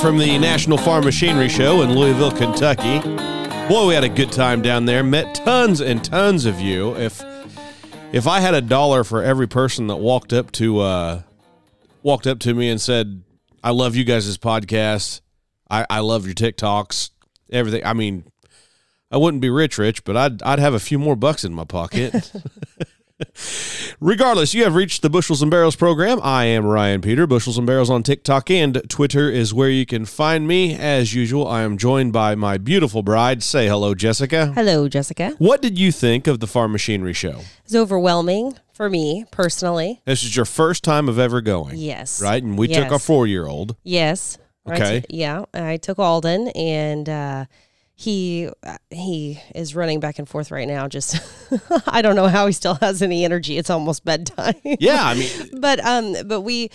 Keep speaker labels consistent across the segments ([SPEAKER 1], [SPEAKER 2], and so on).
[SPEAKER 1] from the National Farm Machinery Show in Louisville, Kentucky. Boy, we had a good time down there. Met tons and tons of you. If if I had a dollar for every person that walked up to uh, walked up to me and said, "I love you guys' podcast. I, I love your TikToks, everything." I mean, I wouldn't be rich, rich, but I'd I'd have a few more bucks in my pocket. Regardless, you have reached the Bushels and Barrels program. I am Ryan Peter. Bushels and Barrels on TikTok and Twitter is where you can find me. As usual, I am joined by my beautiful bride. Say hello, Jessica.
[SPEAKER 2] Hello, Jessica.
[SPEAKER 1] What did you think of the Farm Machinery Show?
[SPEAKER 2] It's overwhelming for me personally.
[SPEAKER 1] This is your first time of ever going.
[SPEAKER 2] Yes.
[SPEAKER 1] Right? And we took
[SPEAKER 2] our
[SPEAKER 1] four year old.
[SPEAKER 2] Yes.
[SPEAKER 1] Okay.
[SPEAKER 2] t- yeah, I took Alden, and uh, he uh, he is running back and forth right now. Just I don't know how he still has any energy. It's almost bedtime.
[SPEAKER 1] Yeah, I mean,
[SPEAKER 2] but um, but we.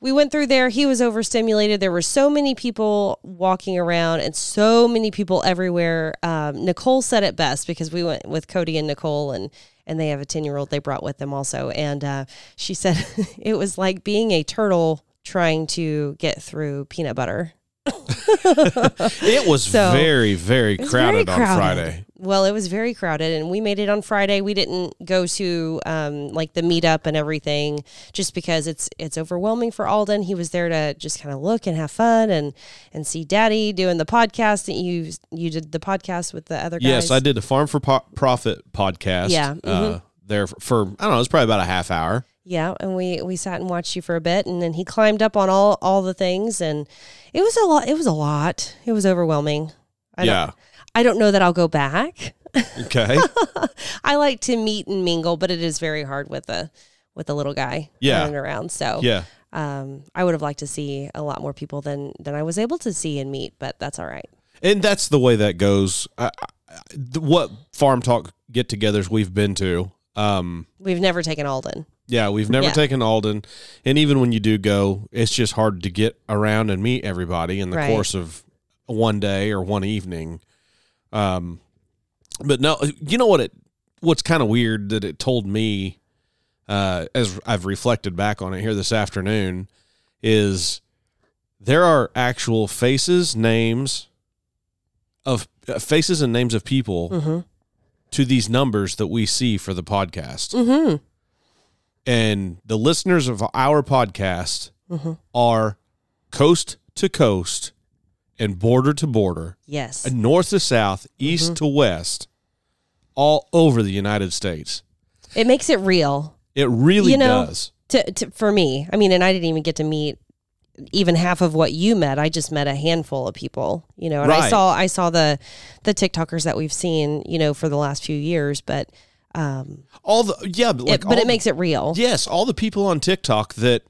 [SPEAKER 2] We went through there. He was overstimulated. There were so many people walking around and so many people everywhere. Um, Nicole said it best because we went with Cody and Nicole, and and they have a ten year old they brought with them also. And uh, she said it was like being a turtle trying to get through peanut butter.
[SPEAKER 1] It was
[SPEAKER 2] So,
[SPEAKER 1] very, very
[SPEAKER 2] was
[SPEAKER 1] crowded,
[SPEAKER 2] very crowded.
[SPEAKER 1] on Friday.
[SPEAKER 2] Well, it was very crowded, and we made it on Friday. We didn't go to um, like the meetup and everything, just because it's it's overwhelming for Alden. He was there to just kind of look and have fun and and see Daddy doing the podcast. And you you did the podcast with the other guys.
[SPEAKER 1] Yes, I did the Farm for Po- Profit podcast.
[SPEAKER 2] Yeah,
[SPEAKER 1] Uh,
[SPEAKER 2] mhm.
[SPEAKER 1] there for, for, I don't know, it's probably about a half hour.
[SPEAKER 2] Yeah, and we we sat and watched you for a bit, and then he climbed up on all all the things, and it was a lot. It was a lot. It was overwhelming. I
[SPEAKER 1] yeah.
[SPEAKER 2] Don't, I don't know that I'll go back.
[SPEAKER 1] Okay.
[SPEAKER 2] I like to meet and mingle, but it is very hard with the with the little guy
[SPEAKER 1] Yeah.
[SPEAKER 2] running around. So
[SPEAKER 1] yeah.
[SPEAKER 2] um, I would have liked to see a lot more people than than I was able to see and meet, but that's all right.
[SPEAKER 1] And that's the way that goes. I, I, what farm talk get togethers we've been to. Um,
[SPEAKER 2] We've never taken Alden.
[SPEAKER 1] Yeah, we've never
[SPEAKER 2] Yeah.
[SPEAKER 1] taken Alden. And even when you do go, it's just hard to get around and meet everybody in the
[SPEAKER 2] Right.
[SPEAKER 1] course of one day or one evening. Um, but no, you know what it, what's kind of weird that it told me, uh, as I've reflected back on it here this afternoon is there are actual faces, names of uh, faces and names of people
[SPEAKER 2] Mm-hmm.
[SPEAKER 1] to these numbers that we see for the podcast.
[SPEAKER 2] Mm-hmm.
[SPEAKER 1] And the listeners of our podcast are coast to coast and border to border,
[SPEAKER 2] Yes.
[SPEAKER 1] and north to south, east
[SPEAKER 2] Mm-hmm.
[SPEAKER 1] to west, all over the United States.
[SPEAKER 2] It makes it real
[SPEAKER 1] It really
[SPEAKER 2] You know,
[SPEAKER 1] does.
[SPEAKER 2] to, to for me. I mean, and I didn't even get to meet even half of what you met. I just met a handful of people, you know, and I saw I saw the the TikTokers that we've seen, you know, for the last few years, but um
[SPEAKER 1] All the yeah, but like
[SPEAKER 2] it, but it makes it real.
[SPEAKER 1] Yes, all the people on TikTok that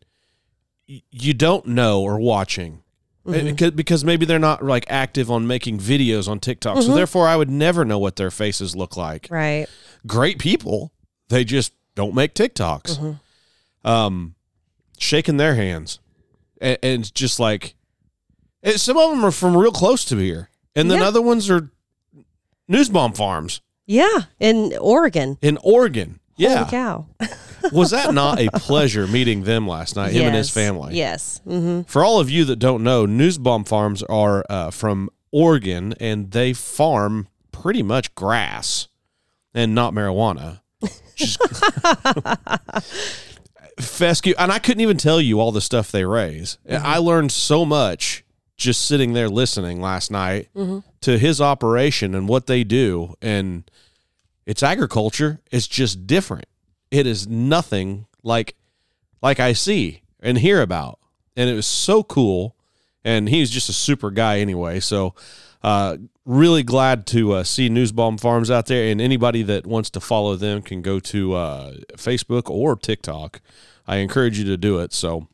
[SPEAKER 1] y- you don't know are watching.
[SPEAKER 2] Mm-hmm.
[SPEAKER 1] Because, because maybe they're not like active on making videos on TikTok.
[SPEAKER 2] Mm-hmm.
[SPEAKER 1] So therefore I would never know what their faces look like.
[SPEAKER 2] Right.
[SPEAKER 1] Great people. They just don't make TikToks.
[SPEAKER 2] Mm-hmm.
[SPEAKER 1] Um shaking their hands. And, and just like and some of them are from real close to here. And then
[SPEAKER 2] Yeah.
[SPEAKER 1] other ones are news bomb farms
[SPEAKER 2] Yeah, in Oregon.
[SPEAKER 1] in Oregon. Yeah.
[SPEAKER 2] Holy cow.
[SPEAKER 1] Was that not a pleasure meeting them last night, him and his family?
[SPEAKER 2] Yes. Mm-hmm.
[SPEAKER 1] For all of you that don't know, Newsbomb Farms are uh, from Oregon and they farm pretty much grass and not marijuana. Just fescue. And I couldn't even tell you all the stuff they raise. I learned so much just sitting there listening last night to his operation and what they do. And it's agriculture, it's just different. It is nothing like like I see and hear about. And it was so cool. And he's just a super guy anyway. So, uh, really glad to uh, see Newsbomb Farms out there. And anybody that wants to follow them can go to uh, Facebook or TikTok. I encourage you to do it. So,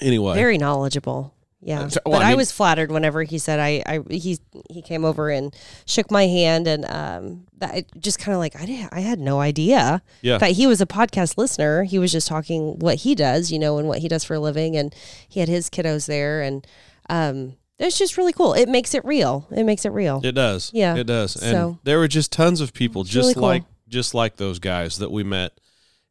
[SPEAKER 1] anyway,
[SPEAKER 2] Very knowledgeable. Yeah.
[SPEAKER 1] So-
[SPEAKER 2] but
[SPEAKER 1] I
[SPEAKER 2] I, was flattered whenever he said I, I he he came over and shook my hand and um that just kind of like I did I had no idea
[SPEAKER 1] Yeah.
[SPEAKER 2] that he was a podcast listener. He was just talking what he does, you know, and what he does for a living and he had his kiddos there and um it's just really cool. It makes it real. It makes it real.
[SPEAKER 1] It does.
[SPEAKER 2] Yeah.
[SPEAKER 1] It does. And
[SPEAKER 2] So-
[SPEAKER 1] there were just tons of people just
[SPEAKER 2] really cool.
[SPEAKER 1] like just like those guys that we met.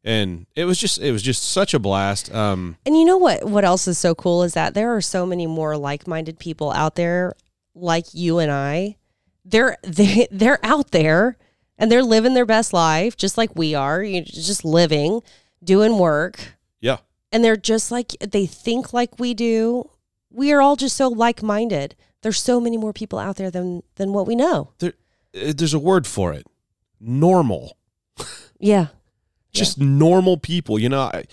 [SPEAKER 1] And it was just it was just such a blast. Um,
[SPEAKER 2] And you know what? What else is so cool is that there are so many more like-minded people out there, like you and I. They're they they're out there and they're living their best life, just like we are. You just living, doing work,
[SPEAKER 1] yeah,
[SPEAKER 2] and they're just like they think like we do. We are all just so like-minded. There's so many more people out there than than what we know.
[SPEAKER 1] there, uh, there's a word for it. Normal,
[SPEAKER 2] Yeah.
[SPEAKER 1] Just normal people. You know, I,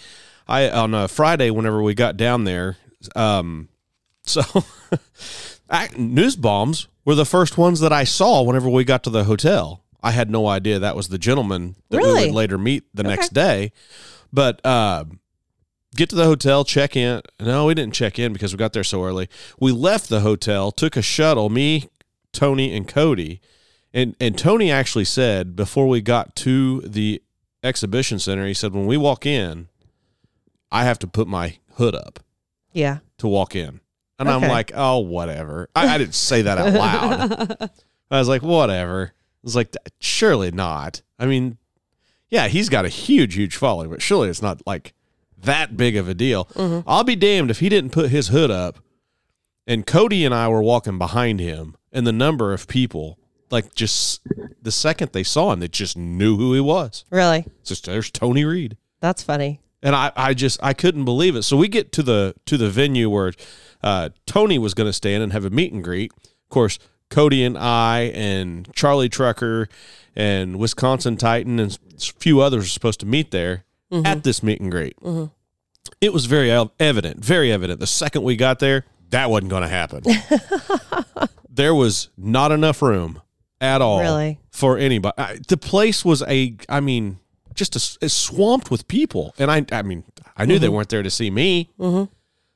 [SPEAKER 1] I on a Friday whenever we got down there, um, so I, news bombs were the first ones that I saw whenever we got to the hotel. I had no idea that was the gentleman that we would later meet the
[SPEAKER 2] Okay.
[SPEAKER 1] next day. But uh, get to the hotel, check in. No, we didn't check in because we got there so early. We left the hotel, took a shuttle, me, Tony, and Cody. And, and Tony actually said before we got to the exhibition center, he said, when we walk in, I have to put my hood up
[SPEAKER 2] Yeah.
[SPEAKER 1] to walk in. And I'm like, oh, whatever. I, I didn't say that out loud. I was like, whatever. I was like, surely not. I mean, yeah, he's got a huge, huge following, but surely it's not like that big of a deal. Mm-hmm. I'll be damned if he didn't put his hood up and Cody and I were walking behind him and the number of people, like just the second they saw him, they just knew who he was.
[SPEAKER 2] Really?
[SPEAKER 1] It's just there's Tony Reed
[SPEAKER 2] That's funny.
[SPEAKER 1] and I, I just I couldn't believe it. So we get to the to the venue where uh, Tony was going to stand and have a meet and greet. Of course, Cody and I and Charlie Trucker and Wisconsin Titan and a few others are supposed to meet there at this meet and greet. It was very evident, very evident. The second we got there, that wasn't going to happen. there was not enough room at all
[SPEAKER 2] Really?
[SPEAKER 1] for anybody. I, the place was a, I mean, just a, a swamped with people, and I, I mean, I knew they weren't there to see me.
[SPEAKER 2] Mhm.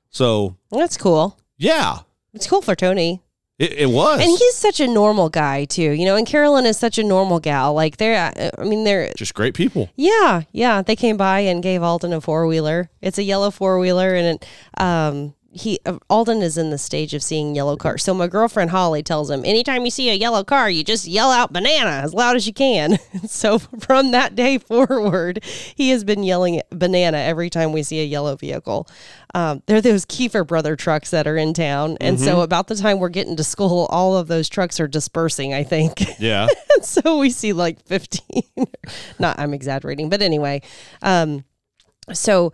[SPEAKER 1] So
[SPEAKER 2] That's cool.
[SPEAKER 1] yeah,
[SPEAKER 2] It's cool for Tony.
[SPEAKER 1] it, it was.
[SPEAKER 2] And he's such a normal guy too, you know. And Carolyn is such a normal gal. Like they're, I mean, they're
[SPEAKER 1] just great people.
[SPEAKER 2] yeah, yeah. They came by and gave Alden a four wheeler. It's a yellow four wheeler, and it, um, he uh, Alden is in the stage of seeing yellow cars. So my girlfriend Holly tells him, anytime you see a yellow car, you just yell out banana as loud as you can. so from that day forward, he has been yelling banana every time we see a yellow vehicle. Um, they're those Kiefer brother trucks that are in town, and so about the time we're getting to school, all of those trucks are dispersing. I think.
[SPEAKER 1] Yeah,
[SPEAKER 2] so we see like 15 not i'm exaggerating but anyway um so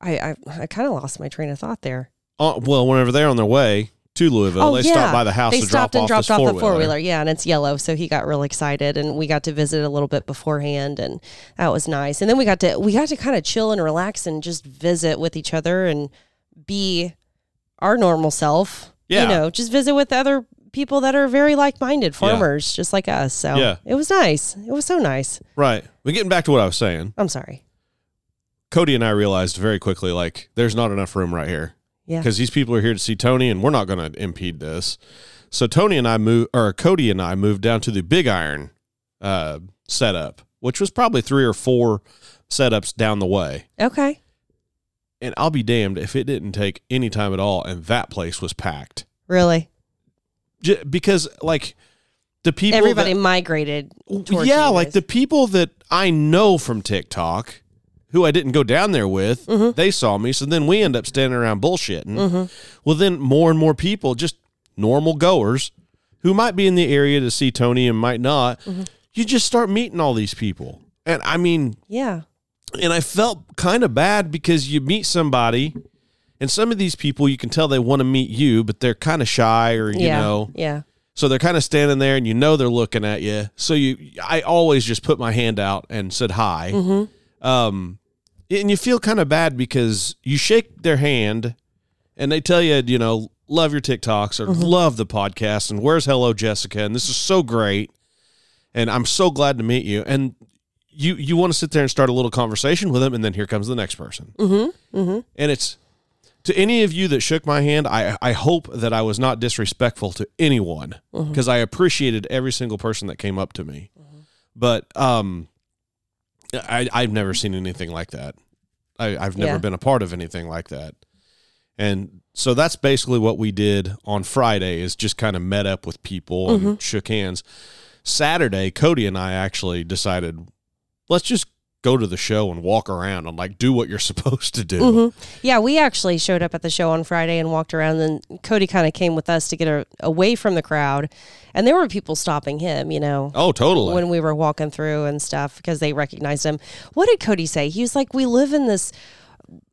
[SPEAKER 2] i i, I kind of lost my train of thought there
[SPEAKER 1] uh, well, whenever they're on their way to Louisville, they stopped by the house
[SPEAKER 2] Oh, they
[SPEAKER 1] to
[SPEAKER 2] stopped
[SPEAKER 1] drop
[SPEAKER 2] and
[SPEAKER 1] off
[SPEAKER 2] dropped
[SPEAKER 1] this
[SPEAKER 2] off the
[SPEAKER 1] four-wheeler.
[SPEAKER 2] four-wheeler yeah and it's yellow so he got real excited and we got to visit a little bit beforehand and that was nice and then we got to we got to kind of chill and relax and just visit with each other and be our normal self
[SPEAKER 1] Yeah.
[SPEAKER 2] you know just visit with other people that are very like-minded farmers just like us so
[SPEAKER 1] Yeah.
[SPEAKER 2] it was nice it was so nice
[SPEAKER 1] Right. But getting back to what I was saying,
[SPEAKER 2] i'm sorry
[SPEAKER 1] Cody and I realized very quickly, like, there's not enough room right here.
[SPEAKER 2] Yeah.
[SPEAKER 1] because these people are here to see Tony, and we're not going to impede this. So Tony and I moved, or Cody and I moved down to the Big Iron uh, setup, which was probably three or four setups down the way.
[SPEAKER 2] Okay.
[SPEAKER 1] And I'll be damned if it didn't take any time at all, and that place was packed.
[SPEAKER 2] Really?
[SPEAKER 1] J- because like the people,
[SPEAKER 2] Everybody
[SPEAKER 1] that-
[SPEAKER 2] migrated.
[SPEAKER 1] yeah, like the people that I know from TikTok, who I didn't go down there with,
[SPEAKER 2] Mm-hmm.
[SPEAKER 1] they saw me. So then we end up standing around bullshitting. Well, then more and more people, just normal goers, who might be in the area to see Tony and might not,
[SPEAKER 2] Mm-hmm.
[SPEAKER 1] you just start meeting all these people. And I mean,
[SPEAKER 2] Yeah.
[SPEAKER 1] and I felt kind of bad because you meet somebody, and some of these people you can tell they want to meet you, but they're kind of shy or you
[SPEAKER 2] yeah.
[SPEAKER 1] know,
[SPEAKER 2] Yeah.
[SPEAKER 1] so they're kind of standing there, and you know they're looking at you. So you, I always just put my hand out and said hi.
[SPEAKER 2] Mm-hmm.
[SPEAKER 1] Um, and you feel kind of bad because you shake their hand, and they tell you, you know, love your TikToks or
[SPEAKER 2] Mm-hmm.
[SPEAKER 1] love the podcast, and where's Hello Jessica, and this is so great, and I'm so glad to meet you, and you you want to sit there and start a little conversation with them, and then here comes the next person,
[SPEAKER 2] Mm-hmm. Mm-hmm.
[SPEAKER 1] and it's. To any of you that shook my hand, I, I hope that I was not disrespectful to anyone
[SPEAKER 2] Mm-hmm.
[SPEAKER 1] because I appreciated every single person that came up to me. But um, I I've never seen anything like that. I, I've never
[SPEAKER 2] Yeah.
[SPEAKER 1] been a part of anything like that. And so that's basically what we did on Friday is just kind of met up with people and mm-hmm. shook hands. Saturday, Cody and I actually decided let's just go to the show and walk around and like do what you're supposed to do.
[SPEAKER 2] Mm-hmm. Yeah, we actually showed up at the show on Friday and walked around. And Cody kind of came with us to get a, away from the crowd, and there were people stopping him. You know,
[SPEAKER 1] Oh, totally.
[SPEAKER 2] when we were walking through and stuff because they recognized him. What did Cody say? He was like, "We live in this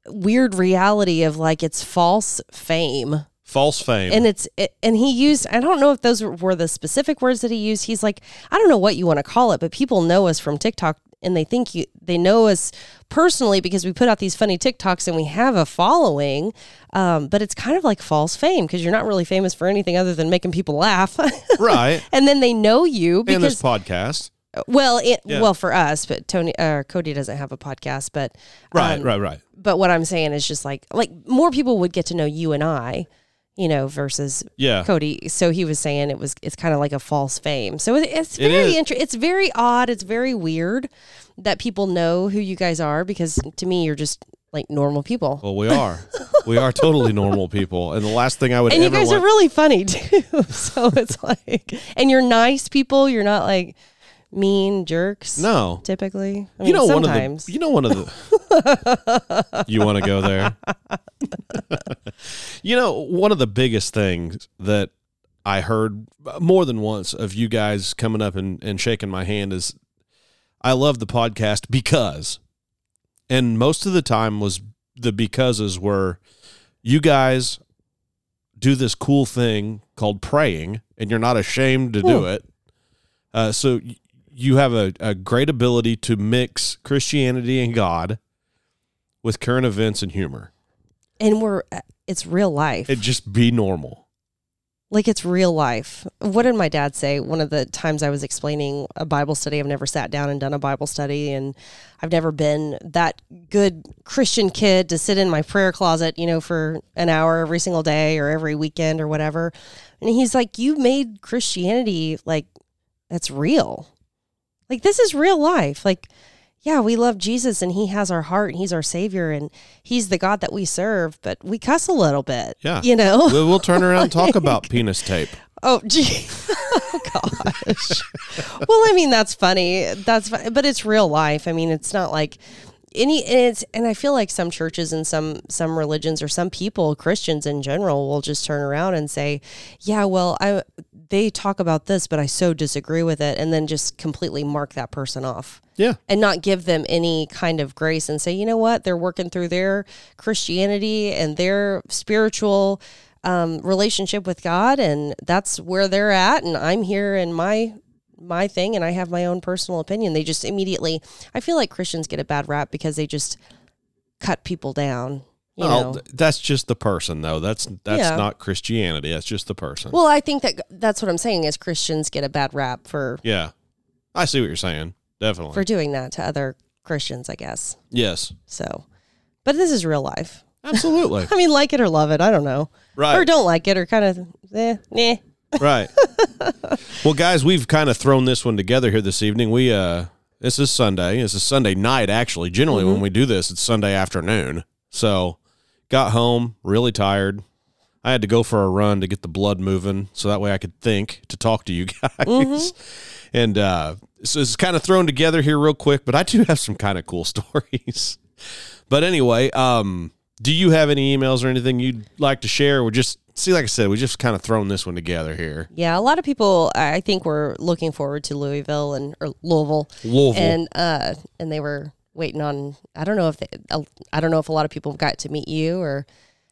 [SPEAKER 2] weird reality of like it's false fame."
[SPEAKER 1] False fame.
[SPEAKER 2] and it's it, and he used i don't know if those were the specific words that he used he's like i don't know what you want to call it but people know us from tiktok and they think you they know us personally because we put out these funny tiktoks and we have a following um, but it's kind of like false fame because you're not really famous for anything other than making people laugh
[SPEAKER 1] right.
[SPEAKER 2] and then they know you
[SPEAKER 1] And this
[SPEAKER 2] because
[SPEAKER 1] podcast.
[SPEAKER 2] well it,
[SPEAKER 1] Yeah.
[SPEAKER 2] well for us but tony uh, cody doesn't have a podcast but
[SPEAKER 1] Right,
[SPEAKER 2] um,
[SPEAKER 1] right, right.
[SPEAKER 2] but what i'm saying is just like like more people would get to know you and i you know versus
[SPEAKER 1] Yeah.
[SPEAKER 2] Cody. So he was saying it was it's kind of like a false fame. So it, it's very
[SPEAKER 1] is.
[SPEAKER 2] inter- It's very odd. It's very weird that people know who you guys are because to me you're just like normal people.
[SPEAKER 1] Well, we are. we are totally normal people. And the last thing I would
[SPEAKER 2] and you guys
[SPEAKER 1] want-
[SPEAKER 2] are really funny too. so it's like, and you're nice people. You're not like mean jerks.
[SPEAKER 1] No.
[SPEAKER 2] typically. I
[SPEAKER 1] you
[SPEAKER 2] mean,
[SPEAKER 1] know
[SPEAKER 2] sometimes.
[SPEAKER 1] one of the you know one of the You want to go there? you know, one of the biggest things that I heard more than once of you guys coming up and, and shaking my hand is I love the podcast because and most of the time was the becauses were you guys do this cool thing called praying and you're not ashamed to do
[SPEAKER 2] Hmm.
[SPEAKER 1] it. Uh, so you have a, a great ability to mix Christianity and God with current events and humor.
[SPEAKER 2] and we're it's real life.
[SPEAKER 1] It just be normal.
[SPEAKER 2] like it's real life. What did my dad say? One of the times I was explaining a Bible study, I've never sat down and done a Bible study, and I've never been that good Christian kid to sit in my prayer closet, you know, for an hour every single day or every weekend or whatever. And he's like, You made Christianity like that's real. Like this is real life. Like, yeah, we love Jesus and he has our heart and he's our savior and he's the God that we serve, but we cuss a little bit.
[SPEAKER 1] Yeah.
[SPEAKER 2] You know?
[SPEAKER 1] We'll, we'll turn around and talk about penis tape.
[SPEAKER 2] Oh, gee. oh, gosh. well, I mean, that's funny. That's, but it's real life. I mean, it's not like any, and it's, and I feel like some churches and some, some religions or some people, Christians in general, will just turn around and say, yeah, well, I, they talk about this, but I so disagree with it. And then just completely mark that person off
[SPEAKER 1] Yeah.
[SPEAKER 2] and not give them any kind of grace and say, you know what, they're working through their Christianity and their spiritual um, relationship with God, and that's where they're at. And I'm here in my my thing, and I have my own personal opinion. They just immediately, I feel like Christians get a bad rap because they just cut people down. You
[SPEAKER 1] Well,
[SPEAKER 2] know.
[SPEAKER 1] that's just the person, though. That's that's
[SPEAKER 2] Yeah.
[SPEAKER 1] not Christianity. That's just the person.
[SPEAKER 2] Well, I think that that's what I'm saying is Christians get a bad rap for
[SPEAKER 1] yeah, I see what you're saying. Definitely.
[SPEAKER 2] for doing that to other Christians, I guess.
[SPEAKER 1] yes,
[SPEAKER 2] So, but this is real life.
[SPEAKER 1] absolutely.
[SPEAKER 2] I mean, like it or love it. I don't know.
[SPEAKER 1] right.
[SPEAKER 2] Or don't like it or kind of, eh, nah.
[SPEAKER 1] Right. well, guys, we've kind of thrown this one together here this evening. We uh this is Sunday. This is Sunday night actually. Generally when we do this, it's Sunday afternoon. So, got home really tired. I had to go for a run to get the blood moving so that way I could think to talk to you guys. And uh so it's kind of thrown together here real quick, but I do have some kind of cool stories. but anyway, um do you have any emails or anything you'd like to share? We're just see, like I said, we just kind of thrown this one together here.
[SPEAKER 2] Yeah, a lot of people, I think, were looking forward to Louisville and or Louisville,
[SPEAKER 1] Louisville.
[SPEAKER 2] and uh, and they were waiting on. I don't know if they, I don't know if a lot of people got to meet you or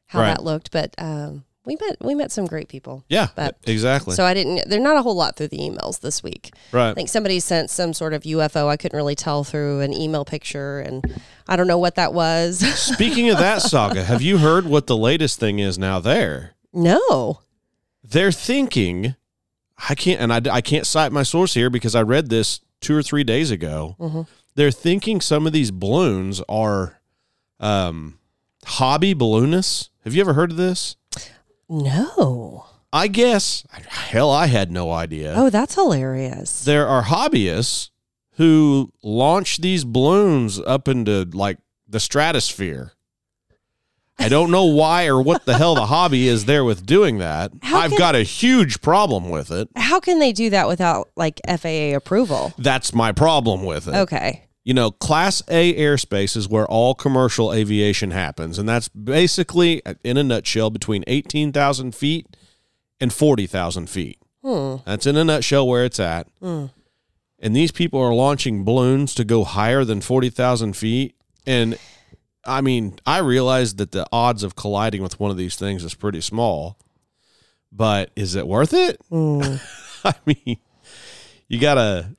[SPEAKER 2] how
[SPEAKER 1] Right.
[SPEAKER 2] that looked, but um, we met we met some great people.
[SPEAKER 1] yeah,
[SPEAKER 2] but-
[SPEAKER 1] exactly.
[SPEAKER 2] So I didn't. There's not a whole lot through the emails this week.
[SPEAKER 1] Right.
[SPEAKER 2] I think somebody sent some sort of UFO. I couldn't really tell through an email picture, and I don't know what that was.
[SPEAKER 1] Speaking of that saga, have you heard what the latest thing is now there?
[SPEAKER 2] no.
[SPEAKER 1] They're thinking, I can't, and I, I can't cite my source here because I read this two or three days ago.
[SPEAKER 2] Mm-hmm.
[SPEAKER 1] They're thinking some of these balloons are um, hobby balloonists. Have you ever heard of this?
[SPEAKER 2] No.
[SPEAKER 1] I guess, hell, I had no idea.
[SPEAKER 2] Oh, that's hilarious.
[SPEAKER 1] there are hobbyists who launch these balloons up into like the stratosphere. I don't know why or what the hell the hobby is there with doing that.
[SPEAKER 2] How
[SPEAKER 1] I've
[SPEAKER 2] can-
[SPEAKER 1] got a huge problem with it.
[SPEAKER 2] How can they do that without like FAA approval?
[SPEAKER 1] That's my problem with it.
[SPEAKER 2] Okay.
[SPEAKER 1] you know, Class A airspace is where all commercial aviation happens, and that's basically, in a nutshell, between eighteen thousand feet and forty thousand feet.
[SPEAKER 2] Hmm.
[SPEAKER 1] That's in a nutshell where it's at.
[SPEAKER 2] Hmm.
[SPEAKER 1] And these people are launching balloons to go higher than 40,000 feet. And I mean, I realize that the odds of colliding with one of these things is pretty small, but is it worth it?
[SPEAKER 2] Hmm.
[SPEAKER 1] I mean, you got a,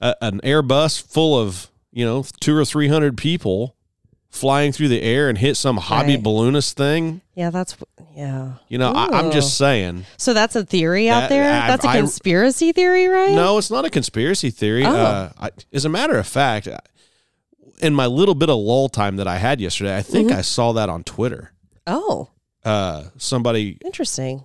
[SPEAKER 1] a an Airbus full of, you know, two or 300 people flying through the air and hit some hobby
[SPEAKER 2] Right.
[SPEAKER 1] balloonist thing.
[SPEAKER 2] Yeah, that's yeah.
[SPEAKER 1] You know, I, I'm just saying.
[SPEAKER 2] So that's a theory out there. That's a
[SPEAKER 1] I-
[SPEAKER 2] conspiracy theory, right?
[SPEAKER 1] No, it's not a conspiracy theory.
[SPEAKER 2] Oh.
[SPEAKER 1] Uh, I, as a matter of fact, in my little bit of lull time that I had yesterday, I think
[SPEAKER 2] Mm-hmm.
[SPEAKER 1] I saw that on Twitter.
[SPEAKER 2] Oh,
[SPEAKER 1] Uh, somebody,
[SPEAKER 2] interesting.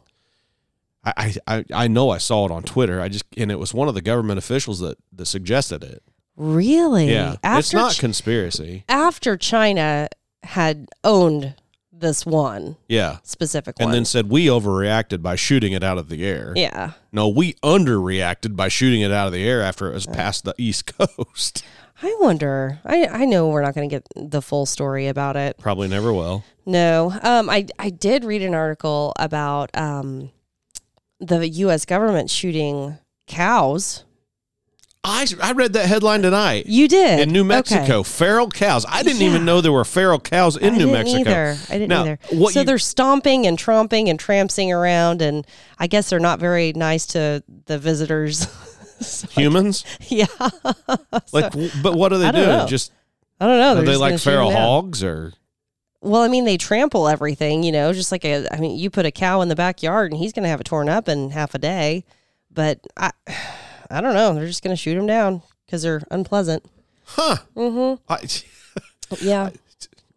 [SPEAKER 1] I, I, I know I saw it on Twitter. I just, and it was one of the government officials that, that suggested it.
[SPEAKER 2] Really?
[SPEAKER 1] Yeah,
[SPEAKER 2] After
[SPEAKER 1] it's not conspiracy.
[SPEAKER 2] after China had owned this one
[SPEAKER 1] Yeah,
[SPEAKER 2] specific one.
[SPEAKER 1] and
[SPEAKER 2] one.
[SPEAKER 1] then said we overreacted by shooting it out of the air.
[SPEAKER 2] yeah.
[SPEAKER 1] No, we underreacted by shooting it out of the air after it was past the East Coast.
[SPEAKER 2] I wonder. I I know we're not going to get the full story about it.
[SPEAKER 1] Probably never will.
[SPEAKER 2] No. Um I I did read an article about um the US government shooting cows.
[SPEAKER 1] I, I read that headline tonight.
[SPEAKER 2] You did.
[SPEAKER 1] in New
[SPEAKER 2] Okay.
[SPEAKER 1] Mexico, feral cows. I didn't
[SPEAKER 2] Yeah.
[SPEAKER 1] even know there were feral cows in
[SPEAKER 2] I
[SPEAKER 1] New
[SPEAKER 2] didn't
[SPEAKER 1] Mexico.
[SPEAKER 2] Either. I didn't
[SPEAKER 1] Now,
[SPEAKER 2] either. so
[SPEAKER 1] you-
[SPEAKER 2] they're stomping and tromping and trampsing around, and I guess they're not very nice to the visitors.
[SPEAKER 1] Humans,
[SPEAKER 2] yeah,
[SPEAKER 1] like, but what are they doing?
[SPEAKER 2] know.
[SPEAKER 1] Just
[SPEAKER 2] I don't know.
[SPEAKER 1] are
[SPEAKER 2] They're
[SPEAKER 1] they like
[SPEAKER 2] gonna shoot 'em
[SPEAKER 1] feral hogs or?
[SPEAKER 2] Well, I mean, they trample everything, you know, just like a. I mean, you put a cow in the backyard, and he's going to have it torn up in half a day. But I, I don't know. They're just going to shoot them down because they're unpleasant.
[SPEAKER 1] Huh?
[SPEAKER 2] Mm-hmm.
[SPEAKER 1] I,
[SPEAKER 2] Yeah.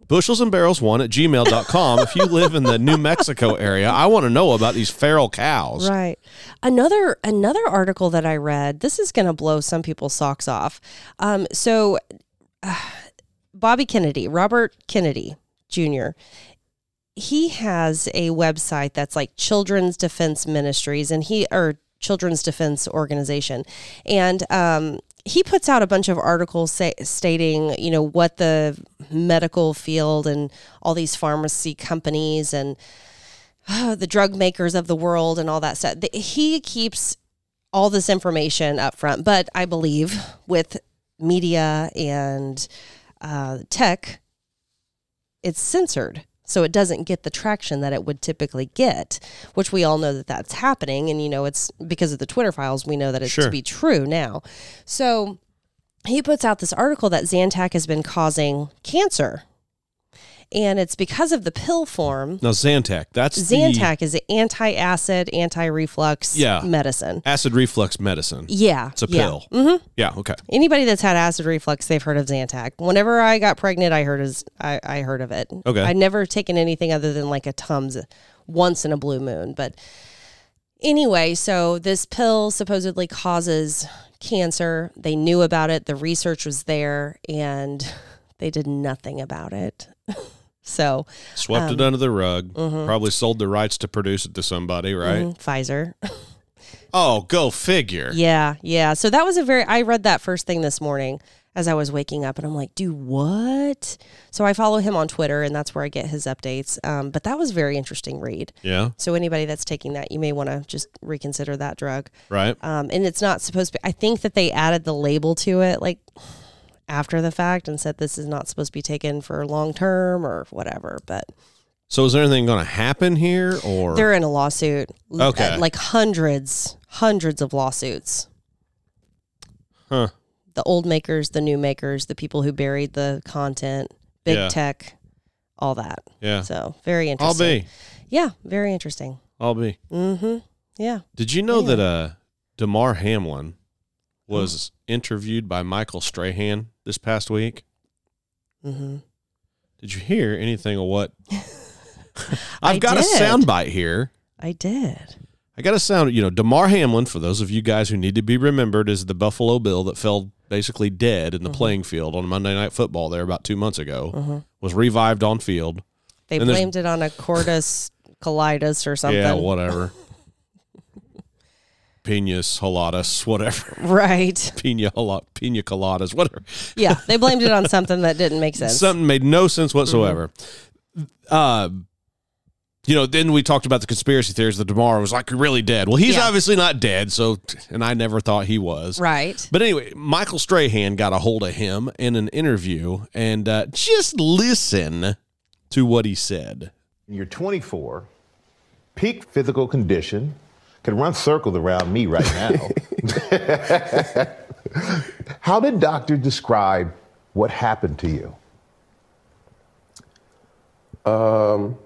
[SPEAKER 1] bushels and barrels one at gmail.com. if you live in the New Mexico area, I want to know about these feral cows.
[SPEAKER 2] Right. Another another article that I read. This is going to blow some people's socks off. Um, so, uh, Bobby Kennedy, Robert Kennedy Jr. He has a website that's like Children's Defense Ministries, and he or Children's Defense Organization, and um, he puts out a bunch of articles say, stating, you know, what the medical field and all these pharmacy companies and uh, the drug makers of the world and all that stuff. He keeps all this information up front, but I believe with media and uh, tech, it's censored. So it doesn't get the traction that it would typically get, which we all know that that's happening. And, you know, it's because of the Twitter files, we know that it's
[SPEAKER 1] Sure.
[SPEAKER 2] to be true now. So he puts out this article that Zantac has been causing cancer. And it's because of the pill form
[SPEAKER 1] Now Zantac, that's the
[SPEAKER 2] Zantac is an anti-acid, anti-reflux
[SPEAKER 1] Yeah.
[SPEAKER 2] medicine.
[SPEAKER 1] acid reflux medicine.
[SPEAKER 2] Yeah,
[SPEAKER 1] It's a
[SPEAKER 2] yeah.
[SPEAKER 1] pill.
[SPEAKER 2] hmm
[SPEAKER 1] Yeah. Okay.
[SPEAKER 2] Anybody that's had acid reflux, they've heard of Zantac. Whenever I got pregnant, I heard of, I, I heard of it.
[SPEAKER 1] Okay.
[SPEAKER 2] I'd never taken anything other than like a Tums once in a blue moon. But anyway, so this pill supposedly causes cancer. They knew about it. The research was there, and they did nothing about it. so
[SPEAKER 1] Swept
[SPEAKER 2] Um,
[SPEAKER 1] it under the rug.
[SPEAKER 2] mm-hmm.
[SPEAKER 1] Probably sold the rights to produce it to somebody, right?
[SPEAKER 2] mm, Pfizer.
[SPEAKER 1] Oh, go figure.
[SPEAKER 2] Yeah, yeah. So that was a very I read that first thing this morning as I was waking up and I'm like, "Do what?" So I follow him on Twitter and that's where I get his updates. Um, but that was a very interesting read.
[SPEAKER 1] Yeah.
[SPEAKER 2] So anybody that's taking that, you may want to just reconsider that drug.
[SPEAKER 1] Right.
[SPEAKER 2] Um, and it's not supposed to be I think that they added the label to it like after the fact and said this is not supposed to be taken for long term or whatever, but
[SPEAKER 1] So is there anything going to happen here, or
[SPEAKER 2] they're in a lawsuit.
[SPEAKER 1] Okay.
[SPEAKER 2] Like hundreds, hundreds of lawsuits.
[SPEAKER 1] Huh.
[SPEAKER 2] the old makers, the new makers, the people who buried the content, big
[SPEAKER 1] Yeah.
[SPEAKER 2] tech, all that.
[SPEAKER 1] Yeah.
[SPEAKER 2] So very interesting.
[SPEAKER 1] I'll be.
[SPEAKER 2] Yeah, very interesting.
[SPEAKER 1] I'll be.
[SPEAKER 2] Mm-hmm. Yeah.
[SPEAKER 1] Did you know
[SPEAKER 2] Yeah.
[SPEAKER 1] that uh, Damar Hamlin was interviewed by Michael Strahan this past week?
[SPEAKER 2] Mm-hmm.
[SPEAKER 1] Did you hear anything of what? I've got
[SPEAKER 2] did.
[SPEAKER 1] a soundbite here.
[SPEAKER 2] I did.
[SPEAKER 1] I got a sound. You know, Damar Hamlin, for those of you guys who need to be remembered, is the Buffalo Bill that fell basically dead in the
[SPEAKER 2] Mm-hmm.
[SPEAKER 1] playing field on Monday Night Football there about two months ago. Was revived on field.
[SPEAKER 2] They
[SPEAKER 1] And
[SPEAKER 2] blamed it on a cordus colitis or something.
[SPEAKER 1] Yeah, whatever. pinas coladas, whatever.
[SPEAKER 2] Right.
[SPEAKER 1] Pina, colo- pina coladas, whatever.
[SPEAKER 2] Yeah. They blamed it on something that didn't make sense.
[SPEAKER 1] Something made no sense whatsoever. Uh, you know, then we talked about the conspiracy theories that Damar was like really dead. Well, he's
[SPEAKER 2] Yeah.
[SPEAKER 1] obviously not dead, so and I never thought he was.
[SPEAKER 2] right.
[SPEAKER 1] But anyway, Michael Strahan got a hold of him in an interview, and uh, just listen to what he said.
[SPEAKER 3] You're 24, peak physical condition, can run circles around me right now. How did doctor describe what happened to you?
[SPEAKER 4] Um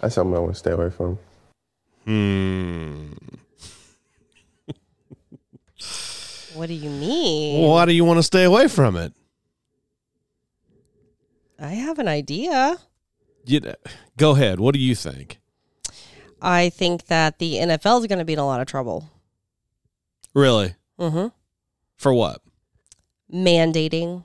[SPEAKER 4] that's something I want to stay away from. Hmm.
[SPEAKER 2] What do you mean?
[SPEAKER 1] Why do you want to stay away from it?
[SPEAKER 2] I have an idea.
[SPEAKER 1] You, go ahead. What do you think?
[SPEAKER 2] I think that the NFL is going to be in a lot of trouble.
[SPEAKER 1] Really?
[SPEAKER 2] Mm-hmm.
[SPEAKER 1] For what?
[SPEAKER 2] Mandating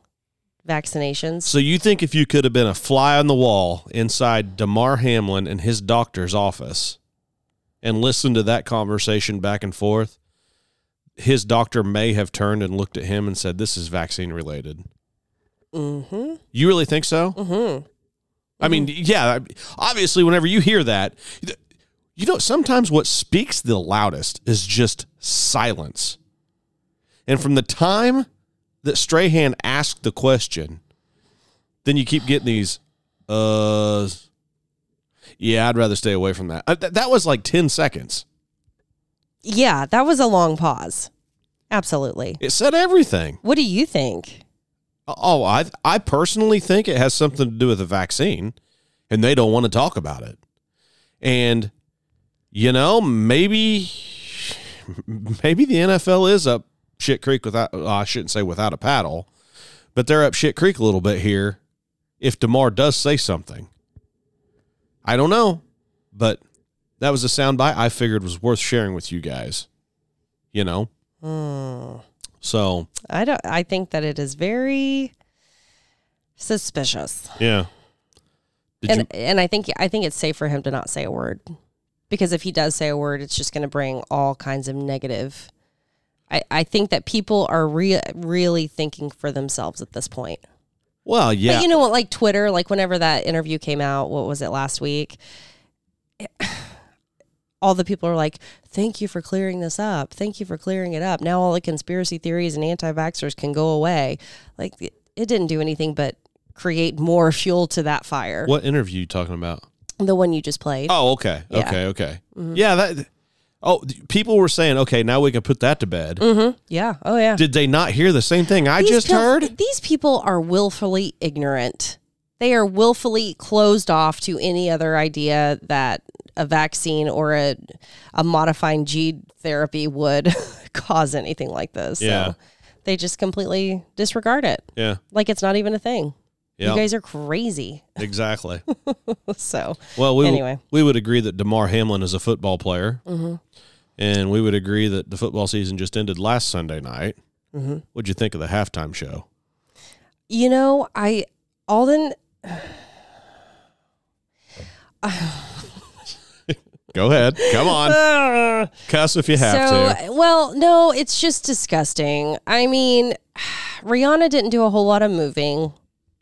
[SPEAKER 2] vaccinations.
[SPEAKER 1] So you think if you could have been a fly on the wall inside Damar Hamlin and his doctor's office and listened to that conversation back and forth, his doctor may have turned and looked at him and said, "This is vaccine related."
[SPEAKER 2] Mm-hmm.
[SPEAKER 1] You really think so?
[SPEAKER 2] Mm-hmm.
[SPEAKER 1] I mean, yeah. Obviously, whenever you hear that, you know, sometimes what speaks the loudest is just silence. And from the time that Strahan asked the question, then you keep getting these, uh, yeah, I'd rather stay away from that. Uh, th- that was like 10 seconds.
[SPEAKER 2] Yeah, that was a long pause. Absolutely.
[SPEAKER 1] It said everything.
[SPEAKER 2] What do you think?
[SPEAKER 1] Oh, I I personally think it has something to do with the vaccine, and they don't want to talk about it. And you know, maybe maybe the NFL is up shit creek without. well, I shouldn't say without a paddle, but they're up shit creek a little bit here. If Damar does say something, I don't know, but that was a soundbite I figured was worth sharing with you guys. You know, oh. So
[SPEAKER 2] I don't I think that it is very suspicious.
[SPEAKER 1] yeah. Did
[SPEAKER 2] and
[SPEAKER 1] you?
[SPEAKER 2] and I think I think it's safe for him to not say a word. Because if he does say a word, it's just going to bring all kinds of negative. I, I think that people are re- really thinking for themselves at this point.
[SPEAKER 1] Well, yeah.
[SPEAKER 2] But you know what, like Twitter, like whenever that interview came out, what was it last week? All the people are like, "Thank you for clearing this up. Thank you for clearing it up. Now all the conspiracy theories and anti-vaxxers can go away." Like it, it didn't do anything but create more fuel to that fire.
[SPEAKER 1] What interview you talking about?
[SPEAKER 2] The one you just played.
[SPEAKER 1] Oh, okay,
[SPEAKER 2] Yeah. Mm-hmm.
[SPEAKER 1] okay, okay. Yeah, that. Oh, people were saying, okay, now we can put that to bed.
[SPEAKER 2] Yeah. Oh yeah.
[SPEAKER 1] Did they not hear the same thing I
[SPEAKER 2] These
[SPEAKER 1] just heard?
[SPEAKER 2] These people are willfully ignorant. They are willfully closed off to any other idea that a vaccine or a a modifying gene therapy would cause anything like this.
[SPEAKER 1] Yeah.
[SPEAKER 2] So they just completely disregard it.
[SPEAKER 1] Yeah,
[SPEAKER 2] Like it's not even a thing.
[SPEAKER 1] yeah,
[SPEAKER 2] You guys are crazy.
[SPEAKER 1] exactly.
[SPEAKER 2] So
[SPEAKER 1] Well, we
[SPEAKER 2] Anyway.
[SPEAKER 1] we would agree that Damar Hamlin is a football player,
[SPEAKER 2] Mm-hmm.
[SPEAKER 1] and we would agree that the football season just ended last Sunday night.
[SPEAKER 2] Mm-hmm.
[SPEAKER 1] What'd you think of the halftime show?
[SPEAKER 2] you know, I Alden
[SPEAKER 1] Go ahead, come on, cuss if you have
[SPEAKER 2] so,
[SPEAKER 1] to.
[SPEAKER 2] well, no, it's just disgusting. I mean, Rihanna didn't do a whole lot of moving,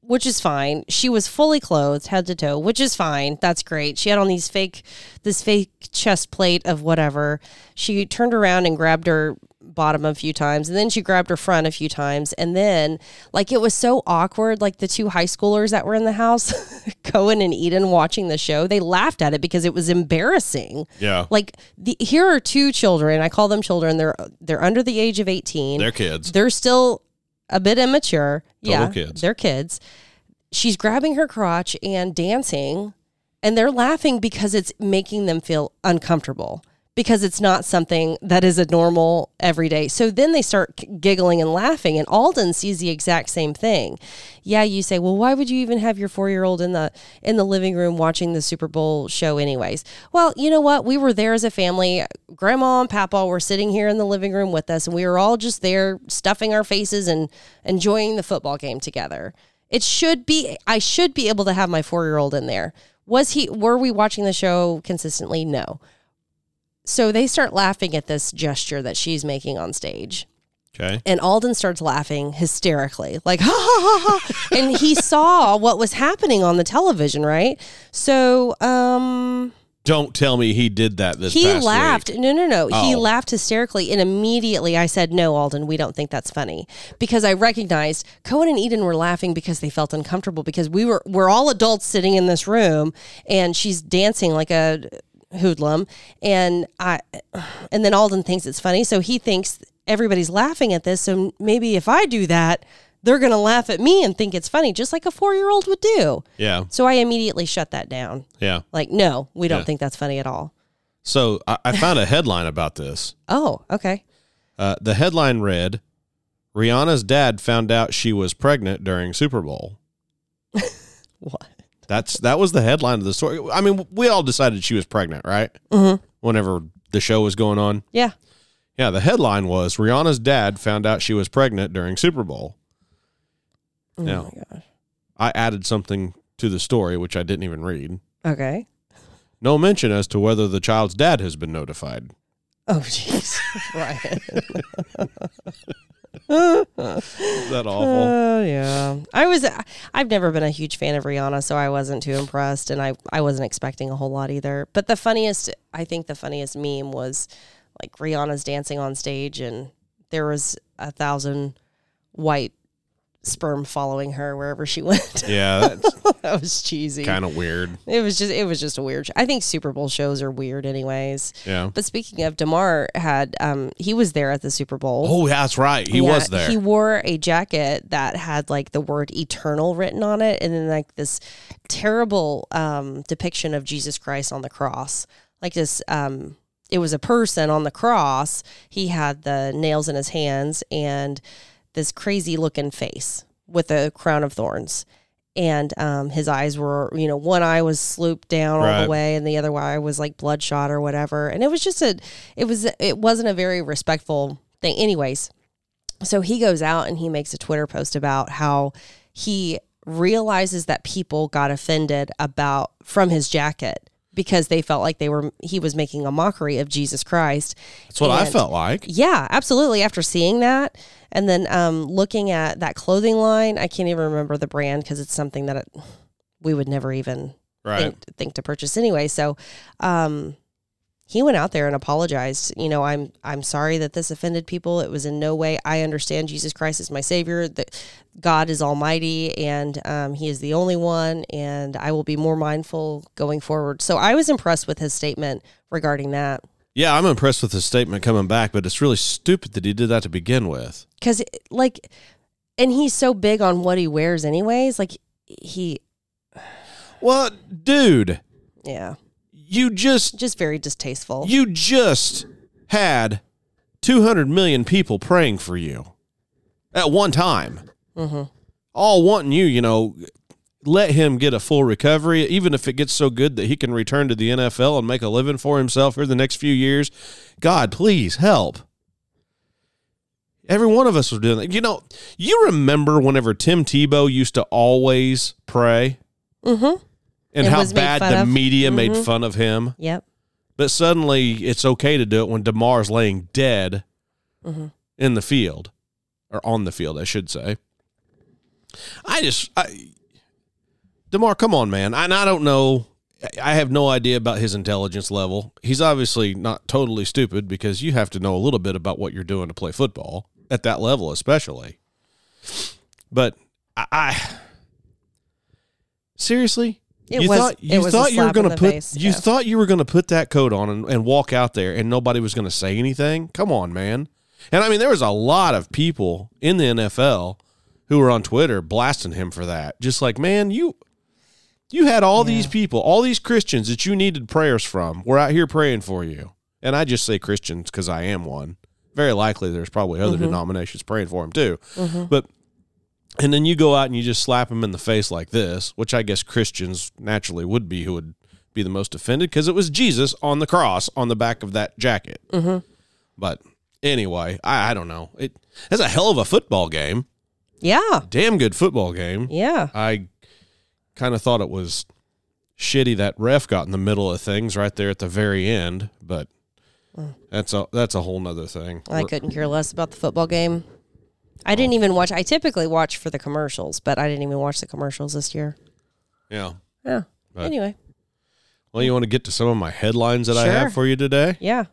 [SPEAKER 2] which is fine. She was fully clothed, head to toe, which is fine. That's great. She had on these fake, this fake chest plate of whatever. She turned around and grabbed her bottom a few times and then she grabbed her front a few times and then like it was so awkward like the two high schoolers that were in the house Cohen and Eden watching the show they laughed at it because it was embarrassing.
[SPEAKER 1] Yeah,
[SPEAKER 2] like the, here are two children i call them children they're they're under the age of 18
[SPEAKER 1] they're kids.
[SPEAKER 2] they're still a bit immature.
[SPEAKER 1] Total
[SPEAKER 2] yeah
[SPEAKER 1] kids.
[SPEAKER 2] they're kids. She's grabbing her crotch and dancing and they're laughing because it's making them feel uncomfortable because it's not something that is a normal everyday. So then they start giggling and laughing and Alden sees the exact same thing. Yeah, you say, "Well, why would you even have your 4-year-old in the in the living room watching the Super Bowl show anyways?" Well, you know what? We were there as a family. Grandma and Papa were sitting here in the living room with us and we were all just there stuffing our faces and enjoying the football game together It should be. I should be able to have my four year old in there. Was he? Were we watching the show consistently? No. So they start laughing at this gesture that she's making on stage.
[SPEAKER 1] Okay.
[SPEAKER 2] And Alden starts laughing hysterically, like, ha ha ha ha. and he saw what was happening on the television, right? So, um,
[SPEAKER 1] Don't tell me he did that this
[SPEAKER 2] he laughed.
[SPEAKER 1] week.
[SPEAKER 2] No, no, no. He
[SPEAKER 1] Oh.
[SPEAKER 2] laughed hysterically. And immediately I said, No, Alden, we don't think that's funny. Because I recognized Cohen and Eden were laughing because they felt uncomfortable because we were, we're all adults sitting in this room and she's dancing like a hoodlum. And I, and then Alden thinks it's funny. So he thinks everybody's laughing at this. So maybe if I do that, they're going to laugh at me and think it's funny, just like a four year old would do.
[SPEAKER 1] Yeah.
[SPEAKER 2] So I immediately shut that down.
[SPEAKER 1] Yeah.
[SPEAKER 2] Like, no, we don't
[SPEAKER 1] Yeah.
[SPEAKER 2] think that's funny at all.
[SPEAKER 1] So I, I found a headline about this.
[SPEAKER 2] Oh, okay.
[SPEAKER 1] Uh, the headline read Rihanna's dad found out she was pregnant during Super Bowl.
[SPEAKER 2] What?
[SPEAKER 1] That's that was the headline of the story. I mean, we all decided she was pregnant, right?
[SPEAKER 2] Mm-hmm.
[SPEAKER 1] Whenever the show was going on.
[SPEAKER 2] Yeah.
[SPEAKER 1] Yeah, the headline was Rihanna's dad found out she was pregnant during Super Bowl.
[SPEAKER 2] Oh
[SPEAKER 1] Now, I added something to the story which I didn't even read.
[SPEAKER 2] Okay.
[SPEAKER 1] No mention as to whether the child's dad has been notified.
[SPEAKER 2] Oh, jeez. Ryan.
[SPEAKER 1] Is that awful?
[SPEAKER 2] Oh, yeah. I was, I've never been a huge fan of Rihanna, so I wasn't too impressed, and I, I wasn't expecting a whole lot either. But the funniest, I think the funniest meme was like Rihanna's dancing on stage, and there was a thousand white sperm following her wherever she went.
[SPEAKER 1] yeah,
[SPEAKER 2] that was cheesy.
[SPEAKER 1] kind of weird.
[SPEAKER 2] It was just, it was just a weird. I think Super Bowl shows are weird, anyways.
[SPEAKER 1] Yeah.
[SPEAKER 2] But speaking of, Damar had um he was there at the Super Bowl.
[SPEAKER 1] Oh, that's right. He
[SPEAKER 2] Yeah,
[SPEAKER 1] was there.
[SPEAKER 2] He wore a jacket that had like the word eternal written on it and then like this terrible um depiction of Jesus Christ on the cross. Like this um it was a person on the cross. He had the nails in his hands and this crazy looking face with a crown of thorns. And um, his eyes were, you know, one eye was slooped down all the way, and the other eye was like bloodshot or whatever. And it was just a, it was, it wasn't a very respectful thing. Anyways, so he goes out and he makes a Twitter post about how he realizes that people got offended about from his jacket because they felt like they were he was making a mockery of Jesus Christ.
[SPEAKER 1] that's what I felt like.
[SPEAKER 2] Yeah, absolutely. After seeing that and then um, looking at that clothing line, I can't even remember the brand because it's something that it, we would never even
[SPEAKER 1] Right.
[SPEAKER 2] think, think to purchase anyway. So um, he went out there and apologized. You know, I'm I'm sorry that this offended people. It was in no way. I understand Jesus Christ is my Savior. That God is Almighty and um, He is the only one. And I will be more mindful going forward. So I was impressed with his statement regarding that
[SPEAKER 1] Yeah, I'm impressed with his statement coming back, but it's really stupid that he did that to begin with.
[SPEAKER 2] because like, and he's so big on what he wears, anyways. Like he,
[SPEAKER 1] Well, dude,
[SPEAKER 2] yeah,
[SPEAKER 1] you just
[SPEAKER 2] just very distasteful.
[SPEAKER 1] you just had 200 million people praying for you at one time.
[SPEAKER 2] hmm
[SPEAKER 1] All wanting you, you know, let him get a full recovery, even if it gets so good that he can return to the NFL and make a living for himself for the next few years. God, please help. Every one of us was doing that. You know, you remember whenever Tim Tebow used to always pray
[SPEAKER 2] hmm
[SPEAKER 1] and
[SPEAKER 2] It
[SPEAKER 1] how bad the
[SPEAKER 2] of.
[SPEAKER 1] media made
[SPEAKER 2] Mhm.
[SPEAKER 1] fun of him.
[SPEAKER 2] Yep.
[SPEAKER 1] But suddenly it's okay to do it when Damar's laying dead
[SPEAKER 2] Mhm.
[SPEAKER 1] in the field or on the field, I should say. I just, I, Damar, come on, man. And I don't know. I- I have no idea about his intelligence level. He's obviously not totally stupid because you have to know a little bit about what you're doing to play football at that level, especially. But I, I seriously,
[SPEAKER 2] It
[SPEAKER 1] you
[SPEAKER 2] was-
[SPEAKER 1] thought you
[SPEAKER 2] was
[SPEAKER 1] thought you were going to put
[SPEAKER 2] face,
[SPEAKER 1] you
[SPEAKER 2] yeah.
[SPEAKER 1] thought you were going to put that coat on and, and walk out there and nobody was going to say anything. Come on, man. And I mean, there was a lot of people in the NFL who were on Twitter blasting him for that. Just like, man, you you had all these people, all these Christians that you needed prayers from. We're out here praying for you. And I just say Christians because I am one. Very likely there's probably other
[SPEAKER 2] Mm-hmm.
[SPEAKER 1] denominations praying for him too. But and then you go out and you just slap him in the face like this, which I guess Christians naturally would be who would be the most offended because it was Jesus on the cross on the back of that jacket. Mm-hmm. But anyway, I, I don't know. It that's a hell of a football game.
[SPEAKER 2] Yeah.
[SPEAKER 1] Damn good football game.
[SPEAKER 2] Yeah.
[SPEAKER 1] I kind of thought it was shitty that ref got in the middle of things right there at the very end, but that's a that's a whole nother thing.
[SPEAKER 2] I couldn't care less about the football game. I didn't even watch. I typically watch for the commercials, but I didn't even watch the commercials this year.
[SPEAKER 1] Yeah.
[SPEAKER 2] Yeah.
[SPEAKER 1] But-
[SPEAKER 2] anyway.
[SPEAKER 1] Well, you want to get to some of my headlines that I
[SPEAKER 2] Sure.
[SPEAKER 1] have for you today?
[SPEAKER 2] Yeah.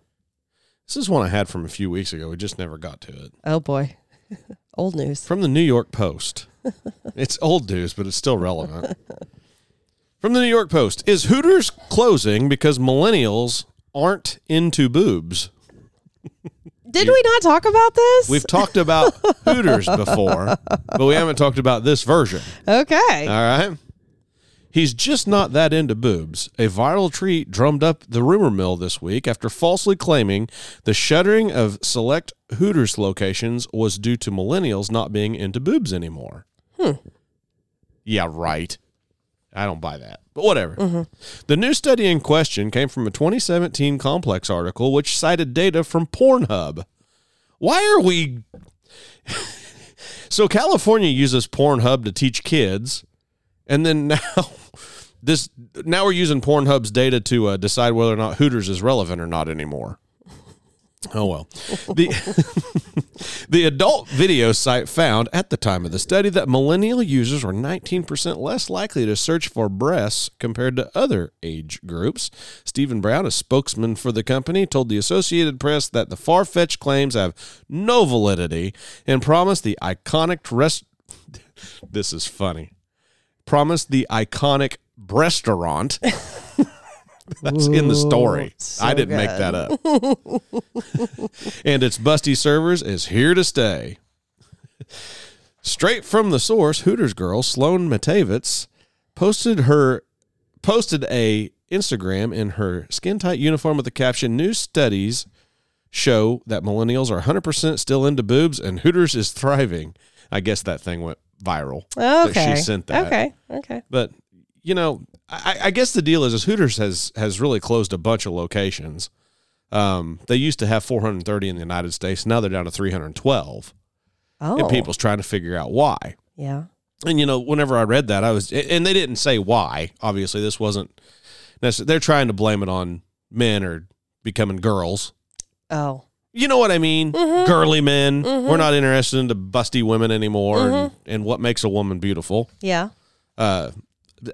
[SPEAKER 1] This is one I had from a few weeks ago. We just never got to it.
[SPEAKER 2] Oh boy. Old news.
[SPEAKER 1] From the New York Post. it's old news, but it's still relevant. From the New York Post Is Hooters closing because millennials aren't into boobs?
[SPEAKER 2] Did we not talk about this?
[SPEAKER 1] We've talked about Hooters before, but we haven't talked about this version.
[SPEAKER 2] okay.
[SPEAKER 1] All right. He's just not that into boobs. A viral tweet drummed up the rumor mill this week after falsely claiming the shuttering of select Hooters locations was due to millennials not being into boobs anymore. Hmm. Yeah, right. I don't buy that. But whatever. The new study in question came from a 2017 Complex article which cited data from Pornhub. Why are we So California uses Pornhub to teach kids and then now this now we're using Pornhub's data to uh, decide whether or not Hooters is relevant or not anymore. Oh well. The The adult video site found at the time of the study that millennial users were 19% less likely to search for breasts compared to other age groups. Stephen Brown, a spokesman for the company, told the Associated Press that the far fetched claims have no validity and promised the iconic rest. This is funny. Promised the iconic restaurant. That's in the story.
[SPEAKER 2] so
[SPEAKER 1] I didn't make that up. and its busty servers is here to stay. Straight from the source, Hooters girl Sloan Matavitz posted her posted a Instagram in her skin tight uniform with the caption "New studies show that millennials are 100% still into boobs and Hooters is thriving." I guess that thing went viral. that
[SPEAKER 2] Okay.
[SPEAKER 1] she sent that.
[SPEAKER 2] Okay. Okay.
[SPEAKER 1] But you know, I, I guess the deal is, is Hooters has has really closed a bunch of locations. Um, they used to have 430 in the United States. Now they're down to 312,
[SPEAKER 2] Oh.
[SPEAKER 1] and people's trying to figure out why.
[SPEAKER 2] Yeah.
[SPEAKER 1] And you know, whenever I read that, I was, and they didn't say why. Obviously, this wasn't. They're trying to blame it on men or becoming girls.
[SPEAKER 2] Oh.
[SPEAKER 1] You know what I mean? Girly men. We're not interested in the busty women anymore, and, and what makes a woman beautiful.
[SPEAKER 2] Yeah.
[SPEAKER 1] Uh,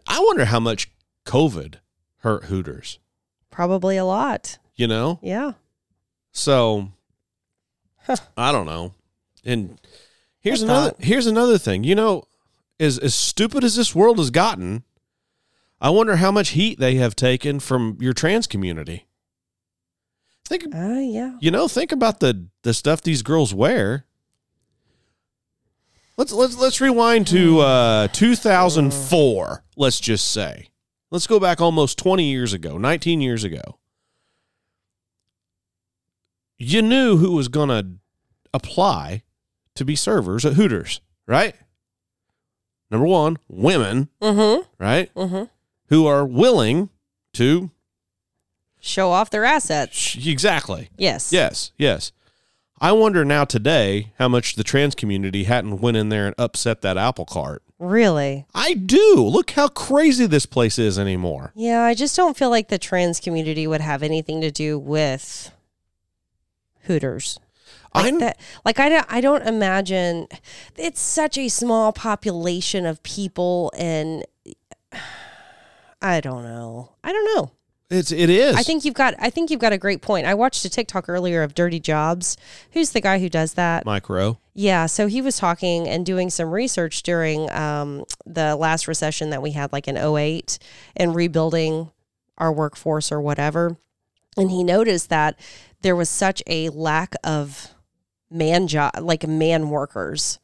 [SPEAKER 1] I wonder how much COVID hurt Hooters.
[SPEAKER 2] Probably a lot.
[SPEAKER 1] You know,
[SPEAKER 2] Yeah.
[SPEAKER 1] so I don't know. And here's another here's another thing. You know, as as stupid as this world has gotten, I wonder how much heat they have taken from your trans community. Think
[SPEAKER 2] Uh, yeah.
[SPEAKER 1] you know, think about the the stuff these girls wear. Let's let's let's rewind to uh 2004, let's just say. Let's go back almost 20 years ago, 19 years ago. You knew who was going to apply to be servers at Hooters, right? Number 1, women,
[SPEAKER 2] Mm-hmm.
[SPEAKER 1] right?
[SPEAKER 2] Mm-hmm.
[SPEAKER 1] Who are willing to
[SPEAKER 2] Show off their assets.
[SPEAKER 1] exactly.
[SPEAKER 2] Yes.
[SPEAKER 1] Yes, yes. I wonder now today how much the trans community hadn't went in there and upset that apple cart.
[SPEAKER 2] Really?
[SPEAKER 1] I do. Look how crazy this place is anymore.
[SPEAKER 2] Yeah, I just don't feel like the trans community would have anything to do with Hooters. Like
[SPEAKER 1] I
[SPEAKER 2] that like I don't I don't imagine it's such a small population of people and I don't know. I don't know.
[SPEAKER 1] It's it is.
[SPEAKER 2] I think you've got I think you've got a great point. I watched a TikTok earlier of Dirty Jobs. Who's the guy who does that?
[SPEAKER 1] Mike Rowe.
[SPEAKER 2] Yeah, so he was talking and doing some research during um, the last recession that we had, like in 08, and rebuilding our workforce or whatever. And he noticed that there was such a lack of man job, like man workers.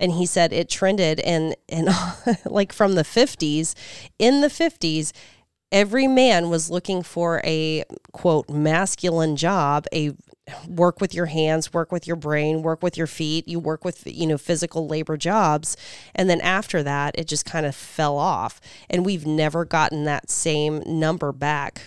[SPEAKER 2] And he said it trended and and like from the 50s, in the 50s, every man was looking for a quote masculine job, a work with your hands, work with your brain, work with your feet, you work with you know physical labor jobs. And then after that, it just kind of fell off. And we've never gotten that same number back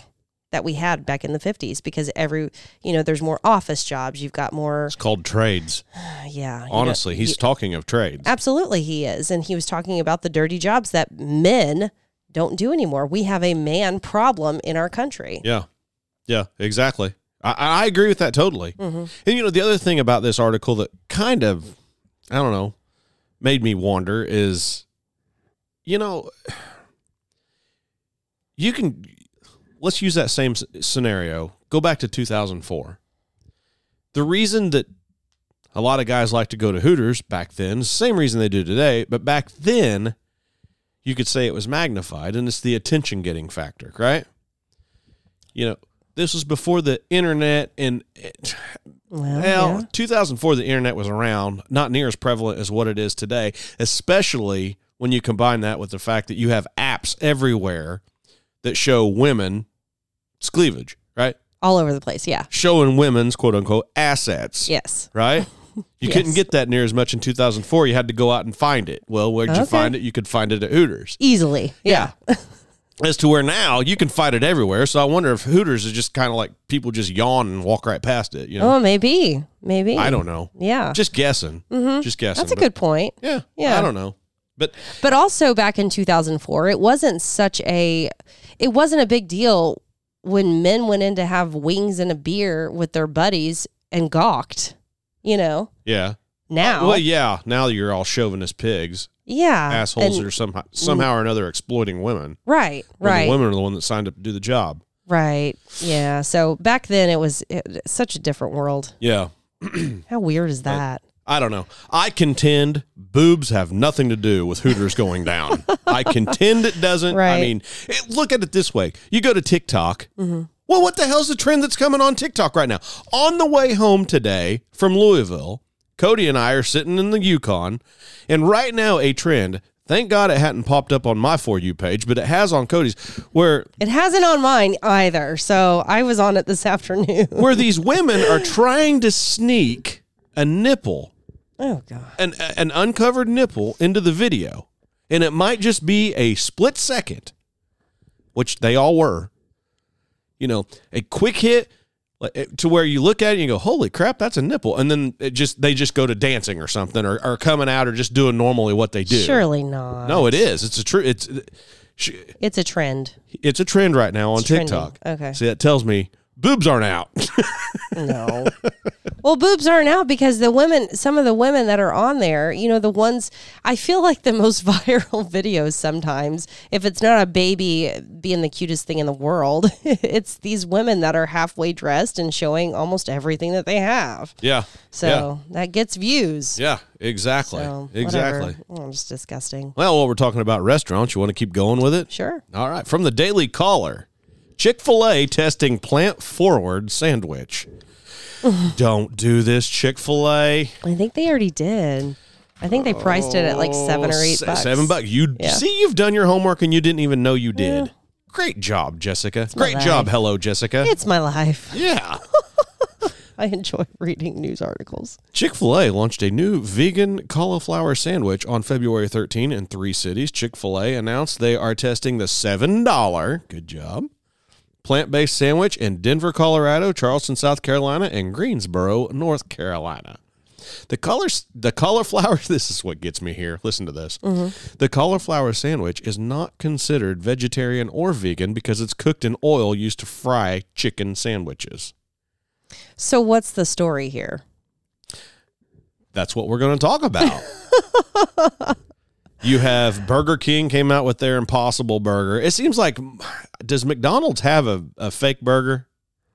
[SPEAKER 2] that we had back in the 50s because every you know there's more office jobs you've got more
[SPEAKER 1] It's called trades.
[SPEAKER 2] yeah you know,
[SPEAKER 1] Honestly, he's talking of trades.
[SPEAKER 2] absolutely he is and he was talking about the dirty jobs that men don't do anymore we have a man problem in our country
[SPEAKER 1] Yeah. Yeah, exactly. I, I agree with that totally.
[SPEAKER 2] Mm-hmm.
[SPEAKER 1] And you know, the other thing about this article that kind of, I don't know, made me wonder is, you know, you can, let's use that same scenario. Go back to 2004. The reason that a lot of guys like to go to Hooters back then same reason they do today, but back then, you could say it was magnified, and it's the attention getting factor, right? You know, this was before the internet and
[SPEAKER 2] well,
[SPEAKER 1] well,
[SPEAKER 2] yeah.
[SPEAKER 1] 2004 the internet was around, not near as prevalent as what it is today, especially when you combine that with the fact that you have apps everywhere that show women cleavage, right?
[SPEAKER 2] all over the place yeah
[SPEAKER 1] Showing women's quote unquote assets,
[SPEAKER 2] yes
[SPEAKER 1] right? You
[SPEAKER 2] Yes.
[SPEAKER 1] couldn't get that near as much in 2004. You had to go out and find it. Well, where'd you find it? You could find it at Hooters.
[SPEAKER 2] easily yeah,
[SPEAKER 1] As to where now you can find it everywhere. So I wonder if Hooters is just kind of like people just yawn and walk right past it. You know,
[SPEAKER 2] oh maybe maybe
[SPEAKER 1] I don't know.
[SPEAKER 2] yeah
[SPEAKER 1] Just guessing. Mm-hmm. Just guessing.
[SPEAKER 2] that's a
[SPEAKER 1] but-
[SPEAKER 2] good point
[SPEAKER 1] Yeah.
[SPEAKER 2] Yeah.
[SPEAKER 1] I don't know. But
[SPEAKER 2] But also back in 2004, it wasn't such a it wasn't a big deal when men went in to have wings and a beer with their buddies and gawked. You know,
[SPEAKER 1] yeah.
[SPEAKER 2] now,
[SPEAKER 1] Well, yeah. Now you're all chauvinist pigs,
[SPEAKER 2] yeah,
[SPEAKER 1] assholes
[SPEAKER 2] and-
[SPEAKER 1] that are somehow somehow or another exploiting women.
[SPEAKER 2] right, right,
[SPEAKER 1] The women are the one that signed up to do the job.
[SPEAKER 2] right, yeah. So back then, it was it, such a different world.
[SPEAKER 1] Yeah.
[SPEAKER 2] How weird is that?
[SPEAKER 1] I don't know. I contend boobs have nothing to do with Hooters going down. I contend it doesn't. I
[SPEAKER 2] Right. Mm-hmm.
[SPEAKER 1] mean, it, look at it this way: you go to TikTok. Well, what the hell's the trend that's coming on TikTok right now? On the way home today from Louisville, Cody and I are sitting in the Yukon, and right now a trend. Thank God it hadn't popped up on my for you page, but it has on Cody's, where
[SPEAKER 2] It hasn't on mine either. So I was on it this afternoon.
[SPEAKER 1] where these women are trying to sneak a nipple
[SPEAKER 2] Oh god.
[SPEAKER 1] an an uncovered nipple into the video, and it might just be a split second, which they all were. You know, a quick hit like, eh, to where you look at it and you go, "Holy crap, that's a nipple!" And then it just they just go to dancing or something, or, or coming out, or just doing normally what they do.
[SPEAKER 2] Surely not.
[SPEAKER 1] no, it is. It's a true. It's
[SPEAKER 2] It's a trend.
[SPEAKER 1] it's a trend right now on
[SPEAKER 2] It's trending.
[SPEAKER 1] TikTok.
[SPEAKER 2] Okay.
[SPEAKER 1] see that tells me boobs aren't out.
[SPEAKER 2] No. well, boobs aren't out because the women, some of the women that are on there, you know, the ones I feel like the most viral videos sometimes, if it's not a baby being the cutest thing in the world, it's these women that are halfway dressed and showing almost everything that they have.
[SPEAKER 1] yeah.
[SPEAKER 2] So that gets views.
[SPEAKER 1] Yeah. Yeah. Exactly.
[SPEAKER 2] So,
[SPEAKER 1] exactly.
[SPEAKER 2] whatever. Oh, it's disgusting.
[SPEAKER 1] Well, while we're talking about restaurants, you want to keep going with it?
[SPEAKER 2] Sure.
[SPEAKER 1] All right. From the Daily Caller Chick fil A testing plant forward sandwich. Don't do this, Chick fil A.
[SPEAKER 2] I think they already did. I think they priced it at like oh, seven or eight bucks.
[SPEAKER 1] Seven bucks. You
[SPEAKER 2] Yeah.
[SPEAKER 1] see, you've done your homework and you didn't even know you did. Great job, Jessica.
[SPEAKER 2] my
[SPEAKER 1] Great job. Hello, Jessica.
[SPEAKER 2] It's my life.
[SPEAKER 1] yeah.
[SPEAKER 2] I enjoy reading news articles.
[SPEAKER 1] Chick fil A launched a new vegan cauliflower sandwich on February 13 in three cities. Chick fil A announced they are testing the $7, good job, plant based sandwich in Denver, Colorado, Charleston, South Carolina, and Greensboro, North Carolina. The colors, the cauliflower. This is what gets me here. Listen to this. Mm-hmm. The cauliflower sandwich is not considered vegetarian or vegan because it's cooked in oil used to fry chicken sandwiches.
[SPEAKER 2] So what's the story here?
[SPEAKER 1] That's what we're going to talk about. you have Burger King came out with their Impossible Burger. It seems like does McDonald's have a, a fake burger?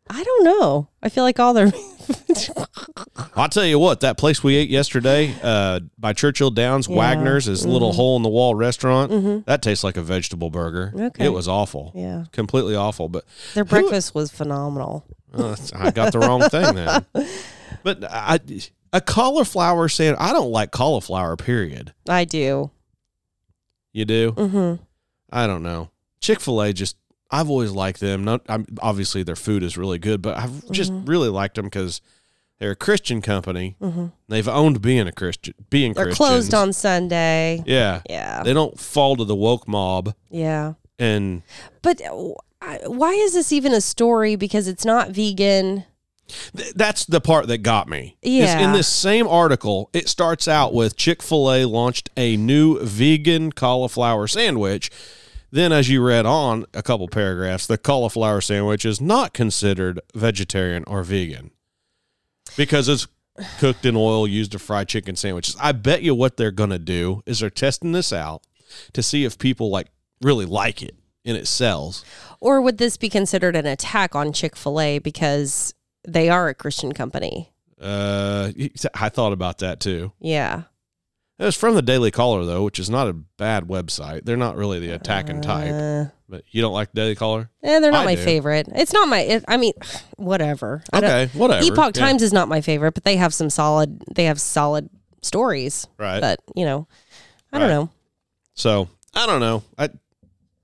[SPEAKER 2] I don't know. I feel like all their
[SPEAKER 1] I'll tell you what, that place we ate yesterday uh, by Churchill Downs,
[SPEAKER 2] Yeah.
[SPEAKER 1] Wagner's, is a little hole in the wall restaurant. That tastes like a vegetable burger.
[SPEAKER 2] Okay.
[SPEAKER 1] It was awful.
[SPEAKER 2] yeah,
[SPEAKER 1] Completely awful. But
[SPEAKER 2] their breakfast was phenomenal.
[SPEAKER 1] uh, I got the wrong thing then. But I, a cauliflower sandwich, I don't like cauliflower, period.
[SPEAKER 2] I do.
[SPEAKER 1] You do?
[SPEAKER 2] Mm-hmm.
[SPEAKER 1] I don't know. Chick Fil A just I've always liked them. Not I'm, obviously their food is really good, but I've just
[SPEAKER 2] Mm-hmm.
[SPEAKER 1] really liked them because they're a Christian company. They've owned being a Christian, being
[SPEAKER 2] They're
[SPEAKER 1] Christians.
[SPEAKER 2] closed on Sunday.
[SPEAKER 1] Yeah,
[SPEAKER 2] Yeah,
[SPEAKER 1] they don't fall to the woke mob.
[SPEAKER 2] yeah.
[SPEAKER 1] And
[SPEAKER 2] But uh, why is this even a story? Because it's not vegan.
[SPEAKER 1] Th- That's the part that got me.
[SPEAKER 2] Yeah.
[SPEAKER 1] in this same article, it starts out with Chick fil A launched a new vegan cauliflower sandwich. Then, as you read on a couple paragraphs, the cauliflower sandwich is not considered vegetarian or vegan because it's cooked in oil used to fry chicken sandwiches. I bet you what they're going to do is they're testing this out to see if people like really like it and it sells.
[SPEAKER 2] Or would this be considered an attack on Chick fil A because they are a Christian company?
[SPEAKER 1] Uh, I thought about that too.
[SPEAKER 2] Yeah.
[SPEAKER 1] It was from the Daily Caller, though, which is not a bad website. They're not really the attacking type.
[SPEAKER 2] Uh,
[SPEAKER 1] But you don't like the Daily Caller?
[SPEAKER 2] eh, they're not
[SPEAKER 1] I
[SPEAKER 2] my
[SPEAKER 1] do.
[SPEAKER 2] favorite. It's not my. It, I mean, whatever. I
[SPEAKER 1] Okay, whatever.
[SPEAKER 2] Epoch
[SPEAKER 1] Yeah.
[SPEAKER 2] Times is not my favorite, but they have some solid. They have solid stories.
[SPEAKER 1] Right.
[SPEAKER 2] But you know, I don't know.
[SPEAKER 1] So I don't know. I,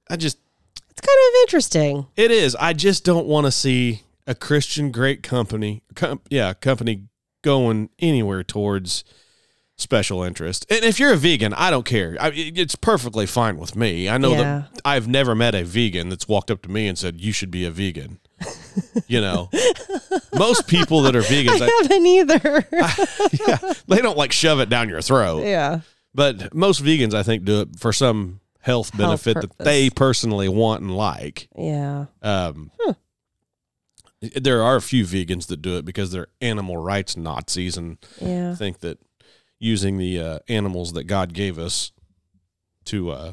[SPEAKER 1] I just
[SPEAKER 2] It's kind of interesting.
[SPEAKER 1] it is. I just don't want to see a Christian great company, com- yeah, company going anywhere towards special interest. And if you're a vegan, I don't care. I, it's perfectly fine with me. I know
[SPEAKER 2] Yeah.
[SPEAKER 1] that I've never met a vegan that's walked up to me and said, "You should be a vegan." you know, most people that are vegans, I,
[SPEAKER 2] I haven't either.
[SPEAKER 1] yeah, they don't like shove it down your throat.
[SPEAKER 2] yeah.
[SPEAKER 1] But most vegans, I think, do it for some health benefit that they personally want and like.
[SPEAKER 2] Yeah.
[SPEAKER 1] Um, There are a few vegans that do it because they're animal rights Nazis and
[SPEAKER 2] Yeah.
[SPEAKER 1] think that using the uh, animals that God gave us to uh,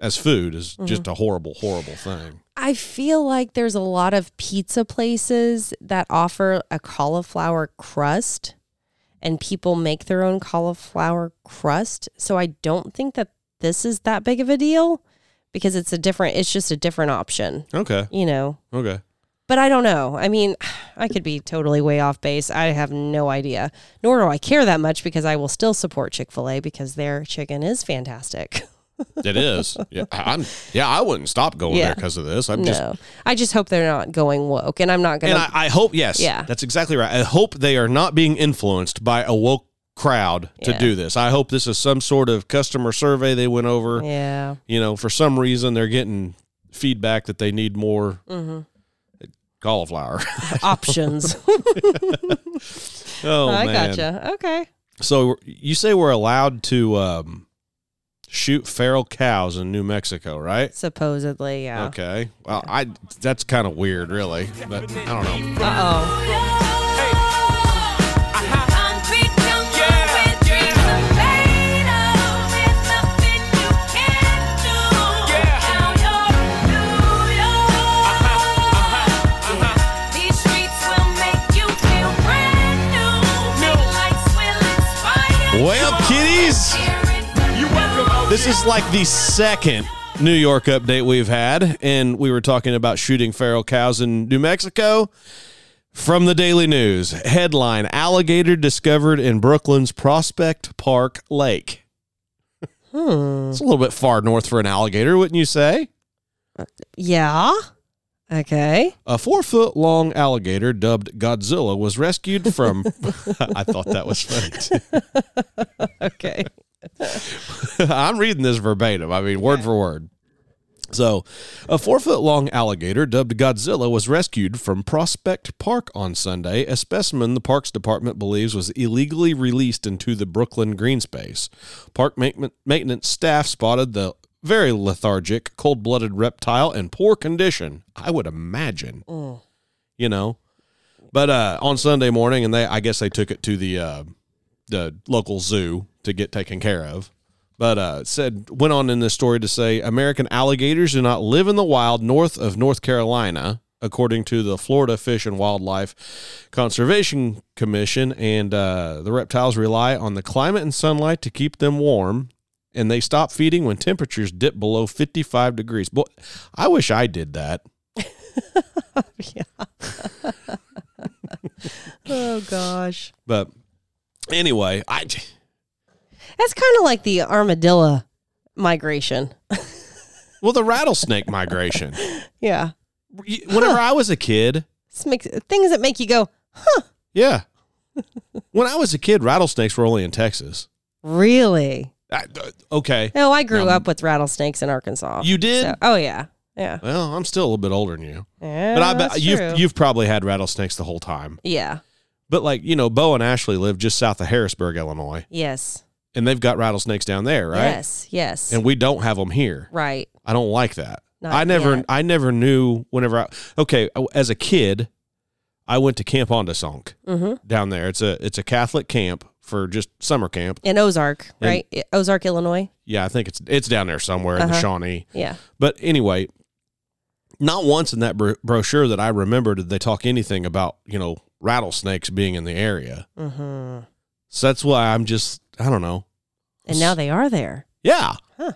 [SPEAKER 1] as food is
[SPEAKER 2] Mm-hmm.
[SPEAKER 1] just a horrible, horrible thing.
[SPEAKER 2] I feel like there's a lot of pizza places that offer a cauliflower crust and people make their own cauliflower crust. So I don't think that this is that big of a deal because it's a different it's just a different option,
[SPEAKER 1] Okay,
[SPEAKER 2] you know.
[SPEAKER 1] okay.
[SPEAKER 2] But I don't know. I mean, I could be totally way off base. I have no idea. Nor do I care that much because I will still support Chick-fil-A because their chicken is fantastic.
[SPEAKER 1] It is. Yeah, I'm. Yeah, I wouldn't stop going
[SPEAKER 2] Yeah.
[SPEAKER 1] there because of this. I'm just.
[SPEAKER 2] I just hope they're not going woke and I'm not going
[SPEAKER 1] And
[SPEAKER 2] to
[SPEAKER 1] I, I hope, yes,
[SPEAKER 2] Yeah.
[SPEAKER 1] that's exactly right. I hope they are not being influenced by a woke crowd to
[SPEAKER 2] Yeah.
[SPEAKER 1] do this. I hope this is some sort of customer survey they went over.
[SPEAKER 2] Yeah.
[SPEAKER 1] You know, for some reason they're getting feedback that they need more
[SPEAKER 2] Mm-hmm.
[SPEAKER 1] Cauliflower.
[SPEAKER 2] Options.
[SPEAKER 1] oh
[SPEAKER 2] I
[SPEAKER 1] man!
[SPEAKER 2] gotcha. Okay.
[SPEAKER 1] So you say we're allowed to um, shoot feral cows in New Mexico, right?
[SPEAKER 2] Supposedly, yeah.
[SPEAKER 1] Okay. Well, I that's kind of weird, really, but I don't know.
[SPEAKER 2] Uh oh.
[SPEAKER 1] This is like the second New York update we've had, and we were talking about shooting feral cows in New Mexico. From the Daily News, headline Alligator discovered in Brooklyn's Prospect Park Lake. Hmm. It's a little bit far north for an alligator, wouldn't you say?
[SPEAKER 2] Uh, yeah. Okay.
[SPEAKER 1] A four foot long alligator dubbed Godzilla was rescued from. I thought that was funny.
[SPEAKER 2] Okay.
[SPEAKER 1] I'm reading this verbatim. I mean, word for word. So, a four foot long alligator dubbed Godzilla was rescued from Prospect Park on Sunday, a specimen the Parks Department believes was illegally released into the Brooklyn green space. Park maintenance staff spotted the very lethargic, cold blooded reptile in poor condition, I would imagine. You know? But uh, on Sunday morning, and they, I guess they took it to the uh, the local zoo to get taken care of. But uh, said went on in this story to say American alligators do not live in the wild north of North Carolina, according to the Florida Fish and Wildlife Conservation Commission, and uh, the reptiles rely on the climate and sunlight to keep them warm. And they stop feeding when temperatures dip below 55 degrees. Boy, I wish I did that.
[SPEAKER 2] Oh gosh.
[SPEAKER 1] But anyway, I
[SPEAKER 2] That's kind of like the armadillo migration.
[SPEAKER 1] well the rattlesnake migration.
[SPEAKER 2] Yeah.
[SPEAKER 1] Whenever I was a kid,
[SPEAKER 2] This makes things that make you go, huh?
[SPEAKER 1] Yeah. when I was a kid, rattlesnakes were only in Texas.
[SPEAKER 2] really?
[SPEAKER 1] I- uh, okay.
[SPEAKER 2] No, I grew
[SPEAKER 1] Now-
[SPEAKER 2] up with rattlesnakes in Arkansas.
[SPEAKER 1] You did?
[SPEAKER 2] So- oh yeah. Yeah.
[SPEAKER 1] Well, I'm still a little bit older than you,
[SPEAKER 2] Yeah,
[SPEAKER 1] but I bet you've
[SPEAKER 2] true.
[SPEAKER 1] you've probably had rattlesnakes the whole time.
[SPEAKER 2] Yeah.
[SPEAKER 1] But like you know, Bo and Ashley live just south of Harrisburg, Illinois,
[SPEAKER 2] Yes.
[SPEAKER 1] And they've got rattlesnakes down there, right?
[SPEAKER 2] Yes. Yes.
[SPEAKER 1] And we don't have them here.
[SPEAKER 2] right.
[SPEAKER 1] I don't like that.
[SPEAKER 2] Not
[SPEAKER 1] I never,
[SPEAKER 2] yet.
[SPEAKER 1] I never knew. Whenever I okay, as a kid, I went to Camp Ondasunk
[SPEAKER 2] Mm-hmm.
[SPEAKER 1] down there. It's a it's a Catholic camp for just summer camp.
[SPEAKER 2] In Ozark,
[SPEAKER 1] And-
[SPEAKER 2] right? Ozark, Illinois.
[SPEAKER 1] Yeah, I think it's it's down there somewhere in the
[SPEAKER 2] Uh-huh.
[SPEAKER 1] Shawnee.
[SPEAKER 2] Yeah.
[SPEAKER 1] But anyway, not once in that bro- brochure that I remember did they talk anything about you know rattlesnakes being in the area.
[SPEAKER 2] Mm-hmm.
[SPEAKER 1] So that's why I'm just I don't know.
[SPEAKER 2] And now they are there.
[SPEAKER 1] Yeah.
[SPEAKER 2] Huh.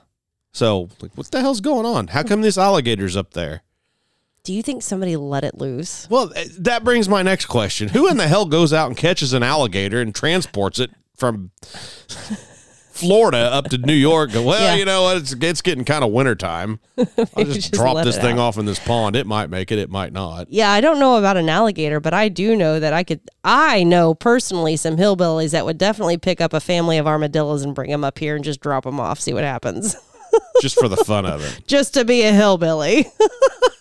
[SPEAKER 1] So like, what the hell's going on? How come this alligator's up there?
[SPEAKER 2] Do you think somebody let it loose?
[SPEAKER 1] Well, eh, that brings my next question. Who in the hell goes out and catches an alligator and transports it from Florida up to New York? Well,
[SPEAKER 2] Yeah.
[SPEAKER 1] you know what? It's, it's getting kind of wintertime. I'll just,
[SPEAKER 2] just
[SPEAKER 1] drop this thing
[SPEAKER 2] out.
[SPEAKER 1] off in this pond. It might make it, it might not.
[SPEAKER 2] Yeah, I don't know about an alligator, but I do know that I could. I know personally some hillbillies that would definitely pick up a family of armadillos and bring them up here and just drop them off, see what happens,
[SPEAKER 1] Just for the fun of it.
[SPEAKER 2] just to be a hillbilly.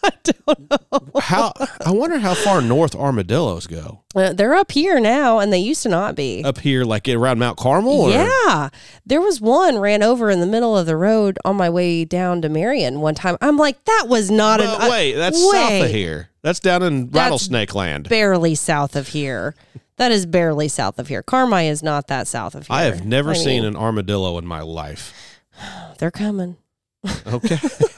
[SPEAKER 1] How I wonder how far north armadillos go.
[SPEAKER 2] Uh, They're up here now, and they used to not be.
[SPEAKER 1] Up here, like around Mount Carmel? Or?
[SPEAKER 2] Yeah, there was one ran over in the middle of the road on my way down to Marion one time. I'm like, that was not
[SPEAKER 1] But
[SPEAKER 2] an
[SPEAKER 1] wait, that's
[SPEAKER 2] uh,
[SPEAKER 1] south of here. That's down in
[SPEAKER 2] That's
[SPEAKER 1] rattlesnake land.
[SPEAKER 2] barely south of here. That is barely south of here. Carmi is not that south of here.
[SPEAKER 1] I have never
[SPEAKER 2] I
[SPEAKER 1] seen an armadillo in my life.
[SPEAKER 2] They're coming.
[SPEAKER 1] Okay.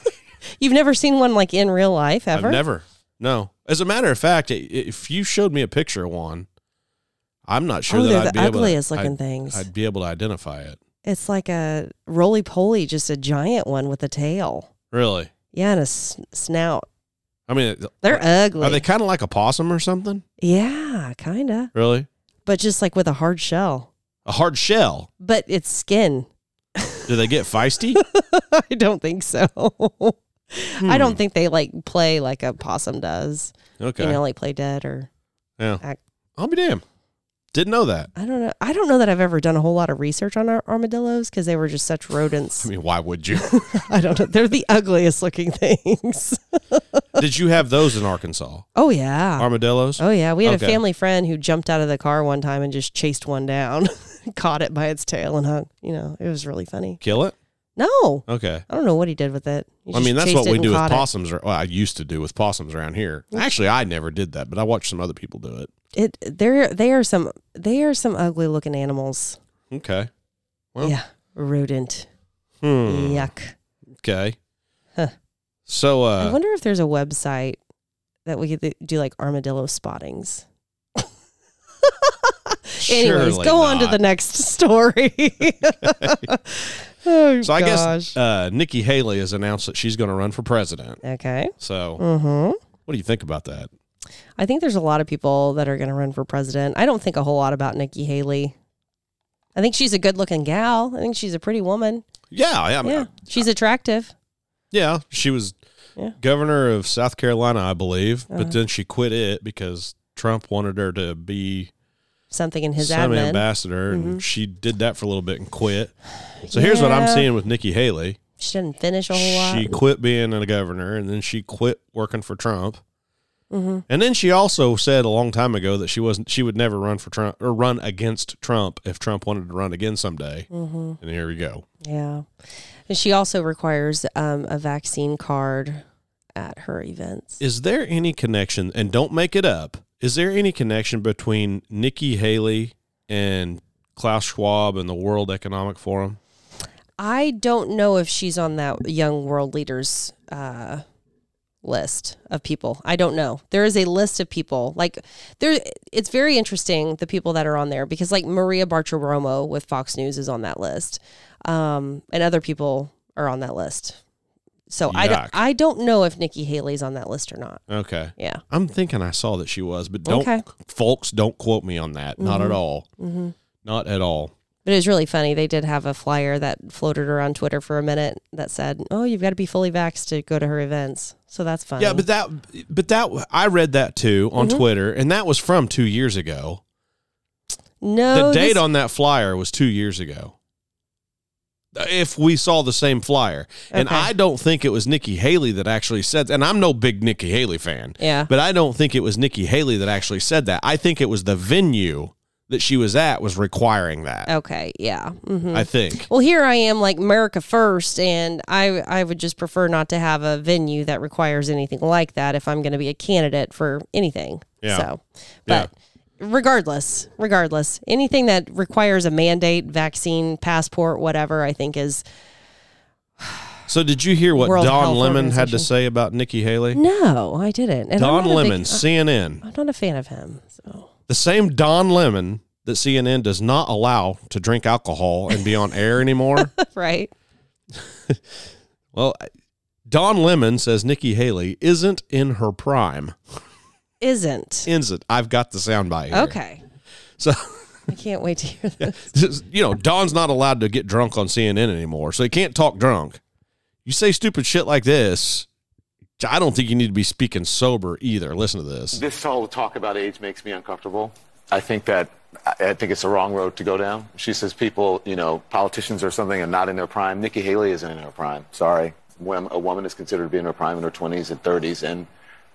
[SPEAKER 2] You've never seen one like in real life ever?
[SPEAKER 1] I've never. No. As a matter of fact, if you showed me a picture of one, I'm not sure
[SPEAKER 2] oh,
[SPEAKER 1] that I'd
[SPEAKER 2] the
[SPEAKER 1] be able to,
[SPEAKER 2] looking
[SPEAKER 1] I'd,
[SPEAKER 2] things.
[SPEAKER 1] I'd be able to identify it.
[SPEAKER 2] it's like a roly poly, just a giant one with a tail.
[SPEAKER 1] Really?
[SPEAKER 2] Yeah, and a s- snout.
[SPEAKER 1] I mean,
[SPEAKER 2] They're ugly.
[SPEAKER 1] are they kind of like a possum or something?
[SPEAKER 2] yeah, kind of.
[SPEAKER 1] Really?
[SPEAKER 2] But just like with a hard shell.
[SPEAKER 1] A hard shell.
[SPEAKER 2] But it's skin.
[SPEAKER 1] Do they get feisty?
[SPEAKER 2] I don't think so. I
[SPEAKER 1] Hmm.
[SPEAKER 2] don't think they like play like a possum does.
[SPEAKER 1] Okay.
[SPEAKER 2] You know, like play dead or
[SPEAKER 1] yeah.
[SPEAKER 2] act-
[SPEAKER 1] I'll be damned. Didn't know that.
[SPEAKER 2] I don't know. I don't know that I've ever done a whole lot of research on ar- armadillos because they were just such rodents.
[SPEAKER 1] I mean, why would you?
[SPEAKER 2] I don't know. They're the ugliest looking things.
[SPEAKER 1] Did you have those in Arkansas?
[SPEAKER 2] Oh yeah.
[SPEAKER 1] Armadillos?
[SPEAKER 2] Oh yeah. We had
[SPEAKER 1] Okay.
[SPEAKER 2] a family friend who jumped out of the car one time and just chased one down, caught it by its tail and hung. You know, it was really funny.
[SPEAKER 1] Kill it?
[SPEAKER 2] No,
[SPEAKER 1] Okay.
[SPEAKER 2] I don't know what he did with it. He
[SPEAKER 1] I mean, that's what we do with
[SPEAKER 2] it.
[SPEAKER 1] possums. Or, well, I used to do with possums around here. Actually, I never did that, but I watched some other people do it.
[SPEAKER 2] It they're they are some they are some ugly looking animals.
[SPEAKER 1] Okay. Well,
[SPEAKER 2] yeah, rodent.
[SPEAKER 1] Hmm.
[SPEAKER 2] Yuck.
[SPEAKER 1] Okay.
[SPEAKER 2] Huh.
[SPEAKER 1] So,
[SPEAKER 2] I
[SPEAKER 1] uh,
[SPEAKER 2] wonder if there's a website that we could do like armadillo spottings. Anyways,
[SPEAKER 1] surely
[SPEAKER 2] go on to
[SPEAKER 1] not.
[SPEAKER 2] the next story. oh,
[SPEAKER 1] So I
[SPEAKER 2] gosh.
[SPEAKER 1] guess uh, Nikki Haley has announced that she's going to run for president.
[SPEAKER 2] Okay.
[SPEAKER 1] So,
[SPEAKER 2] Mm-hmm.
[SPEAKER 1] what do you think about that?
[SPEAKER 2] I think there's a lot of people that are going to run for president. I don't think a whole lot about Nikki Haley. I think she's a good looking gal. I think she's a pretty woman.
[SPEAKER 1] Yeah, I mean,
[SPEAKER 2] yeah. She's attractive.
[SPEAKER 1] yeah, she was
[SPEAKER 2] Yeah.
[SPEAKER 1] governor of South Carolina, I believe,
[SPEAKER 2] Uh-huh.
[SPEAKER 1] but then she quit it because Trump wanted her to be
[SPEAKER 2] Something in his
[SPEAKER 1] some
[SPEAKER 2] admin.
[SPEAKER 1] ambassador,
[SPEAKER 2] Mhm.
[SPEAKER 1] and she did that for a little bit and quit. So here's what I'm seeing with Nikki Haley.
[SPEAKER 2] She didn't finish a whole lot.
[SPEAKER 1] She quit being a governor, and then she quit working for Trump.
[SPEAKER 2] hmm
[SPEAKER 1] And then she also said a long time ago that she wasn't she would never run for Trump or run against Trump if Trump wanted to run again someday.
[SPEAKER 2] hmm
[SPEAKER 1] And here we go.
[SPEAKER 2] Yeah. And she also requires um, a vaccine card at her events.
[SPEAKER 1] Is there any connection and don't make it up. Is there any connection between Nikki Haley and Klaus Schwab and the World Economic Forum?
[SPEAKER 2] I don't know if she's on that young world leaders uh, list of people. I don't know. There is a list of people like there. It's very interesting the people that are on there because like Maria Bartiromo with Fox News is on that list, um, and other people are on that list. So I don't, I don't know if Nikki Haley's on that list or not.
[SPEAKER 1] Okay.
[SPEAKER 2] Yeah.
[SPEAKER 1] I'm thinking I saw that she was, but don't
[SPEAKER 2] Okay.
[SPEAKER 1] folks don't quote me on that. Not at all.
[SPEAKER 2] hmm
[SPEAKER 1] Not at all.
[SPEAKER 2] But it was really funny. They did have a flyer that floated around Twitter for a minute that said, "Oh, you've got to be fully vaxxed to go to her events." So that's fun.
[SPEAKER 1] Yeah, but that but that I read that too on
[SPEAKER 2] Mhm.
[SPEAKER 1] Twitter and that was from 2 years ago.
[SPEAKER 2] no,
[SPEAKER 1] the date
[SPEAKER 2] this-
[SPEAKER 1] on that flyer was 2 years ago. If we saw the same flyer. And I don't think it was Nikki Haley that actually said and I'm no big Nikki Haley fan.
[SPEAKER 2] Yeah.
[SPEAKER 1] But I don't think it was Nikki Haley that actually said that. I think it was the venue that she was at was requiring that.
[SPEAKER 2] Okay, yeah. hmm
[SPEAKER 1] I think.
[SPEAKER 2] Well, here I am, like America First, and I I would just prefer not to have a venue that requires anything like that if I'm going to be a candidate for anything.
[SPEAKER 1] Yeah.
[SPEAKER 2] So, but regardless, regardless, anything that requires a mandate, vaccine, passport, whatever, I think is
[SPEAKER 1] So did you hear what
[SPEAKER 2] World
[SPEAKER 1] Don
[SPEAKER 2] Health
[SPEAKER 1] Lemon had to say about Nikki Haley?
[SPEAKER 2] no, I didn't. And
[SPEAKER 1] Don
[SPEAKER 2] a big-
[SPEAKER 1] Lemon, CNN.
[SPEAKER 2] I'm not a fan of him. So
[SPEAKER 1] The same Don Lemon that CNN does not allow to drink alcohol and be on air anymore.
[SPEAKER 2] right.
[SPEAKER 1] Well, Don Lemon says Nikki Haley isn't in her prime.
[SPEAKER 2] Isn't
[SPEAKER 1] Isn't. I've got the soundbite. Here.
[SPEAKER 2] okay.
[SPEAKER 1] So,
[SPEAKER 2] I can't wait to hear this.
[SPEAKER 1] you know, Don's not allowed to get drunk on CNN anymore, so he can't talk drunk. You say stupid shit like this, I don't think you need to be speaking sober either. Listen to this.
[SPEAKER 5] This whole talk about age makes me uncomfortable. I think that I I think it's the wrong road to go down. She says people, you know, politicians or something are not in their prime. Nikki Haley isn't in her prime. Sorry, when a woman is considered to be in her prime in her 20s and 30s and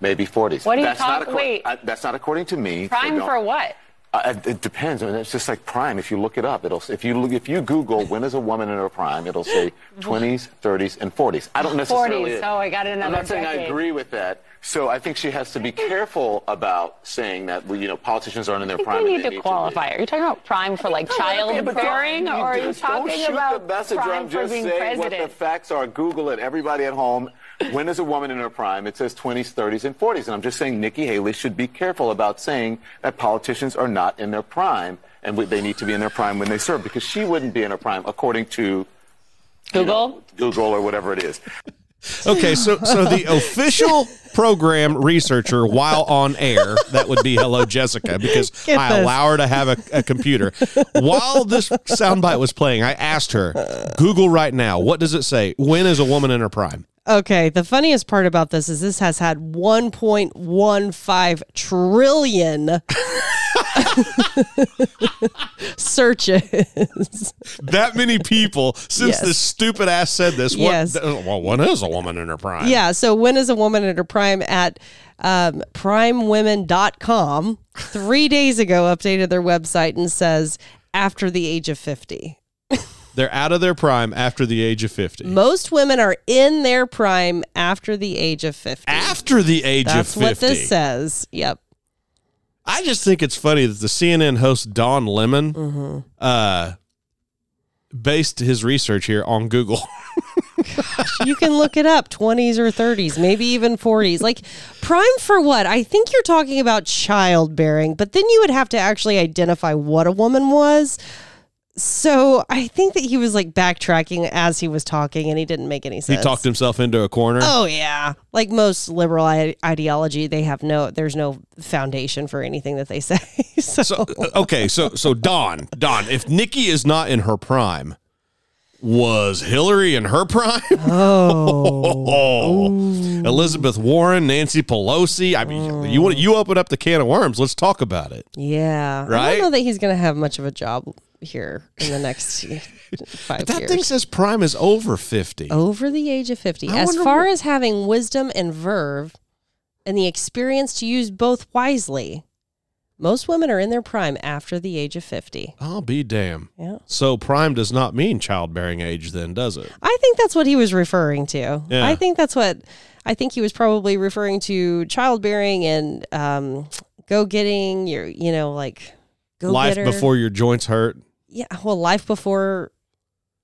[SPEAKER 5] maybe 40s.
[SPEAKER 6] What are you
[SPEAKER 5] that's not
[SPEAKER 6] wait.
[SPEAKER 5] I, that's not according to me.
[SPEAKER 6] Prime
[SPEAKER 5] don't-
[SPEAKER 6] for what?
[SPEAKER 5] Uh, it- depends. I mean, it's just like prime. If you look it up, it'll if you look, if you Google when is a woman in her prime, it'll say 20s, 30s, and 40s. I don't necessarily.
[SPEAKER 6] 40s. Oh, I got another
[SPEAKER 5] I'm not saying I agree with that. So I think she has to be careful about saying that you know politicians aren't in their prime. and
[SPEAKER 6] need
[SPEAKER 5] they
[SPEAKER 6] to qualify. Are you talking about prime for like
[SPEAKER 5] Yeah, but don't-
[SPEAKER 6] childbearing, or are you talking about prime
[SPEAKER 5] I'm
[SPEAKER 6] for
[SPEAKER 5] just
[SPEAKER 6] being
[SPEAKER 5] saying what the facts are. Google it. Everybody at home. When is a woman in her prime? It says 20s, 30s, and 40s. And I'm just saying Nikki Haley should be careful about saying that politicians are not in their prime and they need to be in their prime when they serve because she wouldn't be in her prime according to you
[SPEAKER 6] Google?
[SPEAKER 5] know, Google or whatever it is.
[SPEAKER 1] Okay, so so the official program researcher while on air, that would be hello Jessica, because
[SPEAKER 2] Get
[SPEAKER 1] I
[SPEAKER 2] this.
[SPEAKER 1] allow her to have a, a computer. While this soundbite was playing, I asked her, Google right now, what does it say? When is a woman in her prime?
[SPEAKER 2] Okay, the funniest part about this is this has had 1.15 trillion searches.
[SPEAKER 1] That many people since
[SPEAKER 2] Yes.
[SPEAKER 1] this stupid ass said this. What,
[SPEAKER 2] Yes.
[SPEAKER 1] well, when is a woman in her prime?
[SPEAKER 2] Yeah, so when is a woman at her prime at um, primewomen.com 3 days ago updated their website and says after the age of 50.
[SPEAKER 1] They're out of their prime after the age of 50.
[SPEAKER 2] Most women are in their prime after the age of 50.
[SPEAKER 1] After the age
[SPEAKER 2] That's
[SPEAKER 1] of 50.
[SPEAKER 2] That's what this says. Yep.
[SPEAKER 1] I just think it's funny that the CNN host Don Lemon
[SPEAKER 2] Mm-hmm.
[SPEAKER 1] uh, based his research here on Google.
[SPEAKER 2] You can look it up 20s or 30s, maybe even 40s. Like prime for what? I think you're talking about childbearing, but then you would have to actually identify what a woman was. So I think that he was like backtracking as he was talking and he didn't make any sense.
[SPEAKER 1] he talked himself into a corner.
[SPEAKER 2] Oh yeah, like most liberal I- ideology, they have no. There's no foundation for anything that they say. so,
[SPEAKER 1] So uh, okay, so so Don, Don, if Nikki is not in her prime, was Hillary in her prime? Oh, Elizabeth Warren, Nancy Pelosi. I mean, you want you open up the can of worms. Let's talk about it.
[SPEAKER 2] yeah, I
[SPEAKER 1] Right?
[SPEAKER 2] don't know that he's going to have much of a job here in the next five
[SPEAKER 1] That
[SPEAKER 2] years.
[SPEAKER 1] That thing says prime is over fifty.
[SPEAKER 2] Over the age of fifty,
[SPEAKER 1] I
[SPEAKER 2] as far as having wisdom and verve, and the experience to use both wisely, most women are in their prime after the age of fifty.
[SPEAKER 1] I'll be damn.
[SPEAKER 2] Yeah.
[SPEAKER 1] So prime does not mean childbearing age, then, does it?
[SPEAKER 2] I think that's what he was referring to.
[SPEAKER 1] Yeah.
[SPEAKER 2] I think that's what I think he was probably referring to childbearing and um, go getting your, you know, like go
[SPEAKER 1] Life before your joints hurt.
[SPEAKER 2] Yeah, well, life before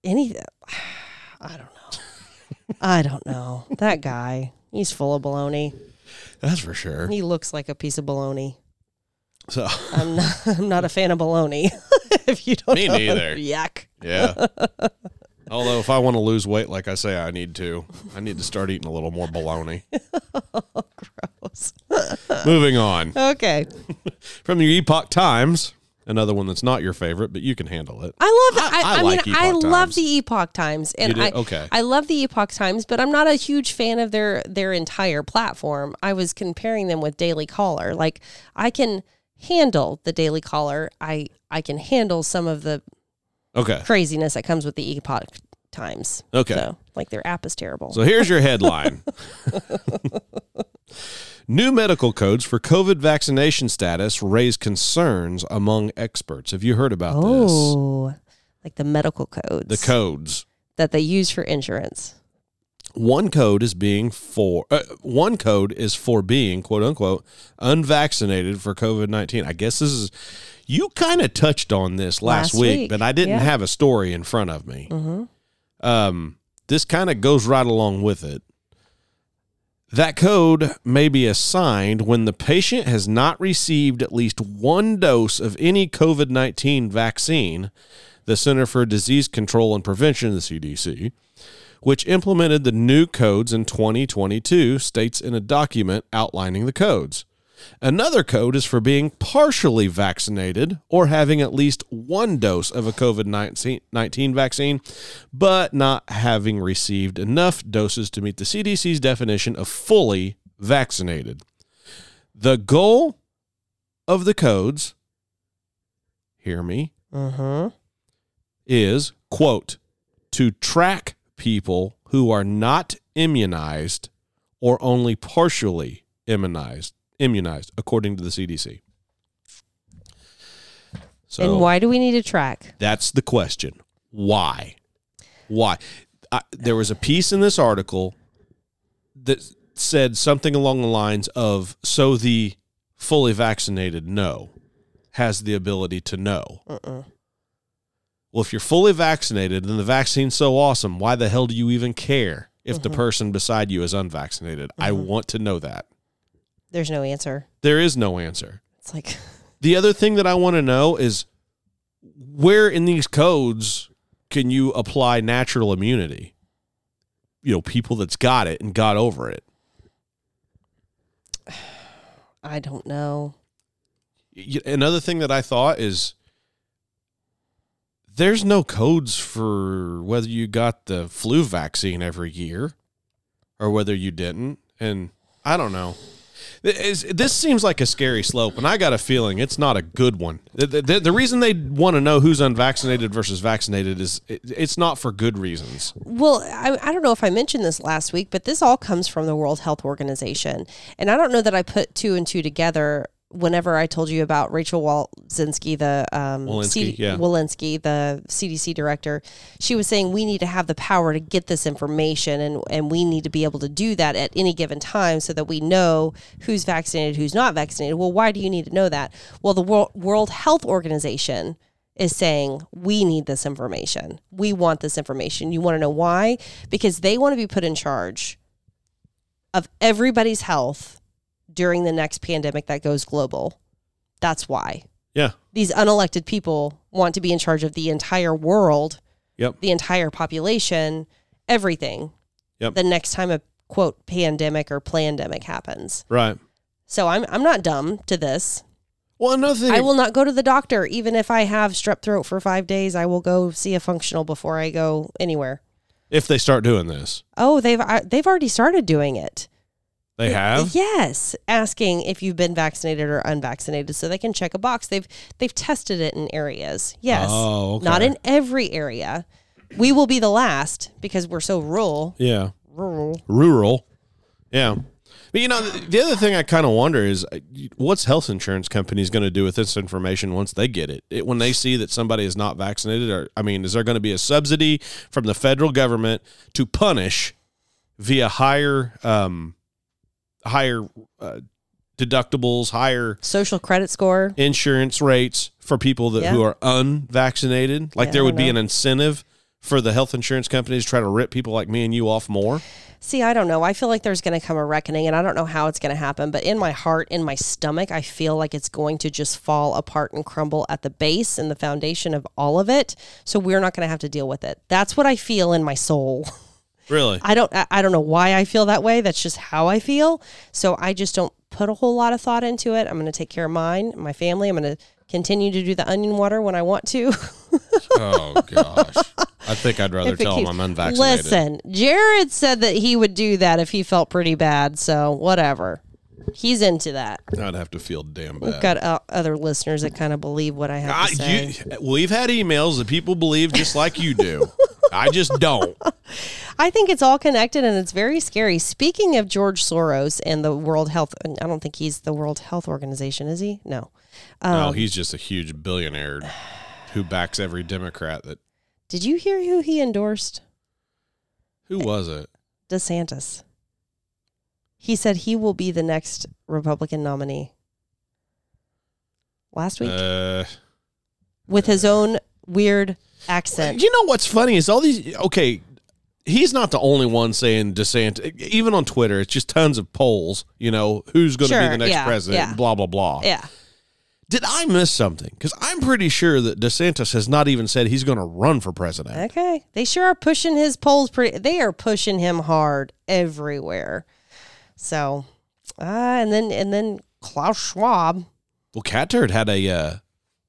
[SPEAKER 2] anything. I don't know. I don't know. That guy, he's full of baloney.
[SPEAKER 1] That's for sure.
[SPEAKER 2] He looks like a piece of baloney.
[SPEAKER 1] So
[SPEAKER 2] I'm not. I'm not a fan of baloney. if you don't,
[SPEAKER 1] Me
[SPEAKER 2] know.
[SPEAKER 1] neither.
[SPEAKER 2] Yuck.
[SPEAKER 1] yeah. Although if I want to lose weight, like I say, I need to. I need to start eating a little more bologna.
[SPEAKER 2] Oh, gross.
[SPEAKER 1] Moving on
[SPEAKER 2] Okay.
[SPEAKER 1] from the Epoch Times, another one that's not your favorite, but you can handle it.
[SPEAKER 2] I love.
[SPEAKER 1] I-
[SPEAKER 2] I,
[SPEAKER 1] I
[SPEAKER 2] I,
[SPEAKER 1] like
[SPEAKER 2] mean, I
[SPEAKER 1] Epoch
[SPEAKER 2] love the Epoch Times, and I
[SPEAKER 1] Okay.
[SPEAKER 2] I love the Epoch Times, but I'm not a huge fan of their their entire platform. I was comparing them with Daily Caller. Like I can handle the Daily Caller. I I can handle some of the
[SPEAKER 1] Okay.
[SPEAKER 2] craziness that comes with the Epoch times.
[SPEAKER 1] Okay.
[SPEAKER 2] So, like their app is terrible.
[SPEAKER 1] So here's your headline New medical codes for COVID vaccination status raise concerns among experts. Have you heard about this?
[SPEAKER 2] oh, like the medical codes.
[SPEAKER 1] The codes.
[SPEAKER 2] that they use for insurance.
[SPEAKER 1] One code is being for uh, one code is for being quote unquote unvaccinated for COVID nineteen. I guess this is you kind of touched on this last,
[SPEAKER 2] Last
[SPEAKER 1] week,
[SPEAKER 2] week,
[SPEAKER 1] but I didn't
[SPEAKER 2] yeah.
[SPEAKER 1] have a story in front of me.
[SPEAKER 2] Mm-hmm.
[SPEAKER 1] Um, this kind of goes right along with it. That code may be assigned when the patient has not received at least one dose of any COVID 19 vaccine, the Center for Disease Control and Prevention, the CDC, which implemented the new codes in 2022, states in a document outlining the codes. Another code is for being partially vaccinated or having at least one dose of a COVID 19 vaccine, but not having received enough doses to meet the CDC's definition of fully vaccinated. The goal of the codes, hear me,
[SPEAKER 2] Mm-hmm.
[SPEAKER 1] is, quote, to track people who are not immunized or only partially immunized, immunized according to the CDC. So
[SPEAKER 2] and why do we need to track?
[SPEAKER 1] that's the question. Why? Why? I, there was a piece in this article that said something along the lines of so the fully vaccinated know has the ability to know.
[SPEAKER 2] Uh-uh.
[SPEAKER 1] Well, if you're fully vaccinated and the vaccine's so awesome, why the hell do you even care if the mm-hmm. person beside you is unvaccinated? I mm-hmm. want to know that.
[SPEAKER 2] There's no answer.
[SPEAKER 1] There is no answer.
[SPEAKER 2] It's like
[SPEAKER 1] The other thing that I want to know is where in these codes can you apply natural immunity? You know, people that's got it and got over it.
[SPEAKER 2] I don't know.
[SPEAKER 1] Another thing that I thought is there's no codes for whether you got the flu vaccine every year or whether you didn't. And I don't know. Th- is- This seems like a scary slope, and I got a feeling it's not a good one. The, the, the reason they want to know who's unvaccinated versus vaccinated is it, it's not for good reasons.
[SPEAKER 2] Well, I, I don't know if I mentioned this last week, but this all comes from the World Health Organization. And I don't know that I put two and two together whenever I told you about Rachel Walzinski, the um,
[SPEAKER 1] Walensky, yeah.
[SPEAKER 2] Walensky, the CDC director. She was saying we need to have the power to get this information and, and we need to be able to do that at any given time so that we know who's vaccinated, who's not vaccinated. Well, why do you need to know that? Well, the World, World Health Organization is saying we need this information. We want this information. You want to know why? Because they want to be put in charge of everybody's health during the next pandemic that goes global. That's why.
[SPEAKER 1] Yeah.
[SPEAKER 2] These unelected people want to be in charge of the entire world,
[SPEAKER 1] Yep.
[SPEAKER 2] the entire population, everything.
[SPEAKER 1] Yep.
[SPEAKER 2] The next time a quote pandemic or pandemic happens.
[SPEAKER 1] Right.
[SPEAKER 2] So I'm I'm not dumb to this.
[SPEAKER 1] Well, another thing.
[SPEAKER 2] I will not go to the doctor even if I have strep throat for 5 days. I will go see a functional before I go anywhere.
[SPEAKER 1] if they start doing this,
[SPEAKER 2] Oh, they've I- they've already started doing it.
[SPEAKER 1] They have.
[SPEAKER 2] Yes, asking if you've been vaccinated or unvaccinated, so they can check a box. They've they've tested it in areas. Yes,
[SPEAKER 1] Oh, okay.
[SPEAKER 2] not in every area. We will be the last because we're so rural.
[SPEAKER 1] Yeah.
[SPEAKER 2] Rural.
[SPEAKER 1] rural. Yeah. But you know, the, the other thing I kind of wonder is uh, what's health insurance companies going to do with this information once they get it? it? When they see that somebody is not vaccinated, or I mean, is there going to be a subsidy from the federal government to punish via higher, um, higher uh, deductibles, higher
[SPEAKER 2] Social credit score.
[SPEAKER 1] insurance rates for people that
[SPEAKER 2] Yeah.
[SPEAKER 1] who are unvaccinated? Like
[SPEAKER 2] Yeah,
[SPEAKER 1] there would be an incentive for the health insurance companies to try to rip people like me and you off more.
[SPEAKER 2] See, I don't know. I feel like there's going to come a reckoning, and I don't know how it's going to happen. But in my heart, in my stomach, I feel like it's going to just fall apart and crumble at the base and the foundation of all of it. So we're not going to have to deal with it. That's what I feel in my soul.
[SPEAKER 1] Really?
[SPEAKER 2] I don't I I don't know why I feel that way. That's just how I feel. So I just don't put a whole lot of thought into it. I'm going to take care of mine, my family. I'm going to continue to do the onion water when I want to.
[SPEAKER 1] Oh gosh, I think I'd rather tell him I'm unvaccinated.
[SPEAKER 2] Listen, Jared said that he would do that if he felt pretty bad. So whatever. He's into that.
[SPEAKER 1] I'd have to feel damn
[SPEAKER 2] We've got uh, other listeners that kind of believe what I have
[SPEAKER 1] I,
[SPEAKER 2] to say.
[SPEAKER 1] you, we've had emails that people believe just like you do. I just don't.
[SPEAKER 2] I think it's all connected and it's very scary. Speaking of George Soros and the World Health, I don't think he's the World Health Organization, is he? No. Um,
[SPEAKER 1] no, he's just a huge billionaire who backs every Democrat that
[SPEAKER 2] Did you hear who he endorsed?
[SPEAKER 1] who was it?
[SPEAKER 2] DeSantis. He said he will be the next Republican nominee. Last week
[SPEAKER 1] Uh
[SPEAKER 2] with his own weird accent.
[SPEAKER 1] You know what's funny is all these. Okay, he's not the only one saying DeSantis. Even on Twitter, it's just tons of polls. You know who's going to be the next
[SPEAKER 2] yeah,
[SPEAKER 1] president.
[SPEAKER 2] yeah.
[SPEAKER 1] Blah blah blah.
[SPEAKER 2] Yeah.
[SPEAKER 1] Did I miss something? Because I'm pretty sure that DeSantis has not even said he's going to run for president.
[SPEAKER 2] Okay. They sure are pushing his polls pretty they are pushing him hard everywhere. So uh, and then and then Klaus Schwab.
[SPEAKER 1] Well, Cat Turd had a uh,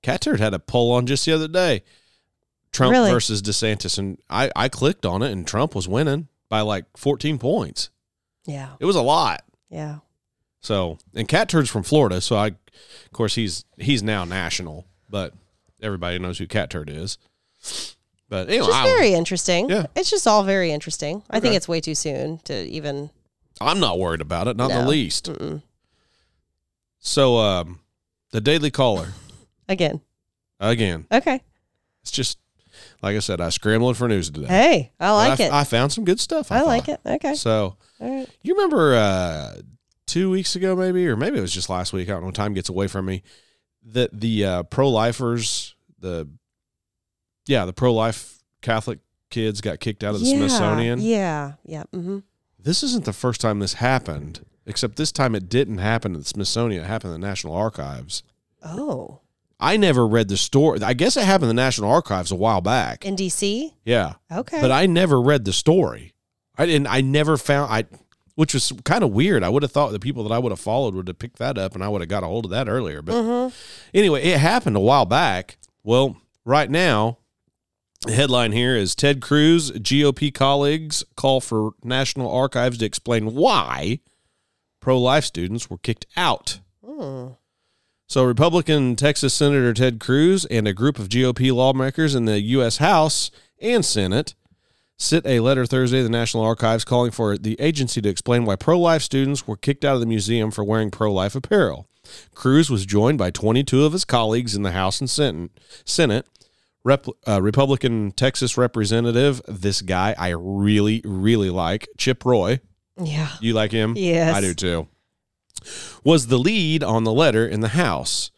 [SPEAKER 1] Cat Turd had a poll on just the other day. Trump
[SPEAKER 2] Really?
[SPEAKER 1] versus DeSantis, and I I clicked on it, and Trump was winning by like 14 points.
[SPEAKER 2] Yeah.
[SPEAKER 1] It was a lot.
[SPEAKER 2] Yeah.
[SPEAKER 1] So, and Cat Turd's from Florida, so I, of course, he's he's now national, but everybody knows who Cat Turd is. But anyway,
[SPEAKER 2] Just very interesting.
[SPEAKER 1] Yeah.
[SPEAKER 2] It's just all very interesting. I think it's way too soon to even
[SPEAKER 1] I'm not worried about it, not in the least.
[SPEAKER 2] Mm-mm.
[SPEAKER 1] So, um, the Daily Caller
[SPEAKER 2] again.
[SPEAKER 1] again.
[SPEAKER 2] Okay.
[SPEAKER 1] It's just like I said, I scrambled for news today.
[SPEAKER 2] Hey, I like
[SPEAKER 1] I,
[SPEAKER 2] it.
[SPEAKER 1] I found some good stuff. I,
[SPEAKER 2] I like it. Okay.
[SPEAKER 1] So,
[SPEAKER 2] right.
[SPEAKER 1] you remember uh, two weeks ago, maybe, or maybe it was just last week. I don't know. Time gets away from me. That the uh, pro lifers, the yeah, the pro life Catholic kids got kicked out of the
[SPEAKER 2] yeah,
[SPEAKER 1] Smithsonian.
[SPEAKER 2] Yeah. Yeah. Mm-hmm.
[SPEAKER 1] This isn't the first time this happened, except this time it didn't happen at the Smithsonian. It happened at the National Archives.
[SPEAKER 2] Oh.
[SPEAKER 1] I never read the story. I guess it happened in the National Archives a while back.
[SPEAKER 2] In DC?
[SPEAKER 1] yeah.
[SPEAKER 2] Okay.
[SPEAKER 1] but I never read the story. I didn't. I never found. I, which was kind of weird. I would have thought the people that I would have followed would have picked that up, and I would have got a hold of that earlier. But
[SPEAKER 2] Mhm.
[SPEAKER 1] anyway, it happened a while back. Well, right now, the headline here is Ted Cruz GOP colleagues call for National Archives to explain why pro-life students were kicked out.
[SPEAKER 2] Hmm.
[SPEAKER 1] So, Republican Texas Senator Ted Cruz and a group of GOP lawmakers in the U.S. House and Senate sent a letter Thursday to the National Archives calling for the agency to explain why pro life students were kicked out of the museum for wearing pro life apparel. Cruz was joined by 22 of his colleagues in the House and Senate. Senate. Rep, uh, Republican Texas Representative, this guy I really, really like, Chip Roy.
[SPEAKER 2] Yeah.
[SPEAKER 1] You like him?
[SPEAKER 2] Yes.
[SPEAKER 1] I do too. Was the lead on the letter in the House.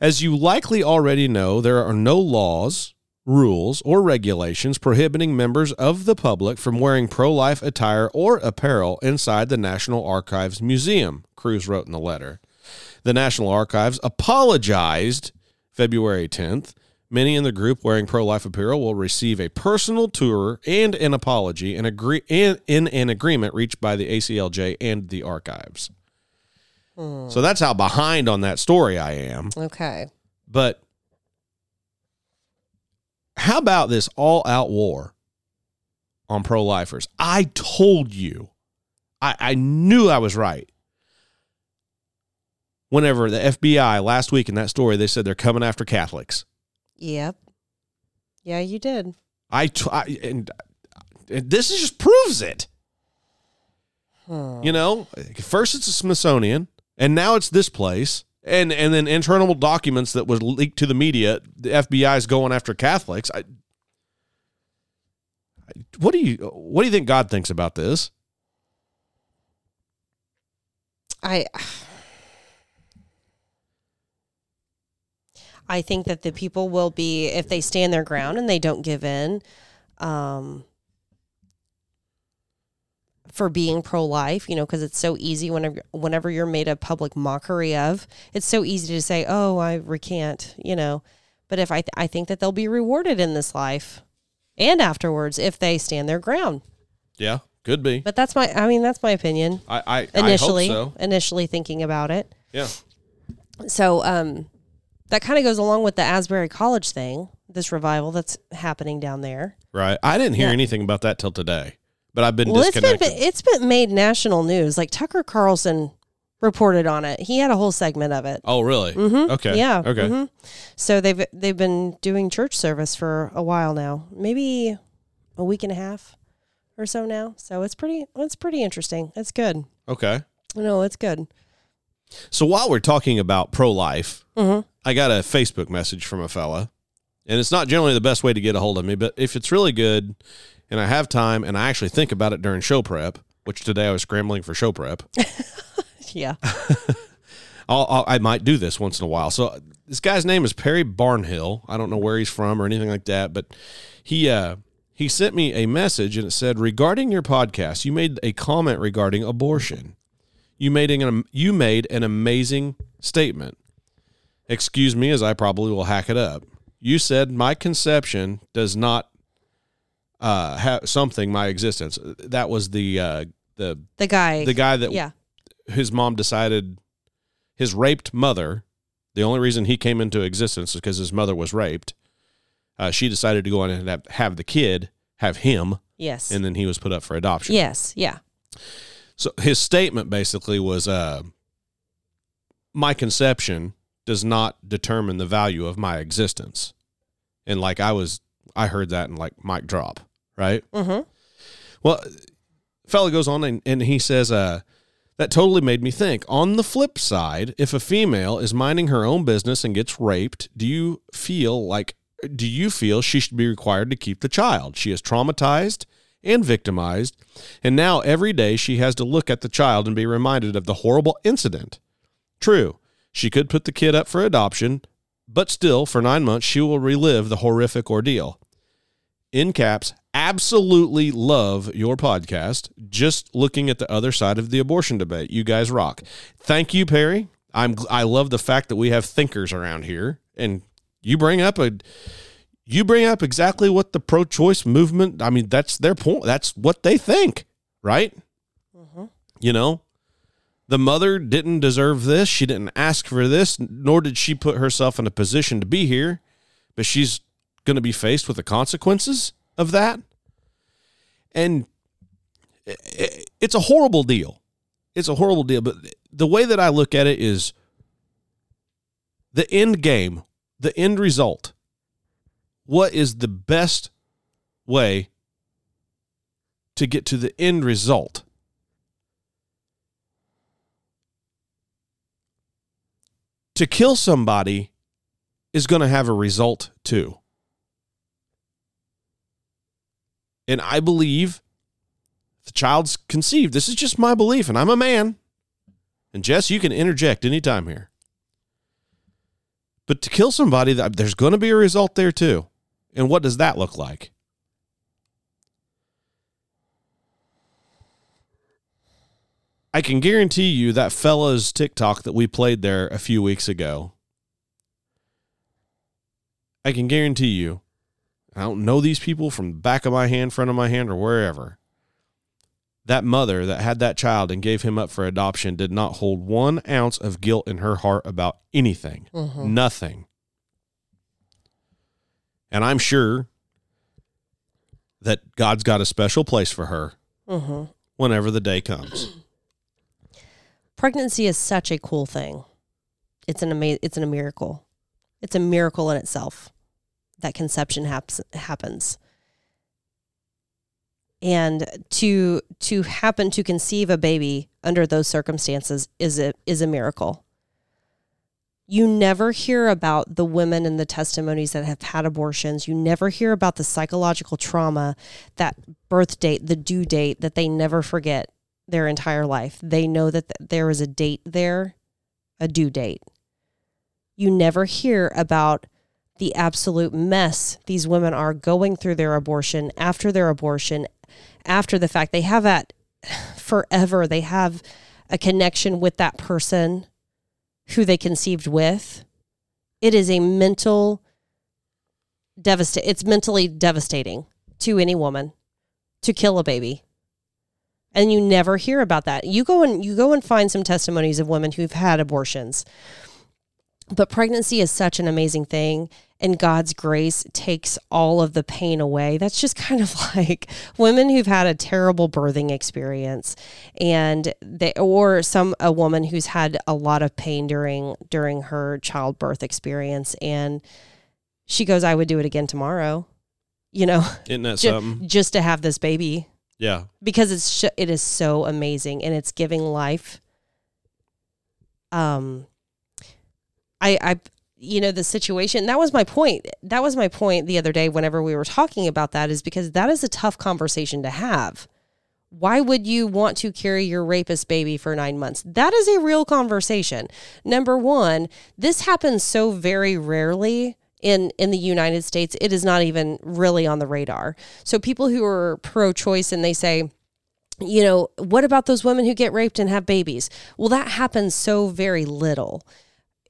[SPEAKER 1] As you likely already know, there are no laws, rules, or regulations prohibiting members of the public from wearing pro life attire or apparel inside the National Archives Museum, Cruz wrote in the letter. The National Archives apologized February 10th. Many in the group wearing pro life apparel will receive a personal tour and an apology and agree and in an agreement reached by the ACLJ and the archives. So that's how behind on that story I am.
[SPEAKER 2] Okay.
[SPEAKER 1] But how about this all out war on pro lifers? I told you, I, I knew I was right. Whenever the FBI last week in that story, they said they're coming after Catholics.
[SPEAKER 2] Yep. Yeah, you did.
[SPEAKER 1] I, t- I and, and this just proves it. You know, first it's the Smithsonian, and now it's this place, and and then internal documents that was leaked to the media. The FBI is going after Catholics. I- what do you what do you think God thinks about this?
[SPEAKER 2] I I think that the people will be if they stand their ground and they don't give in um for being pro-life, you know, because it's so easy whenever whenever you're made a public mockery of, it's so easy to say, "Oh, I recant," you know. But if I th- I think that they'll be rewarded in this life and afterwards if they stand their ground.
[SPEAKER 1] Yeah, could be.
[SPEAKER 2] But that's my I mean, that's my opinion
[SPEAKER 1] I I,
[SPEAKER 2] initially
[SPEAKER 1] I hope so.
[SPEAKER 2] initially thinking about it.
[SPEAKER 1] Yeah,
[SPEAKER 2] So um, that kind of goes along with the Asbury College thing, this revival that's happening down there.
[SPEAKER 1] right. I didn't hear
[SPEAKER 2] Yeah.
[SPEAKER 1] anything about that till today, but I've been
[SPEAKER 2] Well, it's been it's been made national news. Like Tucker Carlson reported on it. He had a whole segment of it.
[SPEAKER 1] oh, really?
[SPEAKER 2] Mhm.
[SPEAKER 1] Okay.
[SPEAKER 2] Yeah.
[SPEAKER 1] Okay.
[SPEAKER 2] mhm. So they've they've been doing church service for a while now. Maybe a week and a half or so now. So it's pretty it's pretty interesting. It's good.
[SPEAKER 1] Okay.
[SPEAKER 2] No, it's good.
[SPEAKER 1] So while we're talking about pro life,
[SPEAKER 2] Mhm.
[SPEAKER 1] I got a Facebook message from a fella, and it's not generally the best way to get a hold of me, but if it's really good and I have time and I actually think about it during show prep, which today I was scrambling for show prep,
[SPEAKER 2] Yeah.
[SPEAKER 1] I'll, I'll, I might do this once in a while. So this guy's name is Perry Barnhill. I don't know where he's from or anything like that, but he uh, he sent me a message and it said regarding your podcast, you made a comment regarding abortion. You made an you made an amazing statement. Excuse me, as I probably will hack it up. You said my conception does not uh, have something my existence. That was the uh, the
[SPEAKER 2] The guy.
[SPEAKER 1] the guy that
[SPEAKER 2] Yeah.
[SPEAKER 1] his mom decided his raped mother the only reason he came into existence is because his mother was raped uh, she decided to go on and have, have the kid have him
[SPEAKER 2] Yes.
[SPEAKER 1] and then he was put up for adoption
[SPEAKER 2] yes. Yeah.
[SPEAKER 1] so his statement basically was uh, my conception does not determine the value of my existence and like i was i heard that and like mic drop right
[SPEAKER 2] Mm-hmm.
[SPEAKER 1] well, fella goes on and, and he says, uh, that totally made me think. On the flip side, if a female is minding her own business and gets raped, do you feel like do you feel she should be required to keep the child? She is traumatized and victimized, and now every day she has to look at the child and be reminded of the horrible incident. True, she could put the kid up for adoption, but still, for nine months, she will relive the horrific ordeal in caps, absolutely love your podcast. Just looking at the other side of the abortion debate. You guys rock. Thank you, Perry. I'm I love the fact that we have thinkers around here and you bring up a you bring up exactly what the pro-choice movement, I mean that's their point. That's what they think, right? Mm-hmm. You know, the mother didn't deserve this. She didn't ask for this, nor did she put herself in a position to be here, but she's going to be faced with the consequences of that. And it's a horrible deal. It's a horrible deal. But the way that I look at it is the end game, the end result. What is the best way to get to the end result? To kill somebody is going to have a result too. And I believe the child's conceived. This is just my belief, and I'm a man. And Jess, you can interject anytime here. But to kill somebody, there's going to be a result there too. And what does that look like? I can guarantee you that fella's TikTok that we played there a few weeks ago. I can guarantee you, I don't know these people from the back of my hand, front of my hand, or wherever. That mother that had that child and gave him up for adoption did not hold one ounce of guilt in her heart about anything. Nothing. And I'm sure that God's got a special place for her
[SPEAKER 2] Mm-hmm.
[SPEAKER 1] whenever the day comes.
[SPEAKER 2] Pregnancy is such a cool thing. It's an ama- It's an, a miracle. It's a miracle in itself that conception haps- happens. And to to happen to conceive a baby under those circumstances is a is a miracle. You never hear about the women and the testimonies that have had abortions. You never hear about the psychological trauma, that birth date, the due date that they never forget their entire life. They know that th- there is a date there, a due date. You never hear about the absolute mess these women are going through their abortion, after their abortion, after the fact. They have that forever. They have a connection with that person who they conceived with. It is a mental devastate. It's mentally devastating to any woman to kill a baby and you never hear about that. You go and you go and find some testimonies of women who've had abortions. But pregnancy is such an amazing thing and God's grace takes all of the pain away. That's just kind of like women who've had a terrible birthing experience and they or some a woman who's had a lot of pain during during her childbirth experience and she goes I would do it again tomorrow you know,
[SPEAKER 1] Isn't that
[SPEAKER 2] ju-
[SPEAKER 1] something?
[SPEAKER 2] just to have this baby
[SPEAKER 1] Yeah.
[SPEAKER 2] because it's it is so amazing and it's giving life. Um, I I you know the situation that was my point. That was my point the other day whenever we were talking about that is because that is a tough conversation to have. Why would you want to carry your rapist baby for nine months? That is a real conversation. Number one, this happens so very rarely in in the United States. It is not even really on the radar. So people who are pro-choice and they say, you know, what about those women who get raped and have babies? Well, that happens so very little.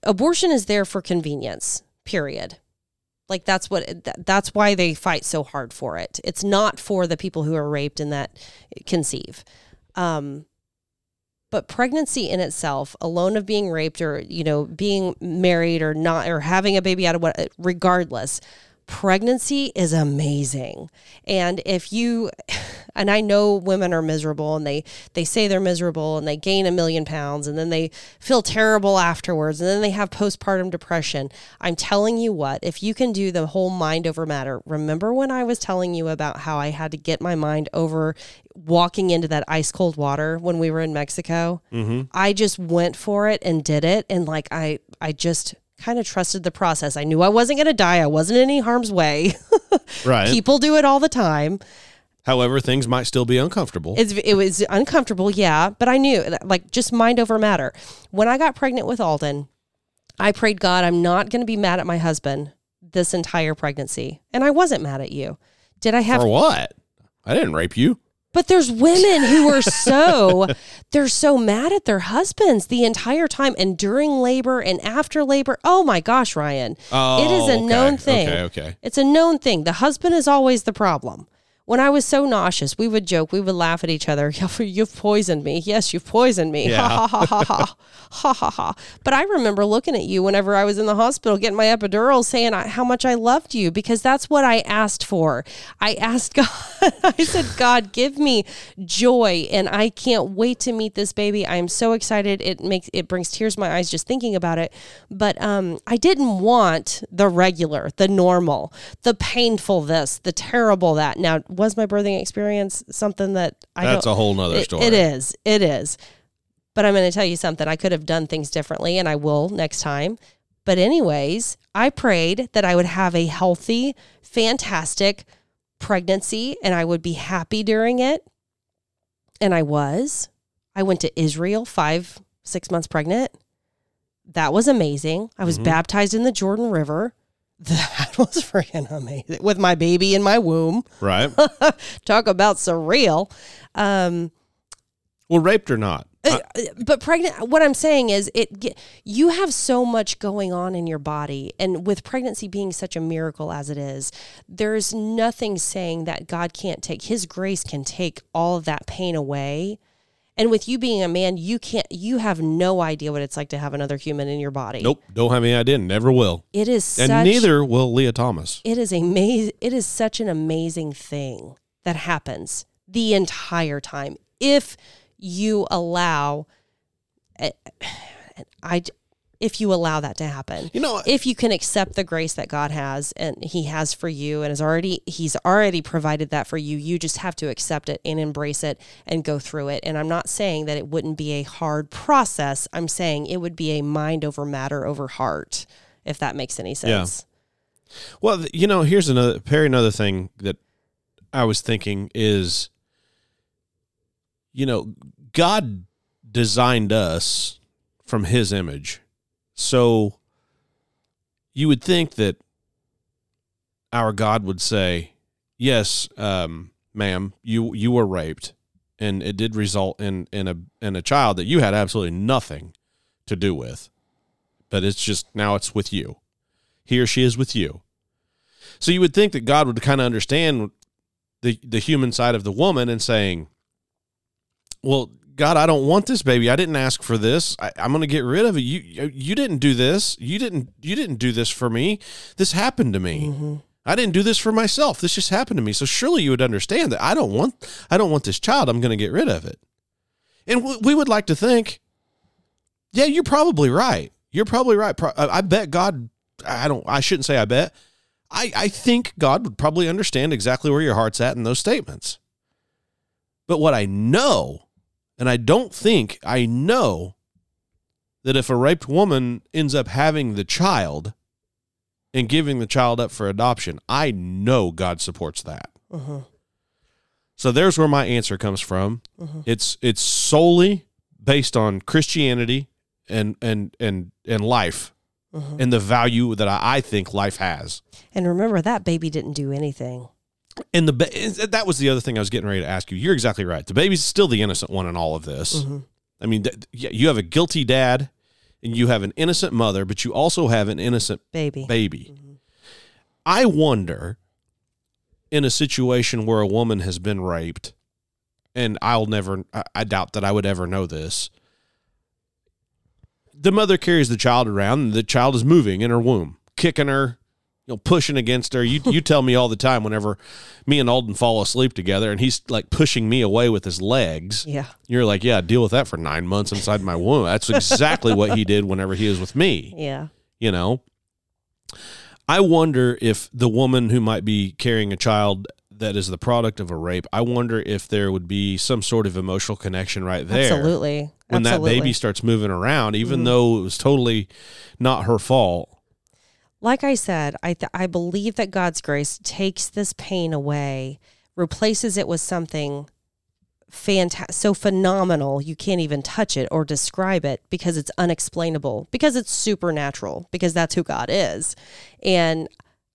[SPEAKER 2] Abortion is there for convenience. Period. Like that's what th- that's why they fight so hard for it. It's not for the people who are raped and that conceive. Um, but pregnancy in itself, alone of being raped or you know being married or not or having a baby out of what, regardless, pregnancy is amazing. And if you, and I know women are miserable and they they say they're miserable and they gain a million pounds and then they feel terrible afterwards and then they have postpartum depression. I'm telling you what, if you can do the whole mind over matter, remember when I was telling you about how I had to get my mind over walking into that ice cold water when we were in Mexico? Mm-hmm. I just went for it and did it and like I I just kind of trusted the process. I knew I wasn't going to die. I wasn't in any harm's way.
[SPEAKER 1] Right.
[SPEAKER 2] People do it all the time.
[SPEAKER 1] However, things might still be uncomfortable.
[SPEAKER 2] It's, it was uncomfortable, yeah, but I knew, like, just mind over matter. When I got pregnant with Alden, I prayed, God, I'm not going to be mad at my husband this entire pregnancy. And I wasn't mad at you. Did I have
[SPEAKER 1] For what? I didn't rape you.
[SPEAKER 2] But there's women who are so they're so mad at their husbands the entire time and during labor and after labor. Oh my gosh, Ryan. it is
[SPEAKER 1] Oh,
[SPEAKER 2] a
[SPEAKER 1] okay.
[SPEAKER 2] known thing.
[SPEAKER 1] Okay, okay.
[SPEAKER 2] It's a known thing. The husband is always the problem. When I was so nauseous, we would joke, we would laugh at each other. You've poisoned me. Yes, you've poisoned me.
[SPEAKER 1] Yeah.
[SPEAKER 2] Ha ha ha ha ha. Ha ha ha. But I remember looking at you whenever I was in the hospital getting my epidural saying how much I loved you because that's what I asked for. I asked God, I said, God, give me joy and I can't wait to meet this baby. I am so excited. It makes it brings tears to my eyes just thinking about it. But um I didn't want the regular, the normal, the painful this, the terrible that. Now, was my birthing experience something that I
[SPEAKER 1] That's a whole nother
[SPEAKER 2] it-
[SPEAKER 1] story.
[SPEAKER 2] It is. It is. But I'm going to tell you something. I could have done things differently, and I will next time. But, anyways, I prayed that I would have a healthy, fantastic pregnancy and I would be happy during it. And I was. I went to Israel five, six months pregnant. That was amazing. I was mm-hmm. baptized in the Jordan River. That was freaking amazing with my baby in my womb.
[SPEAKER 1] Right.
[SPEAKER 2] Talk about surreal. Um,
[SPEAKER 1] well, raped or not.
[SPEAKER 2] uh, but pregnant what i'm saying is it you have so much going on in your body and with pregnancy being such a miracle as it is there's nothing saying that god can't take his grace can take all of that pain away and with you being a man you can't you have no idea what it's like to have another human in your body
[SPEAKER 1] Nope. Don't have any idea. Never will.
[SPEAKER 2] it is
[SPEAKER 1] And
[SPEAKER 2] such
[SPEAKER 1] neither will Lia Thomas.
[SPEAKER 2] it is amazing it is such an amazing thing that happens the entire time if you allow eh, i if you allow that to happen
[SPEAKER 1] You know,
[SPEAKER 2] if you can accept the grace that god has and he has for you and has already he's already provided that for you you just have to accept it and embrace it and go through it and i'm not saying that it wouldn't be a hard process i'm saying it would be a mind over matter over heart if that makes any sense
[SPEAKER 1] Yeah. Well, you know, here's another Perry. Another thing that I was thinking is, you know, God designed us from His image, so you would think that our God would say, "Yes, um, ma'am, you you were raped, and it did result in in a in a child that you had absolutely nothing to do with, but it's just now it's with you." he or she is with you. So you would think that God would kind of understand the the human side of the woman and saying, "Well, God, I don't want this baby. I didn't ask for this. I, I'm going to get rid of it. You you didn't do this. You didn't you didn't do this for me. This happened to me. Mm-hmm. I didn't do this for myself. This just happened to me. So surely you would understand that I don't want I don't want this child. I'm going to get rid of it." And w- we would like to think, yeah, you're probably right. You're probably right. Pro- I I bet God. I don't. I shouldn't say I bet. I, I think God would probably understand exactly where your heart's at in those statements. But what I know, and I don't think I know, that if a raped woman ends up having the child and giving the child up for adoption, I know God supports that. Uh-huh. So there's where my answer comes from. It's it's solely based on Christianity and and and and life and the value that I, I think life has.
[SPEAKER 2] And remember, that baby didn't do anything.
[SPEAKER 1] And the ba- that was the other thing I was getting ready to ask you. You're exactly right. The baby's still the innocent one in all of this. Mm-hmm. I mean, th- yeah, you have a guilty dad and you have an innocent mother, but you also have an innocent
[SPEAKER 2] Baby.
[SPEAKER 1] baby. Mm-hmm. I wonder in a situation where a woman has been raped, and I'll never, I- I doubt that I would ever know this. The mother carries the child around, and the child is moving in her womb, kicking her, you know, pushing against her. You you tell me all the time whenever me and Alden fall asleep together, and he's like pushing me away with his legs.
[SPEAKER 2] Yeah.
[SPEAKER 1] You're like, yeah, deal with that for nine months inside my womb. That's exactly what he did whenever he was with me
[SPEAKER 2] Yeah.
[SPEAKER 1] you know i wonder if the woman who might be carrying a child that is the product of a rape i wonder if there would be some sort of emotional connection right there
[SPEAKER 2] Absolutely.
[SPEAKER 1] when
[SPEAKER 2] Absolutely.
[SPEAKER 1] that baby starts moving around even mm-hmm. though it was totally not her fault
[SPEAKER 2] like I said, I th- I believe that God's grace takes this pain away, replaces it with something fantastic, so phenomenal you can't even touch it or describe it because it's unexplainable, because it's supernatural, because that's who God is, and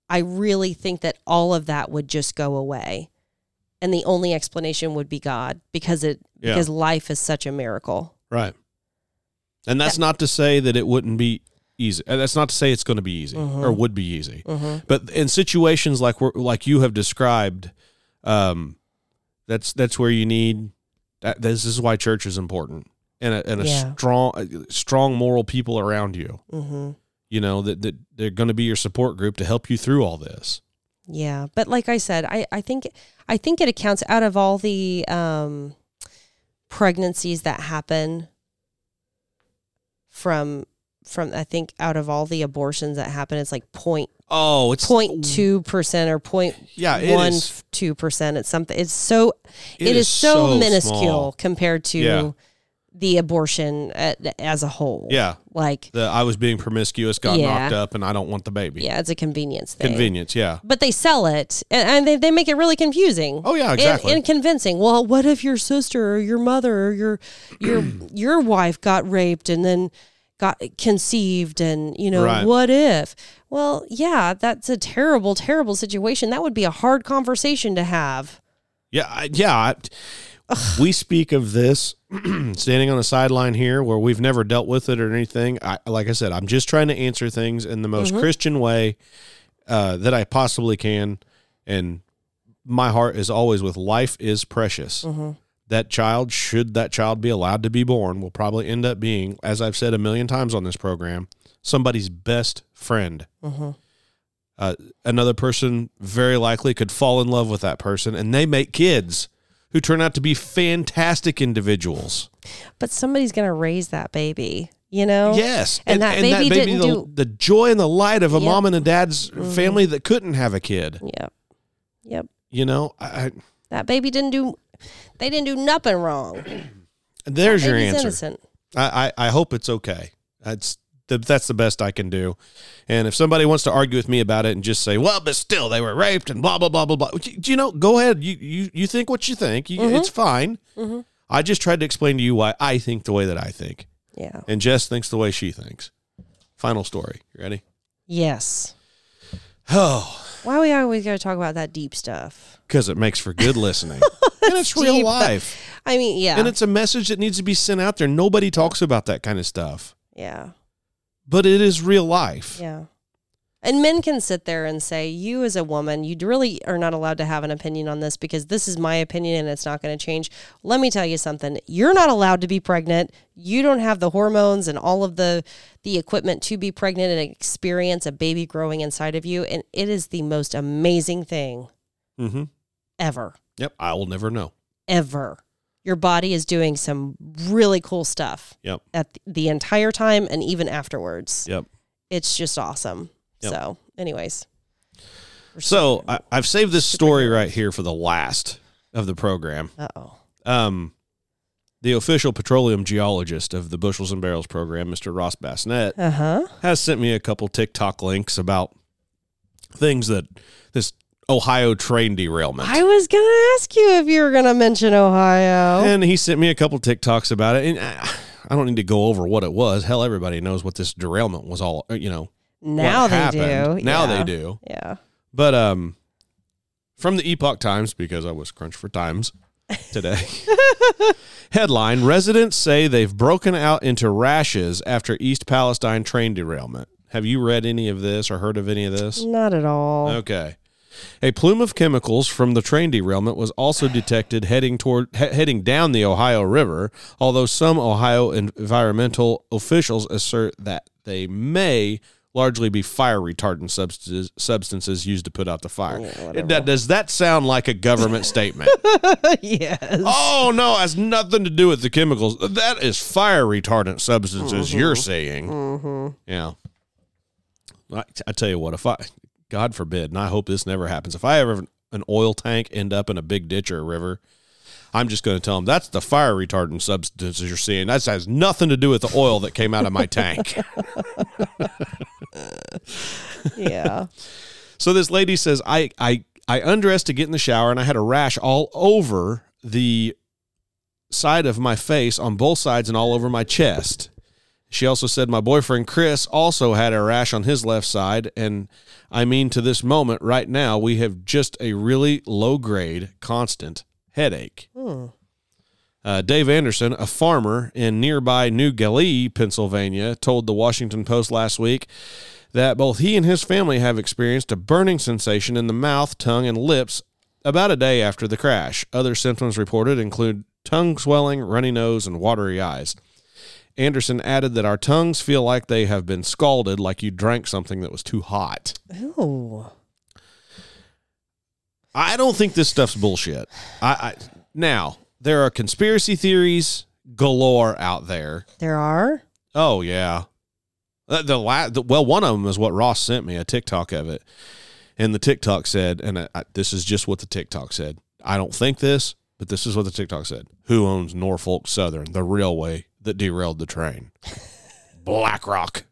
[SPEAKER 2] I really think that all of that would just go away, and the only explanation would be God because it
[SPEAKER 1] Yeah.
[SPEAKER 2] because life is such a miracle.
[SPEAKER 1] right and that's not to say that it wouldn't be easy. Uh, that's not to say it's going to be easy
[SPEAKER 2] Mm-hmm.
[SPEAKER 1] or would be easy. But in situations like we're, like you have described um that's that's where you need that this is why church is important. And a, and a
[SPEAKER 2] Yeah.
[SPEAKER 1] strong uh, strong moral people around you.
[SPEAKER 2] Hmm
[SPEAKER 1] you know that, that they're going to be your support group to help you through all this.
[SPEAKER 2] Yeah, but like I said, I, I think I think it accounts out of all the um, pregnancies that happen from from I think out of all the abortions that happen, it's like point
[SPEAKER 1] oh it's
[SPEAKER 2] point two percent or point
[SPEAKER 1] yeah
[SPEAKER 2] one two percent. It's something. It's so
[SPEAKER 1] It
[SPEAKER 2] it
[SPEAKER 1] is
[SPEAKER 2] is, so,
[SPEAKER 1] so
[SPEAKER 2] minuscule
[SPEAKER 1] small.
[SPEAKER 2] compared to
[SPEAKER 1] Yeah.
[SPEAKER 2] the abortion at, as a whole.
[SPEAKER 1] yeah
[SPEAKER 2] like
[SPEAKER 1] the i was being promiscuous got
[SPEAKER 2] Yeah.
[SPEAKER 1] knocked up and i don't want the baby
[SPEAKER 2] yeah, it's a convenience thing.
[SPEAKER 1] convenience yeah
[SPEAKER 2] but they sell it and, and they, they make it really confusing.
[SPEAKER 1] Oh, yeah,
[SPEAKER 2] And-
[SPEAKER 1] exactly.
[SPEAKER 2] And, convincing. Well, what if your sister or your mother or your your your wife got raped and then got conceived and you know
[SPEAKER 1] Right.
[SPEAKER 2] what if? Well, yeah, that's a terrible, terrible situation. That would be a hard conversation to have.
[SPEAKER 1] Yeah, I- yeah. I- we speak of this standing on the sideline here, where we've never dealt with it or anything. I, like I said, I'm just trying to answer things in the most Christian way uh, that I possibly can, and my heart is always with life is precious. That child, should that child be allowed to be born, will probably end up being, as I've said a million times on this program, somebody's best friend. Uh, another person very likely could fall in love with that person, and they make kids who turn out to be fantastic individuals.
[SPEAKER 2] But somebody's going to raise that baby, you know?
[SPEAKER 1] Yes,
[SPEAKER 2] And, that baby didn't
[SPEAKER 1] the,
[SPEAKER 2] do.
[SPEAKER 1] the joy and the light of a
[SPEAKER 2] Yep.
[SPEAKER 1] mom and a dad's family that couldn't have a kid.
[SPEAKER 2] Yep. Yep.
[SPEAKER 1] You know, I-
[SPEAKER 2] That baby didn't do. They didn't do nothing wrong.
[SPEAKER 1] there's your
[SPEAKER 2] Baby's
[SPEAKER 1] answer.
[SPEAKER 2] innocent.
[SPEAKER 1] I, I, I hope it's okay. That's the, that's the best I can do. And if somebody wants to argue with me about it and just say, "Well, but still they were raped and blah blah blah blah blah," you, you know, go ahead. You you you think what you think. You, mm-hmm. It's fine. Mm-hmm. I just tried to explain to you why I think the way that I think,
[SPEAKER 2] Yeah.
[SPEAKER 1] and Jess thinks the way she thinks. Final story. You ready?
[SPEAKER 2] Yes.
[SPEAKER 1] Oh,
[SPEAKER 2] Why are we always got to talk about that deep stuff?
[SPEAKER 1] because it makes for good listening, and it's real
[SPEAKER 2] deep.
[SPEAKER 1] life,
[SPEAKER 2] I mean, yeah.
[SPEAKER 1] and it's a message that needs to be sent out there. Nobody talks about that kind of stuff,
[SPEAKER 2] yeah.
[SPEAKER 1] but it is real life.
[SPEAKER 2] Yeah. And men can sit there and say, you as a woman, you really are not allowed to have an opinion on this because this is my opinion and it's not going to change. Let me tell you something. You're not allowed to be pregnant. You don't have the hormones and all of the the equipment to be pregnant and experience a baby growing inside of you. And it is the most amazing thing
[SPEAKER 1] Mm-hmm.
[SPEAKER 2] ever.
[SPEAKER 1] Yep. I will never know.
[SPEAKER 2] Ever. Your body is doing some really cool stuff
[SPEAKER 1] Yep.
[SPEAKER 2] at the entire time and even afterwards.
[SPEAKER 1] Yep.
[SPEAKER 2] It's just awesome.
[SPEAKER 1] Yep.
[SPEAKER 2] So, anyways.
[SPEAKER 1] So I, I've saved this story right here for the last of the program.
[SPEAKER 2] Uh oh.
[SPEAKER 1] Um, the official petroleum geologist of the Bushels and Barrels program, Mr. Ross Bassnett,
[SPEAKER 2] Uh huh.
[SPEAKER 1] has sent me a couple TikTok links about things that this Ohio train derailment.
[SPEAKER 2] I was gonna ask you if you were gonna mention Ohio.
[SPEAKER 1] And he sent me a couple TikToks about it. And I, I don't need to go over what it was. Hell, everybody knows what this derailment was all, uh, you know.
[SPEAKER 2] now they
[SPEAKER 1] happened.
[SPEAKER 2] do.
[SPEAKER 1] Now
[SPEAKER 2] Yeah.
[SPEAKER 1] they do.
[SPEAKER 2] Yeah.
[SPEAKER 1] But um, from the Epoch Times, because I was crunched for times today. Headline Residents say they've broken out into rashes after East Palestine train derailment. Have you read any of this or heard of any of this?
[SPEAKER 2] Not at all.
[SPEAKER 1] Okay. A plume of chemicals from the train derailment was also detected heading toward he- heading down the Ohio River, although some Ohio environmental officials assert that they may largely be fire retardant substances substances used to put out the fire. Oh, that- does that sound like a government statement?
[SPEAKER 2] yes.
[SPEAKER 1] oh no, it has nothing to do with the chemicals. That is fire retardant substances you're mm-hmm. saying. Mm-hmm. Yeah. I, I tell you what, if I, God forbid, and I hope this never happens, if I ever have an oil tank end up in a big ditch or a river, I'm just going to tell them that's the fire retardant substances you're seeing. That has nothing to do with the oil that came out of my tank.
[SPEAKER 2] Yeah.
[SPEAKER 1] So this lady says, I, I, I undressed to get in the shower and I had a rash all over the side of my face on both sides and all over my chest. She also said my boyfriend Chris also had a rash on his left side. And I mean, to this moment right now, we have just a really low grade, constant headache. Uh, Dave Anderson, a farmer in nearby New Galilee, Pennsylvania, told the Washington Post last week that both he and his family have experienced a burning sensation in the mouth, tongue, and lips about a day after the crash. Other symptoms reported include tongue swelling, runny nose, and watery eyes. Anderson added that our tongues feel like they have been scalded, like you drank something that was too hot.
[SPEAKER 2] Ooh.
[SPEAKER 1] I don't think this stuff's bullshit. I, I now there are conspiracy theories galore out there.
[SPEAKER 2] There are.
[SPEAKER 1] Oh yeah, Uh, the, la- the well, one of them is what Ross sent me a TikTok of it, and the TikTok said, and I, I, this is just what the TikTok said. I don't think this, but this is what the TikTok said. Who owns Norfolk Southern, the railway that derailed the train? BlackRock.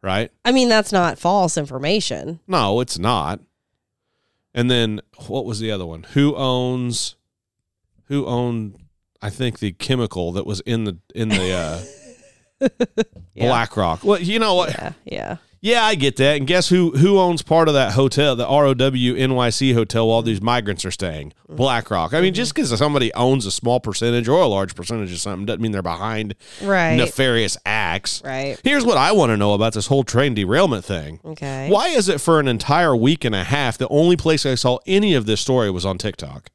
[SPEAKER 1] Right?
[SPEAKER 2] I mean, that's not false information.
[SPEAKER 1] No, it's not. And then what was the other one? Who owns? Who owned? I think the chemical that was in the in the uh, BlackRock. Well, you know what?
[SPEAKER 2] Yeah. Yeah.
[SPEAKER 1] Yeah, I get that. And guess who who owns part of that hotel, the ROW NYC hotel, while these migrants are staying? BlackRock. I mean, just mm-hmm. because somebody owns a small percentage or a large percentage of something doesn't mean they're behind
[SPEAKER 2] Right.
[SPEAKER 1] nefarious acts.
[SPEAKER 2] Right.
[SPEAKER 1] Here's what I want to know about this whole train derailment thing.
[SPEAKER 2] Okay.
[SPEAKER 1] Why is it for an entire week and a half the only place I saw any of this story was on TikTok?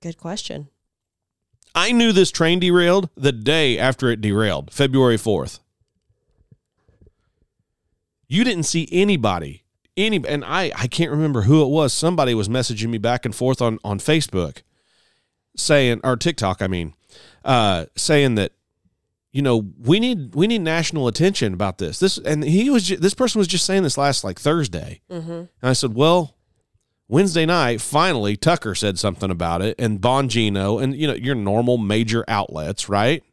[SPEAKER 2] Good question.
[SPEAKER 1] I knew this train derailed the day after it derailed, February 4th. You didn't see anybody, any, and I, I can't remember who it was. Somebody was messaging me back and forth on, on Facebook saying, or TikTok, I mean, uh, saying that, you know, we need, we need national attention about this. This, and he was, ju- this person was just saying this last like Thursday. And I said, well, Wednesday night, finally, Tucker said something about it, and Bongino, and you know your normal major outlets, right?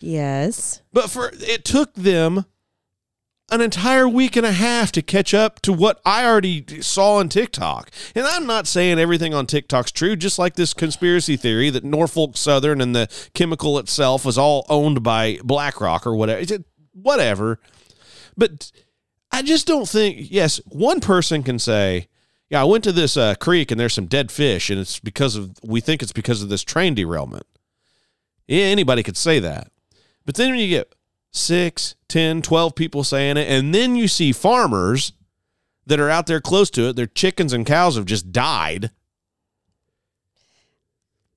[SPEAKER 2] Yes.
[SPEAKER 1] But for it took them an entire week and a half to catch up to what I already saw on TikTok. And I'm not saying everything on TikTok's true, just like this conspiracy theory that Norfolk Southern and the chemical itself was all owned by BlackRock or whatever. Whatever. But I just don't think, yes, one person can say, yeah, I went to this uh, creek and there's some dead fish, and it's because of, we think it's because of this train derailment. Yeah, anybody could say that. But then when you get six, 10, 12 people saying it, and then you see farmers that are out there close to it, their chickens and cows have just died.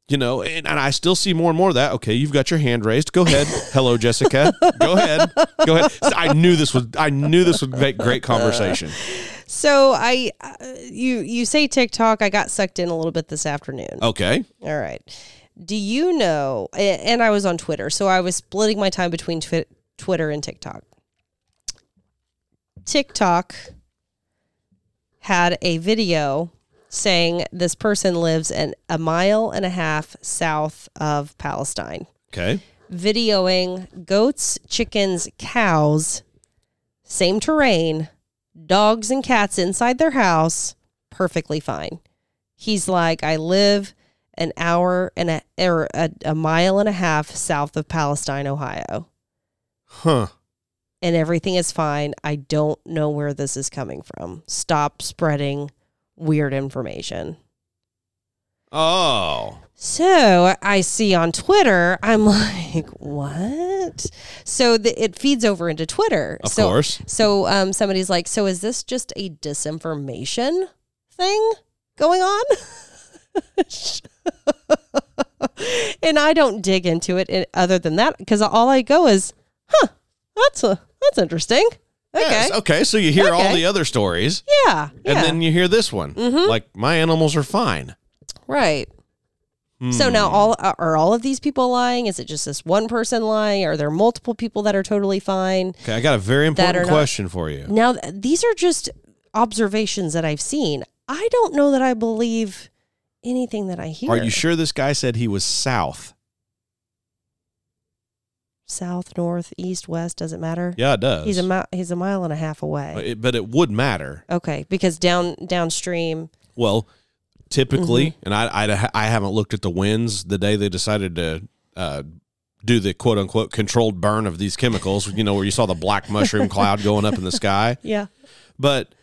[SPEAKER 1] You know, and, and I still see more and more of that. Okay, you've got your hand raised. Go ahead. Hello, Jessica. Go ahead. Go ahead. I knew this would. I knew this would make great conversation.
[SPEAKER 2] So I, uh, you you say TikTok. I got sucked in a little bit this afternoon.
[SPEAKER 1] Okay.
[SPEAKER 2] All right. Do you know? And I was on Twitter, so I was splitting my time between twi- Twitter and TikTok. TikTok had a video saying this person lives in a mile and a half south of Palestine,
[SPEAKER 1] Okay.
[SPEAKER 2] videoing goats, chickens, cows, same terrain, dogs and cats inside their house, perfectly fine. He's like, I live an hour and a, or a, a mile and a half south of Palestine, Ohio
[SPEAKER 1] Huh.
[SPEAKER 2] and everything is fine. I don't know where this is coming from. Stop spreading weird information.
[SPEAKER 1] Oh.
[SPEAKER 2] So I see on Twitter, I'm like, what? So the, it feeds over into Twitter.
[SPEAKER 1] Of
[SPEAKER 2] so,
[SPEAKER 1] course.
[SPEAKER 2] So um, somebody's like, so is this just a disinformation thing going on? and I don't dig into it other than that because all I go is, huh, that's a that's interesting. Okay,
[SPEAKER 1] Yes, okay. So you hear all the other stories,
[SPEAKER 2] yeah, yeah,
[SPEAKER 1] and then you hear this one.
[SPEAKER 2] Mhm.
[SPEAKER 1] Like my animals are fine.
[SPEAKER 2] right. So now
[SPEAKER 1] Hmm.
[SPEAKER 2] all are all of these people lying? Is it just this one person lying? Are there multiple people that are totally fine?
[SPEAKER 1] Okay, I got a very important
[SPEAKER 2] are not-
[SPEAKER 1] question for you.
[SPEAKER 2] Now these are just observations that I've seen. I don't know that I believe anything that I hear.
[SPEAKER 1] Are you sure this guy said he was south?
[SPEAKER 2] South, north, east, west doesn't matter.
[SPEAKER 1] Yeah, it does.
[SPEAKER 2] He's a mi- he's a mile and a half away.
[SPEAKER 1] But it, but it would matter.
[SPEAKER 2] Okay, because down downstream.
[SPEAKER 1] Well, typically,
[SPEAKER 2] Mm-hmm.
[SPEAKER 1] and I, I I haven't looked at the winds the day they decided to uh, do the quote unquote controlled burn of these chemicals. You know, where you saw the black mushroom cloud going up in the sky.
[SPEAKER 2] Yeah.
[SPEAKER 1] But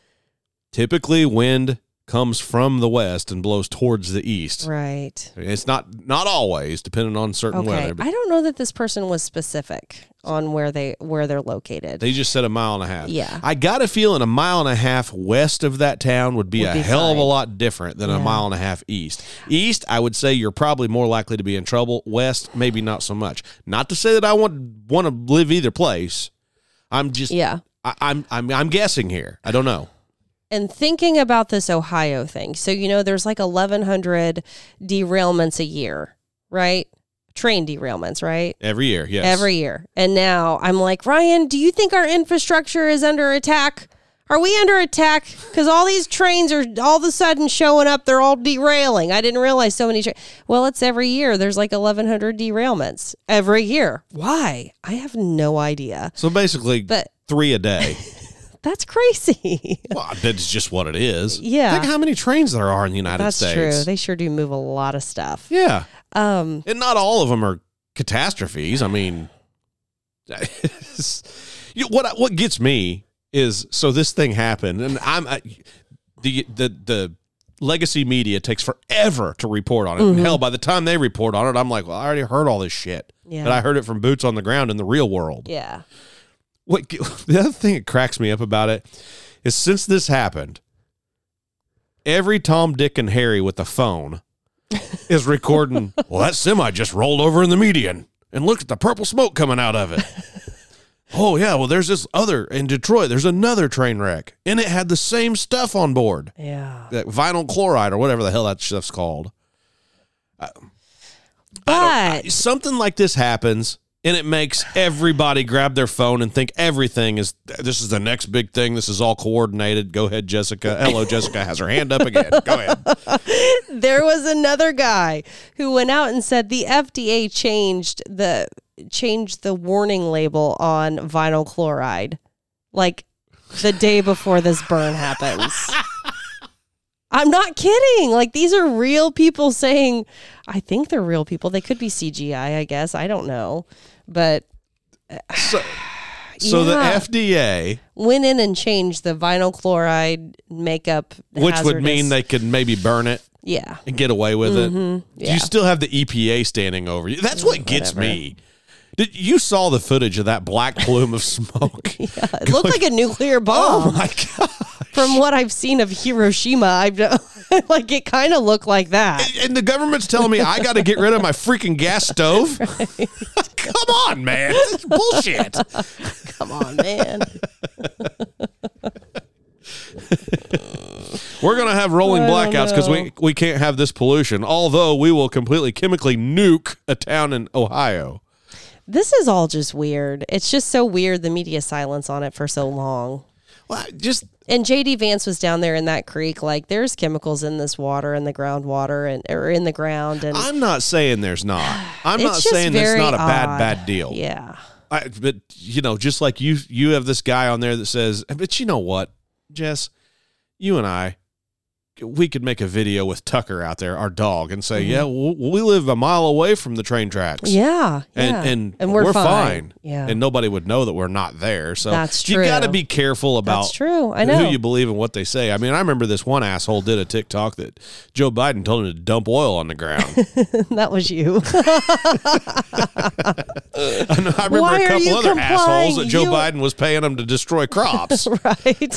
[SPEAKER 1] typically, wind comes from the west and blows towards the east.
[SPEAKER 2] Right.
[SPEAKER 1] It's not not always, depending on certain
[SPEAKER 2] Okay.
[SPEAKER 1] weather.
[SPEAKER 2] I don't know that this person was specific on where they where they're located.
[SPEAKER 1] they just said a mile and a half.
[SPEAKER 2] Yeah.
[SPEAKER 1] I got a feeling a mile and a half west of that town would be
[SPEAKER 2] Would
[SPEAKER 1] a
[SPEAKER 2] be
[SPEAKER 1] hell of a lot different than a mile and a half east. East, I would say you're probably more likely to be in trouble. West, maybe not so much. Not to say that I want want to live either place. I'm just
[SPEAKER 2] yeah.
[SPEAKER 1] I, I'm I'm I'm guessing here. I don't know.
[SPEAKER 2] And thinking about this Ohio thing. So, you know, there's like 1,100 derailments a year, right? Train derailments, right?
[SPEAKER 1] Every year, yes.
[SPEAKER 2] Every year. And now I'm like, Ryan, do you think our infrastructure is under attack? Are we under attack? Because all these trains are all of a sudden showing up. They're all derailing. I didn't realize so many. Tra- well, it's every year. There's like 1,100 derailments every year. Why? I have no idea.
[SPEAKER 1] So basically,
[SPEAKER 2] But
[SPEAKER 1] three a day.
[SPEAKER 2] that's crazy.
[SPEAKER 1] well, that's just what it is.
[SPEAKER 2] Yeah.
[SPEAKER 1] Think how many trains there are in the United States.
[SPEAKER 2] that's
[SPEAKER 1] States.
[SPEAKER 2] true. They sure do move a lot of stuff.
[SPEAKER 1] yeah.
[SPEAKER 2] Um,
[SPEAKER 1] And not all of them are catastrophes. I mean, you, what what gets me is so this thing happened, and I'm I, the the the legacy media takes forever to report on it. And hell, by the time they report on it, I'm like, well, I already heard all this shit,
[SPEAKER 2] Yeah.
[SPEAKER 1] but I heard it from boots on the ground in the real world.
[SPEAKER 2] yeah.
[SPEAKER 1] What the other thing that cracks me up about it is since this happened, every Tom, Dick, and Harry with a phone is recording. well, that semi just rolled over in the median, and look at the purple smoke coming out of it. oh yeah, well there's this other in Detroit. There's another train wreck, and it had the same stuff on board,
[SPEAKER 2] Yeah.
[SPEAKER 1] that vinyl chloride or whatever the hell that stuff's called.
[SPEAKER 2] Uh, but
[SPEAKER 1] something like this happens and it makes everybody grab their phone and think everything is this is the next big thing. This is all coordinated. Go ahead jessica. Hello jessica has her hand up again. Go ahead.
[SPEAKER 2] There was another guy who went out and said the FDA changed the changed the warning label on vinyl chloride like the day before this burn happens. I'm not kidding. Like these are real people saying I think they're real people. They could be CGI, I guess. I don't know. But
[SPEAKER 1] so, so
[SPEAKER 2] Yeah.
[SPEAKER 1] the fda
[SPEAKER 2] went in and changed the vinyl chloride makeup
[SPEAKER 1] which would mean they could maybe burn it
[SPEAKER 2] Yeah.
[SPEAKER 1] and get away with it mm-hmm.
[SPEAKER 2] yeah.
[SPEAKER 1] you still have the epa standing over you that's what gets
[SPEAKER 2] Whatever.
[SPEAKER 1] me did you saw the footage of that black plume of smoke
[SPEAKER 2] It looked like a nuclear oh bomb.
[SPEAKER 1] oh my god
[SPEAKER 2] from what I've seen of Hiroshima, I've like it kind of looked like that.
[SPEAKER 1] and the government's telling me I got to get rid of my freaking gas stove. Come on, man, this is bullshit.
[SPEAKER 2] Come on, man.
[SPEAKER 1] We're gonna have rolling blackouts because we we can't have this pollution. Although we will completely chemically nuke a town in Ohio.
[SPEAKER 2] This is all just weird. It's just so weird the media silence on it for so long.
[SPEAKER 1] Well, I just
[SPEAKER 2] And JD Vance was down there in that creek. Like, there's chemicals in this water, in the groundwater, and or in the ground, and
[SPEAKER 1] I'm not saying there's not. I'm not saying that's not a bad
[SPEAKER 2] odd.
[SPEAKER 1] bad deal.
[SPEAKER 2] Yeah,
[SPEAKER 1] I, but you know, just like you, you have this guy on there that says, "But you know what, Jess, you and I, we could make a video with Tucker out there, our dog, and say, yeah, w- we live a mile away from the train tracks,
[SPEAKER 2] Mm-hmm. yeah,
[SPEAKER 1] and
[SPEAKER 2] yeah.
[SPEAKER 1] and
[SPEAKER 2] and we're,
[SPEAKER 1] we're
[SPEAKER 2] fine.
[SPEAKER 1] fine.
[SPEAKER 2] Yeah,
[SPEAKER 1] and nobody would know that we're not there. So
[SPEAKER 2] That's
[SPEAKER 1] You got to be careful about
[SPEAKER 2] that's true. I know.
[SPEAKER 1] who you believe and what they say. I mean, I remember this one asshole did a TikTok that Joe Biden told him to dump oil on the ground.
[SPEAKER 2] that was you.
[SPEAKER 1] I, know, I remember
[SPEAKER 2] Why
[SPEAKER 1] a couple other assholes that? Joe
[SPEAKER 2] You-
[SPEAKER 1] Biden was paying them to destroy crops.
[SPEAKER 2] right.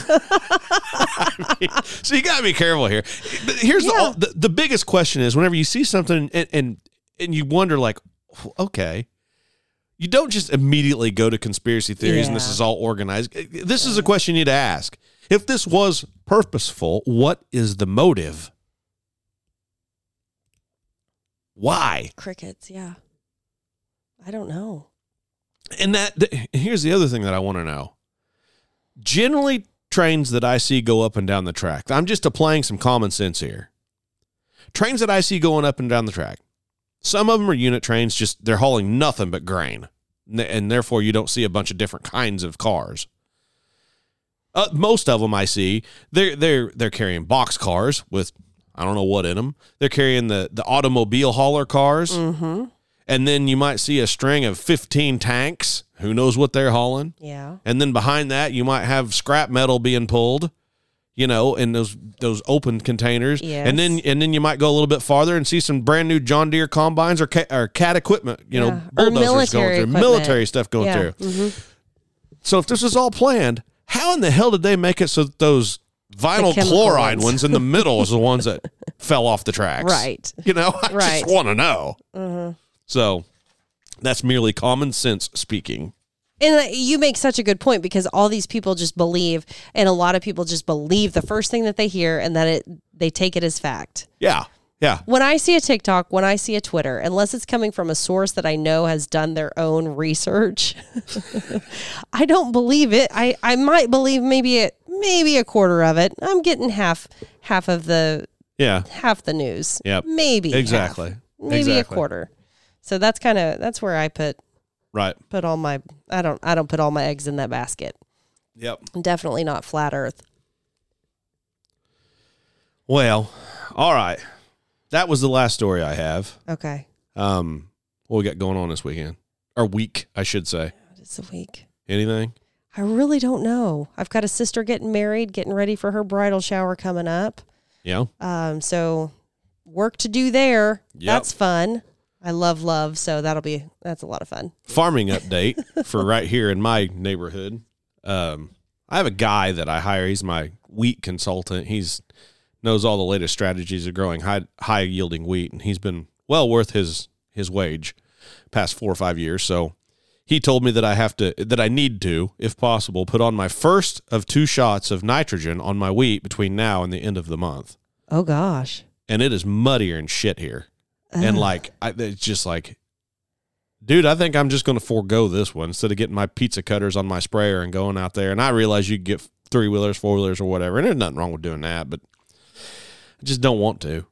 [SPEAKER 1] so you got to be careful here. Here's
[SPEAKER 2] Yeah.
[SPEAKER 1] the, the the biggest question is whenever you see something and, and and you wonder like, okay, you don't just immediately go to conspiracy theories and this is all organized. This is a question you need to ask. If this was purposeful, what is the motive? Why?
[SPEAKER 2] Crickets. Yeah. I don't know.
[SPEAKER 1] And that th- here's the other thing that I want to know. Generally, trains that I see go up and down the track. I'm just applying some common sense here. Trains that I see going up and down the track. Some of them are unit trains, just they're hauling nothing but grain, and therefore you don't see a bunch of different kinds of cars. Uh, most of them I see they're they're they're carrying box cars with I don't know what in them. They're carrying the the automobile hauler cars
[SPEAKER 2] Mm-hmm.
[SPEAKER 1] And then you might see a string of 15 tanks who knows what they're hauling
[SPEAKER 2] Yeah.
[SPEAKER 1] and then behind that you might have scrap metal being pulled you know in those those open containers and then and then you might go a little bit farther and see some brand new john deere combines or cat, or cat equipment you
[SPEAKER 2] Yeah.
[SPEAKER 1] know bulldozers going
[SPEAKER 2] military
[SPEAKER 1] through
[SPEAKER 2] equipment.
[SPEAKER 1] military stuff going
[SPEAKER 2] Yeah.
[SPEAKER 1] through
[SPEAKER 2] Mhm.
[SPEAKER 1] so if this was all planned how in the hell did they make it so that those vinyl chloride
[SPEAKER 2] ones.
[SPEAKER 1] ones in the middle is the ones that fell off the tracks
[SPEAKER 2] Right.
[SPEAKER 1] you know i
[SPEAKER 2] Right.
[SPEAKER 1] just want to know
[SPEAKER 2] Mhm.
[SPEAKER 1] So that's merely common sense speaking.
[SPEAKER 2] And uh, you make such a good point because all these people just believe, and a lot of people just believe the first thing that they hear, and that it they take it as fact.
[SPEAKER 1] Yeah. Yeah.
[SPEAKER 2] When I see a TikTok, when I see a Twitter, unless it's coming from a source that I know has done their own research, I don't believe it. I, I might believe maybe a, maybe a quarter of it. I'm getting half half of the
[SPEAKER 1] Yeah.
[SPEAKER 2] half the news.
[SPEAKER 1] Yep.
[SPEAKER 2] Maybe half.
[SPEAKER 1] Exactly.
[SPEAKER 2] Maybe
[SPEAKER 1] Exactly.
[SPEAKER 2] a quarter. So that's kind of that's where I put
[SPEAKER 1] Right.
[SPEAKER 2] put all my I don't I don't put all my eggs in that basket.
[SPEAKER 1] Yep.
[SPEAKER 2] Definitely not flat Earth.
[SPEAKER 1] Well, all right. That was the last story I have.
[SPEAKER 2] Okay,
[SPEAKER 1] Um, what we got going on this weekend or week, I should say.
[SPEAKER 2] it's a week.
[SPEAKER 1] Anything?
[SPEAKER 2] I really don't know. I've got a sister getting married, getting ready for her bridal shower coming up.
[SPEAKER 1] Yeah.
[SPEAKER 2] Um, so work to do there.
[SPEAKER 1] Yep.
[SPEAKER 2] That's fun. I love love, so that'll be that's a lot of fun.
[SPEAKER 1] Farming update for right here in my neighborhood. Um, I have a guy that I hire. He's my wheat consultant. He's knows all the latest strategies of growing high high yielding wheat, and he's been well worth his his wage past four or five years. So he told me that I have to that I need to, if possible, put on my first of two shots of nitrogen on my wheat between now and the end of the month.
[SPEAKER 2] Oh gosh.
[SPEAKER 1] And it is muddier and shit here. And like I, it's just like dude, I think I'm just going to forego this one instead of getting my pizza cutters on my sprayer and going out there. And I realize you can get three wheelers, four wheelers, or whatever, and there's nothing wrong with doing that, but I just don't want to.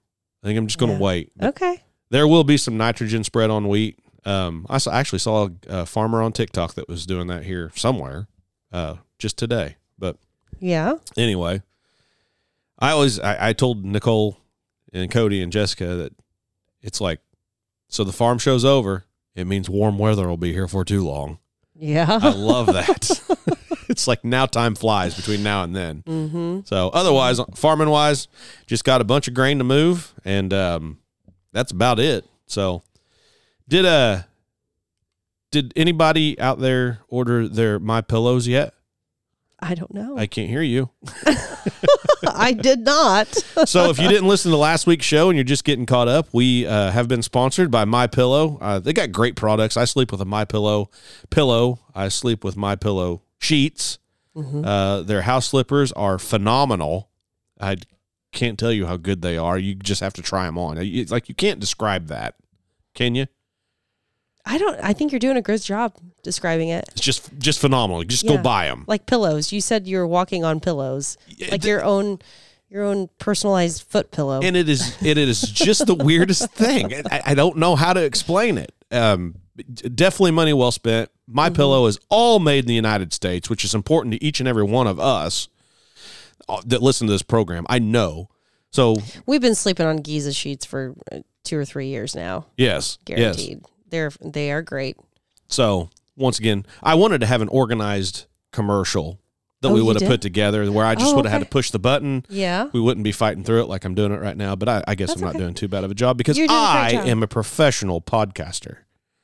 [SPEAKER 1] I think I'm just going to
[SPEAKER 2] Yeah.
[SPEAKER 1] wait. But
[SPEAKER 2] Okay.
[SPEAKER 1] there will be some nitrogen spread on wheat. Um, I saw, actually saw a, a farmer on TikTok that was doing that here somewhere uh, just today. But
[SPEAKER 2] Yeah.
[SPEAKER 1] anyway, I always I, I told Nicole and Cody and Jessica that it's like so the farm show's over. It means warm weather will be here for too long.
[SPEAKER 2] Yeah.
[SPEAKER 1] I love that. it's like now time flies between now and then.
[SPEAKER 2] mm-hmm.
[SPEAKER 1] So otherwise, farming wise, just got a bunch of grain to move, and um, that's about it. So did uh did anybody out there order their my pillows yet?
[SPEAKER 2] I don't know.
[SPEAKER 1] I can't hear you.
[SPEAKER 2] I did not.
[SPEAKER 1] so if you didn't listen to last week's show and you're just getting caught up, we uh, have been sponsored by My Pillow. Uh, they got great products. I sleep with a My Pillow pillow. I sleep with My Pillow sheets. Uh, their house slippers are phenomenal. I can't tell you how good they are. You just have to try them on. It's like you can't describe that, can you?
[SPEAKER 2] I don't. I think you're doing a good job describing it.
[SPEAKER 1] It's just just phenomenal. Just go buy them.
[SPEAKER 2] Like pillows. You said you were walking on pillows, like your own, your own personalized foot pillow.
[SPEAKER 1] and it is it is just the weirdest thing. I, I don't know how to explain it. Um, definitely money well spent. My pillow is all made in the United States, which is important to each and every one of us uh, that listen to this program. I know. So
[SPEAKER 2] We've been sleeping on Giza sheets for uh, two or three years now,
[SPEAKER 1] yes, yes.
[SPEAKER 2] They're they are great.
[SPEAKER 1] So once again, I wanted to have an organized commercial that
[SPEAKER 2] Oh,
[SPEAKER 1] we would have put together where I just
[SPEAKER 2] Oh,
[SPEAKER 1] would have had to push the button.
[SPEAKER 2] Yeah.
[SPEAKER 1] We wouldn't be fighting through it like I'm doing it right now, but I, I guess
[SPEAKER 2] That's
[SPEAKER 1] I'm not
[SPEAKER 2] okay.
[SPEAKER 1] doing too bad of a job because
[SPEAKER 2] You're doing a great
[SPEAKER 1] I
[SPEAKER 2] job.
[SPEAKER 1] am a professional podcaster.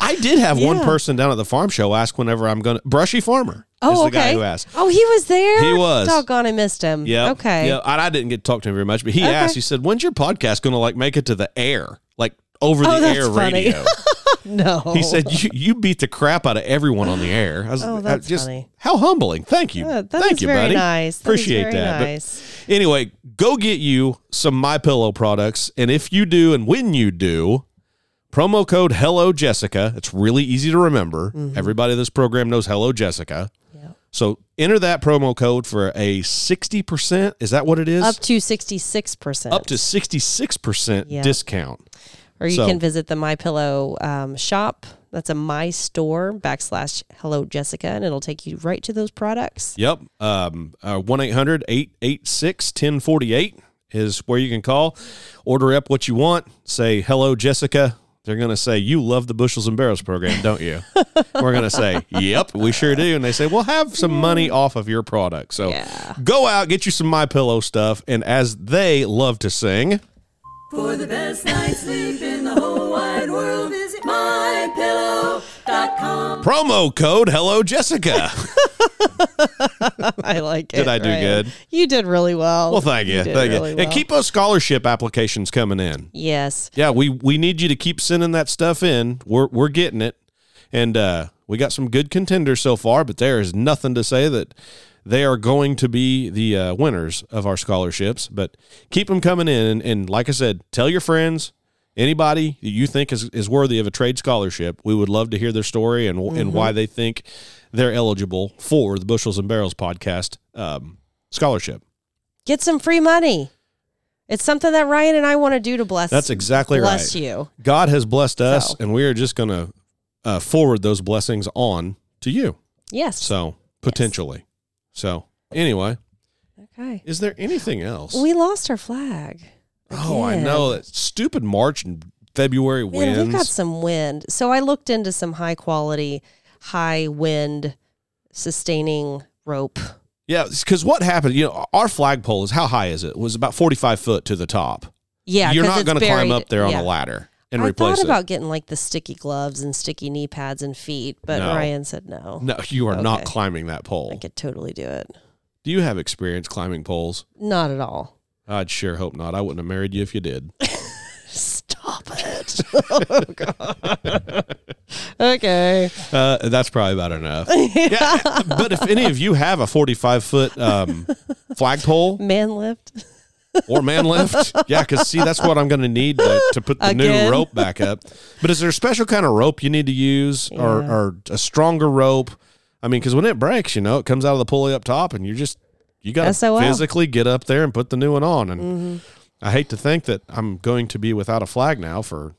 [SPEAKER 1] I did have one person down at the farm show ask whenever I'm going to. Brushy Farmer
[SPEAKER 2] Oh,
[SPEAKER 1] is the
[SPEAKER 2] okay.
[SPEAKER 1] guy who asked.
[SPEAKER 2] Oh, he was there.
[SPEAKER 1] He was.
[SPEAKER 2] Doggone, I missed him.
[SPEAKER 1] Yeah.
[SPEAKER 2] Okay.
[SPEAKER 1] Yeah. And I didn't get to talk to him very much, but he
[SPEAKER 2] Okay.
[SPEAKER 1] asked, he said, when's your podcast going to like make it to the air? Over
[SPEAKER 2] Oh,
[SPEAKER 1] the
[SPEAKER 2] that's
[SPEAKER 1] air
[SPEAKER 2] funny.
[SPEAKER 1] radio.
[SPEAKER 2] No.
[SPEAKER 1] He said, you, you beat the crap out of everyone on the air. I was,
[SPEAKER 2] Oh,
[SPEAKER 1] I
[SPEAKER 2] that's
[SPEAKER 1] just,
[SPEAKER 2] funny.
[SPEAKER 1] How humbling. Thank you.
[SPEAKER 2] Uh,
[SPEAKER 1] Thank you,
[SPEAKER 2] very
[SPEAKER 1] buddy.
[SPEAKER 2] nice. That
[SPEAKER 1] Appreciate that.
[SPEAKER 2] Nice.
[SPEAKER 1] anyway, go get you some My Pillow products. And if you do, and when you do, promo code Hello Jessica. It's really easy to remember. Everybody in this program knows Hello Jessica.
[SPEAKER 2] Mm-hmm. Yeah.
[SPEAKER 1] So enter that promo code for a 60%. Is that what it is?
[SPEAKER 2] Up to sixty six percent.
[SPEAKER 1] Up to 66%
[SPEAKER 2] Yeah.
[SPEAKER 1] discount.
[SPEAKER 2] Or you
[SPEAKER 1] so-
[SPEAKER 2] can visit the My Pillow um, shop. That's a My Store backslash Hello Jessica, and it'll take you right to those products.
[SPEAKER 1] Yep. Um, uh, 1 800 886 1048 is where you can call. Order up what you want. Say, hello, Jessica. They're going to say, You love the Bushels and Barrels program, don't you? We're going to say, Yep, we sure do. And they say, Well, have some money off of your product. So
[SPEAKER 2] Yeah.
[SPEAKER 1] go out, get you some My Pillow stuff. And as they love to sing,
[SPEAKER 7] For the best night's sleep in the whole wide world, visit mypillow.com.
[SPEAKER 1] promo code Hello, Jessica.
[SPEAKER 2] I like it.
[SPEAKER 1] Did I do
[SPEAKER 2] Ryan.
[SPEAKER 1] good?
[SPEAKER 2] You did really well.
[SPEAKER 1] Well, thank you.
[SPEAKER 2] did
[SPEAKER 1] Thank
[SPEAKER 2] really
[SPEAKER 1] you.
[SPEAKER 2] well.
[SPEAKER 1] And keep those scholarship applications coming in.
[SPEAKER 2] Yes.
[SPEAKER 1] Yeah, we we need you to keep sending that stuff in. We're we're getting it, and uh, we got some good contenders so far. But there is nothing to say that they are going to be the uh, winners of our scholarships. But keep them coming in, and, and like I said, tell your friends, anybody that you think is, is worthy of a trade scholarship. We would love to hear their story and and why they think they're eligible for the Bushels and Barrels podcast um, scholarship.
[SPEAKER 2] Get some free money. It's something that Ryan and I want to do to bless.
[SPEAKER 1] That's exactly
[SPEAKER 2] bless
[SPEAKER 1] right.
[SPEAKER 2] you.
[SPEAKER 1] God has blessed us,
[SPEAKER 2] So.
[SPEAKER 1] and we are just going to uh, forward those blessings on to you.
[SPEAKER 2] Yes.
[SPEAKER 1] So potentially. So anyway,
[SPEAKER 2] okay.
[SPEAKER 1] is there anything else?
[SPEAKER 2] We lost our flag.
[SPEAKER 1] oh, I know that stupid March and February
[SPEAKER 2] Man,
[SPEAKER 1] winds.
[SPEAKER 2] we've got some wind. So I looked into some high quality, high wind sustaining rope.
[SPEAKER 1] yeah, because what happened? You know, our flagpole is how high is it? It was about forty-five foot to the top.
[SPEAKER 2] Yeah,
[SPEAKER 1] you're not going to climb up there on
[SPEAKER 2] yeah.
[SPEAKER 1] a ladder and
[SPEAKER 2] I
[SPEAKER 1] replace
[SPEAKER 2] thought
[SPEAKER 1] it.
[SPEAKER 2] about getting like the sticky gloves and sticky knee pads and feet, but
[SPEAKER 1] No.
[SPEAKER 2] Ryan said no.
[SPEAKER 1] no, you are not
[SPEAKER 2] Okay.
[SPEAKER 1] climbing that pole.
[SPEAKER 2] I could totally do it.
[SPEAKER 1] Do you have experience climbing poles?
[SPEAKER 2] Not at all.
[SPEAKER 1] I'd sure hope not. I wouldn't have married you if you did.
[SPEAKER 2] Stop it. oh, God. okay.
[SPEAKER 1] Uh, that's probably about enough. yeah, but if any of you have a 45 foot um, flagpole
[SPEAKER 2] Man lift.
[SPEAKER 1] Or man lift, yeah, because see, that's what I'm going to need to, put the
[SPEAKER 2] Again.
[SPEAKER 1] new rope back up. But is there a special kind of rope you need to use or,
[SPEAKER 2] Yeah.
[SPEAKER 1] or a stronger rope? I mean, because when it breaks, you know, it comes out of the pulley up top and you just, you got to physically get up there and put the new one on. And
[SPEAKER 2] Mm-hmm.
[SPEAKER 1] I hate to think that I'm going to be without a flag now for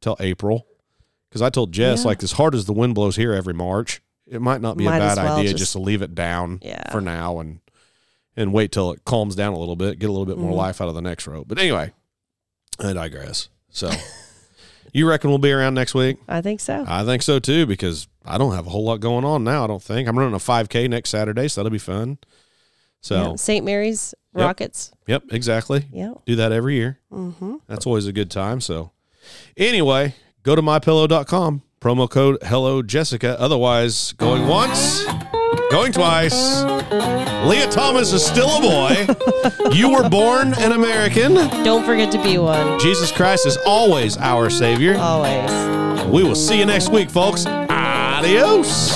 [SPEAKER 1] till April. Because I told Jess,
[SPEAKER 2] Yeah.
[SPEAKER 1] like, as hard as the wind blows here every March, it might not be
[SPEAKER 2] Might
[SPEAKER 1] a
[SPEAKER 2] as
[SPEAKER 1] bad
[SPEAKER 2] well
[SPEAKER 1] idea
[SPEAKER 2] just-
[SPEAKER 1] just, to leave it down
[SPEAKER 2] Yeah.
[SPEAKER 1] for now and and wait till it calms down a little bit, get a little bit more
[SPEAKER 2] Mhm.
[SPEAKER 1] life out of the next rope. But anyway, I digress. So, you reckon we'll be around next week?
[SPEAKER 2] I think so.
[SPEAKER 1] I think so too, because I don't have a whole lot going on now. I don't think I'm running a 5K next Saturday, so that'll be fun. So,
[SPEAKER 2] Yeah. St. Mary's
[SPEAKER 1] Yep.
[SPEAKER 2] Rockets.
[SPEAKER 1] yep, exactly.
[SPEAKER 2] Yeah.
[SPEAKER 1] Do that every year.
[SPEAKER 2] Mm-hmm.
[SPEAKER 1] That's always a good time. So, anyway, go to mypillow.com. Promo code Hello Jessica. Otherwise, going once, going twice. Lia Thomas is still a boy. you were born an American.
[SPEAKER 2] Don't forget to be one.
[SPEAKER 1] Jesus Christ is always our Savior.
[SPEAKER 2] Always.
[SPEAKER 1] We will see you next week, folks. Adios.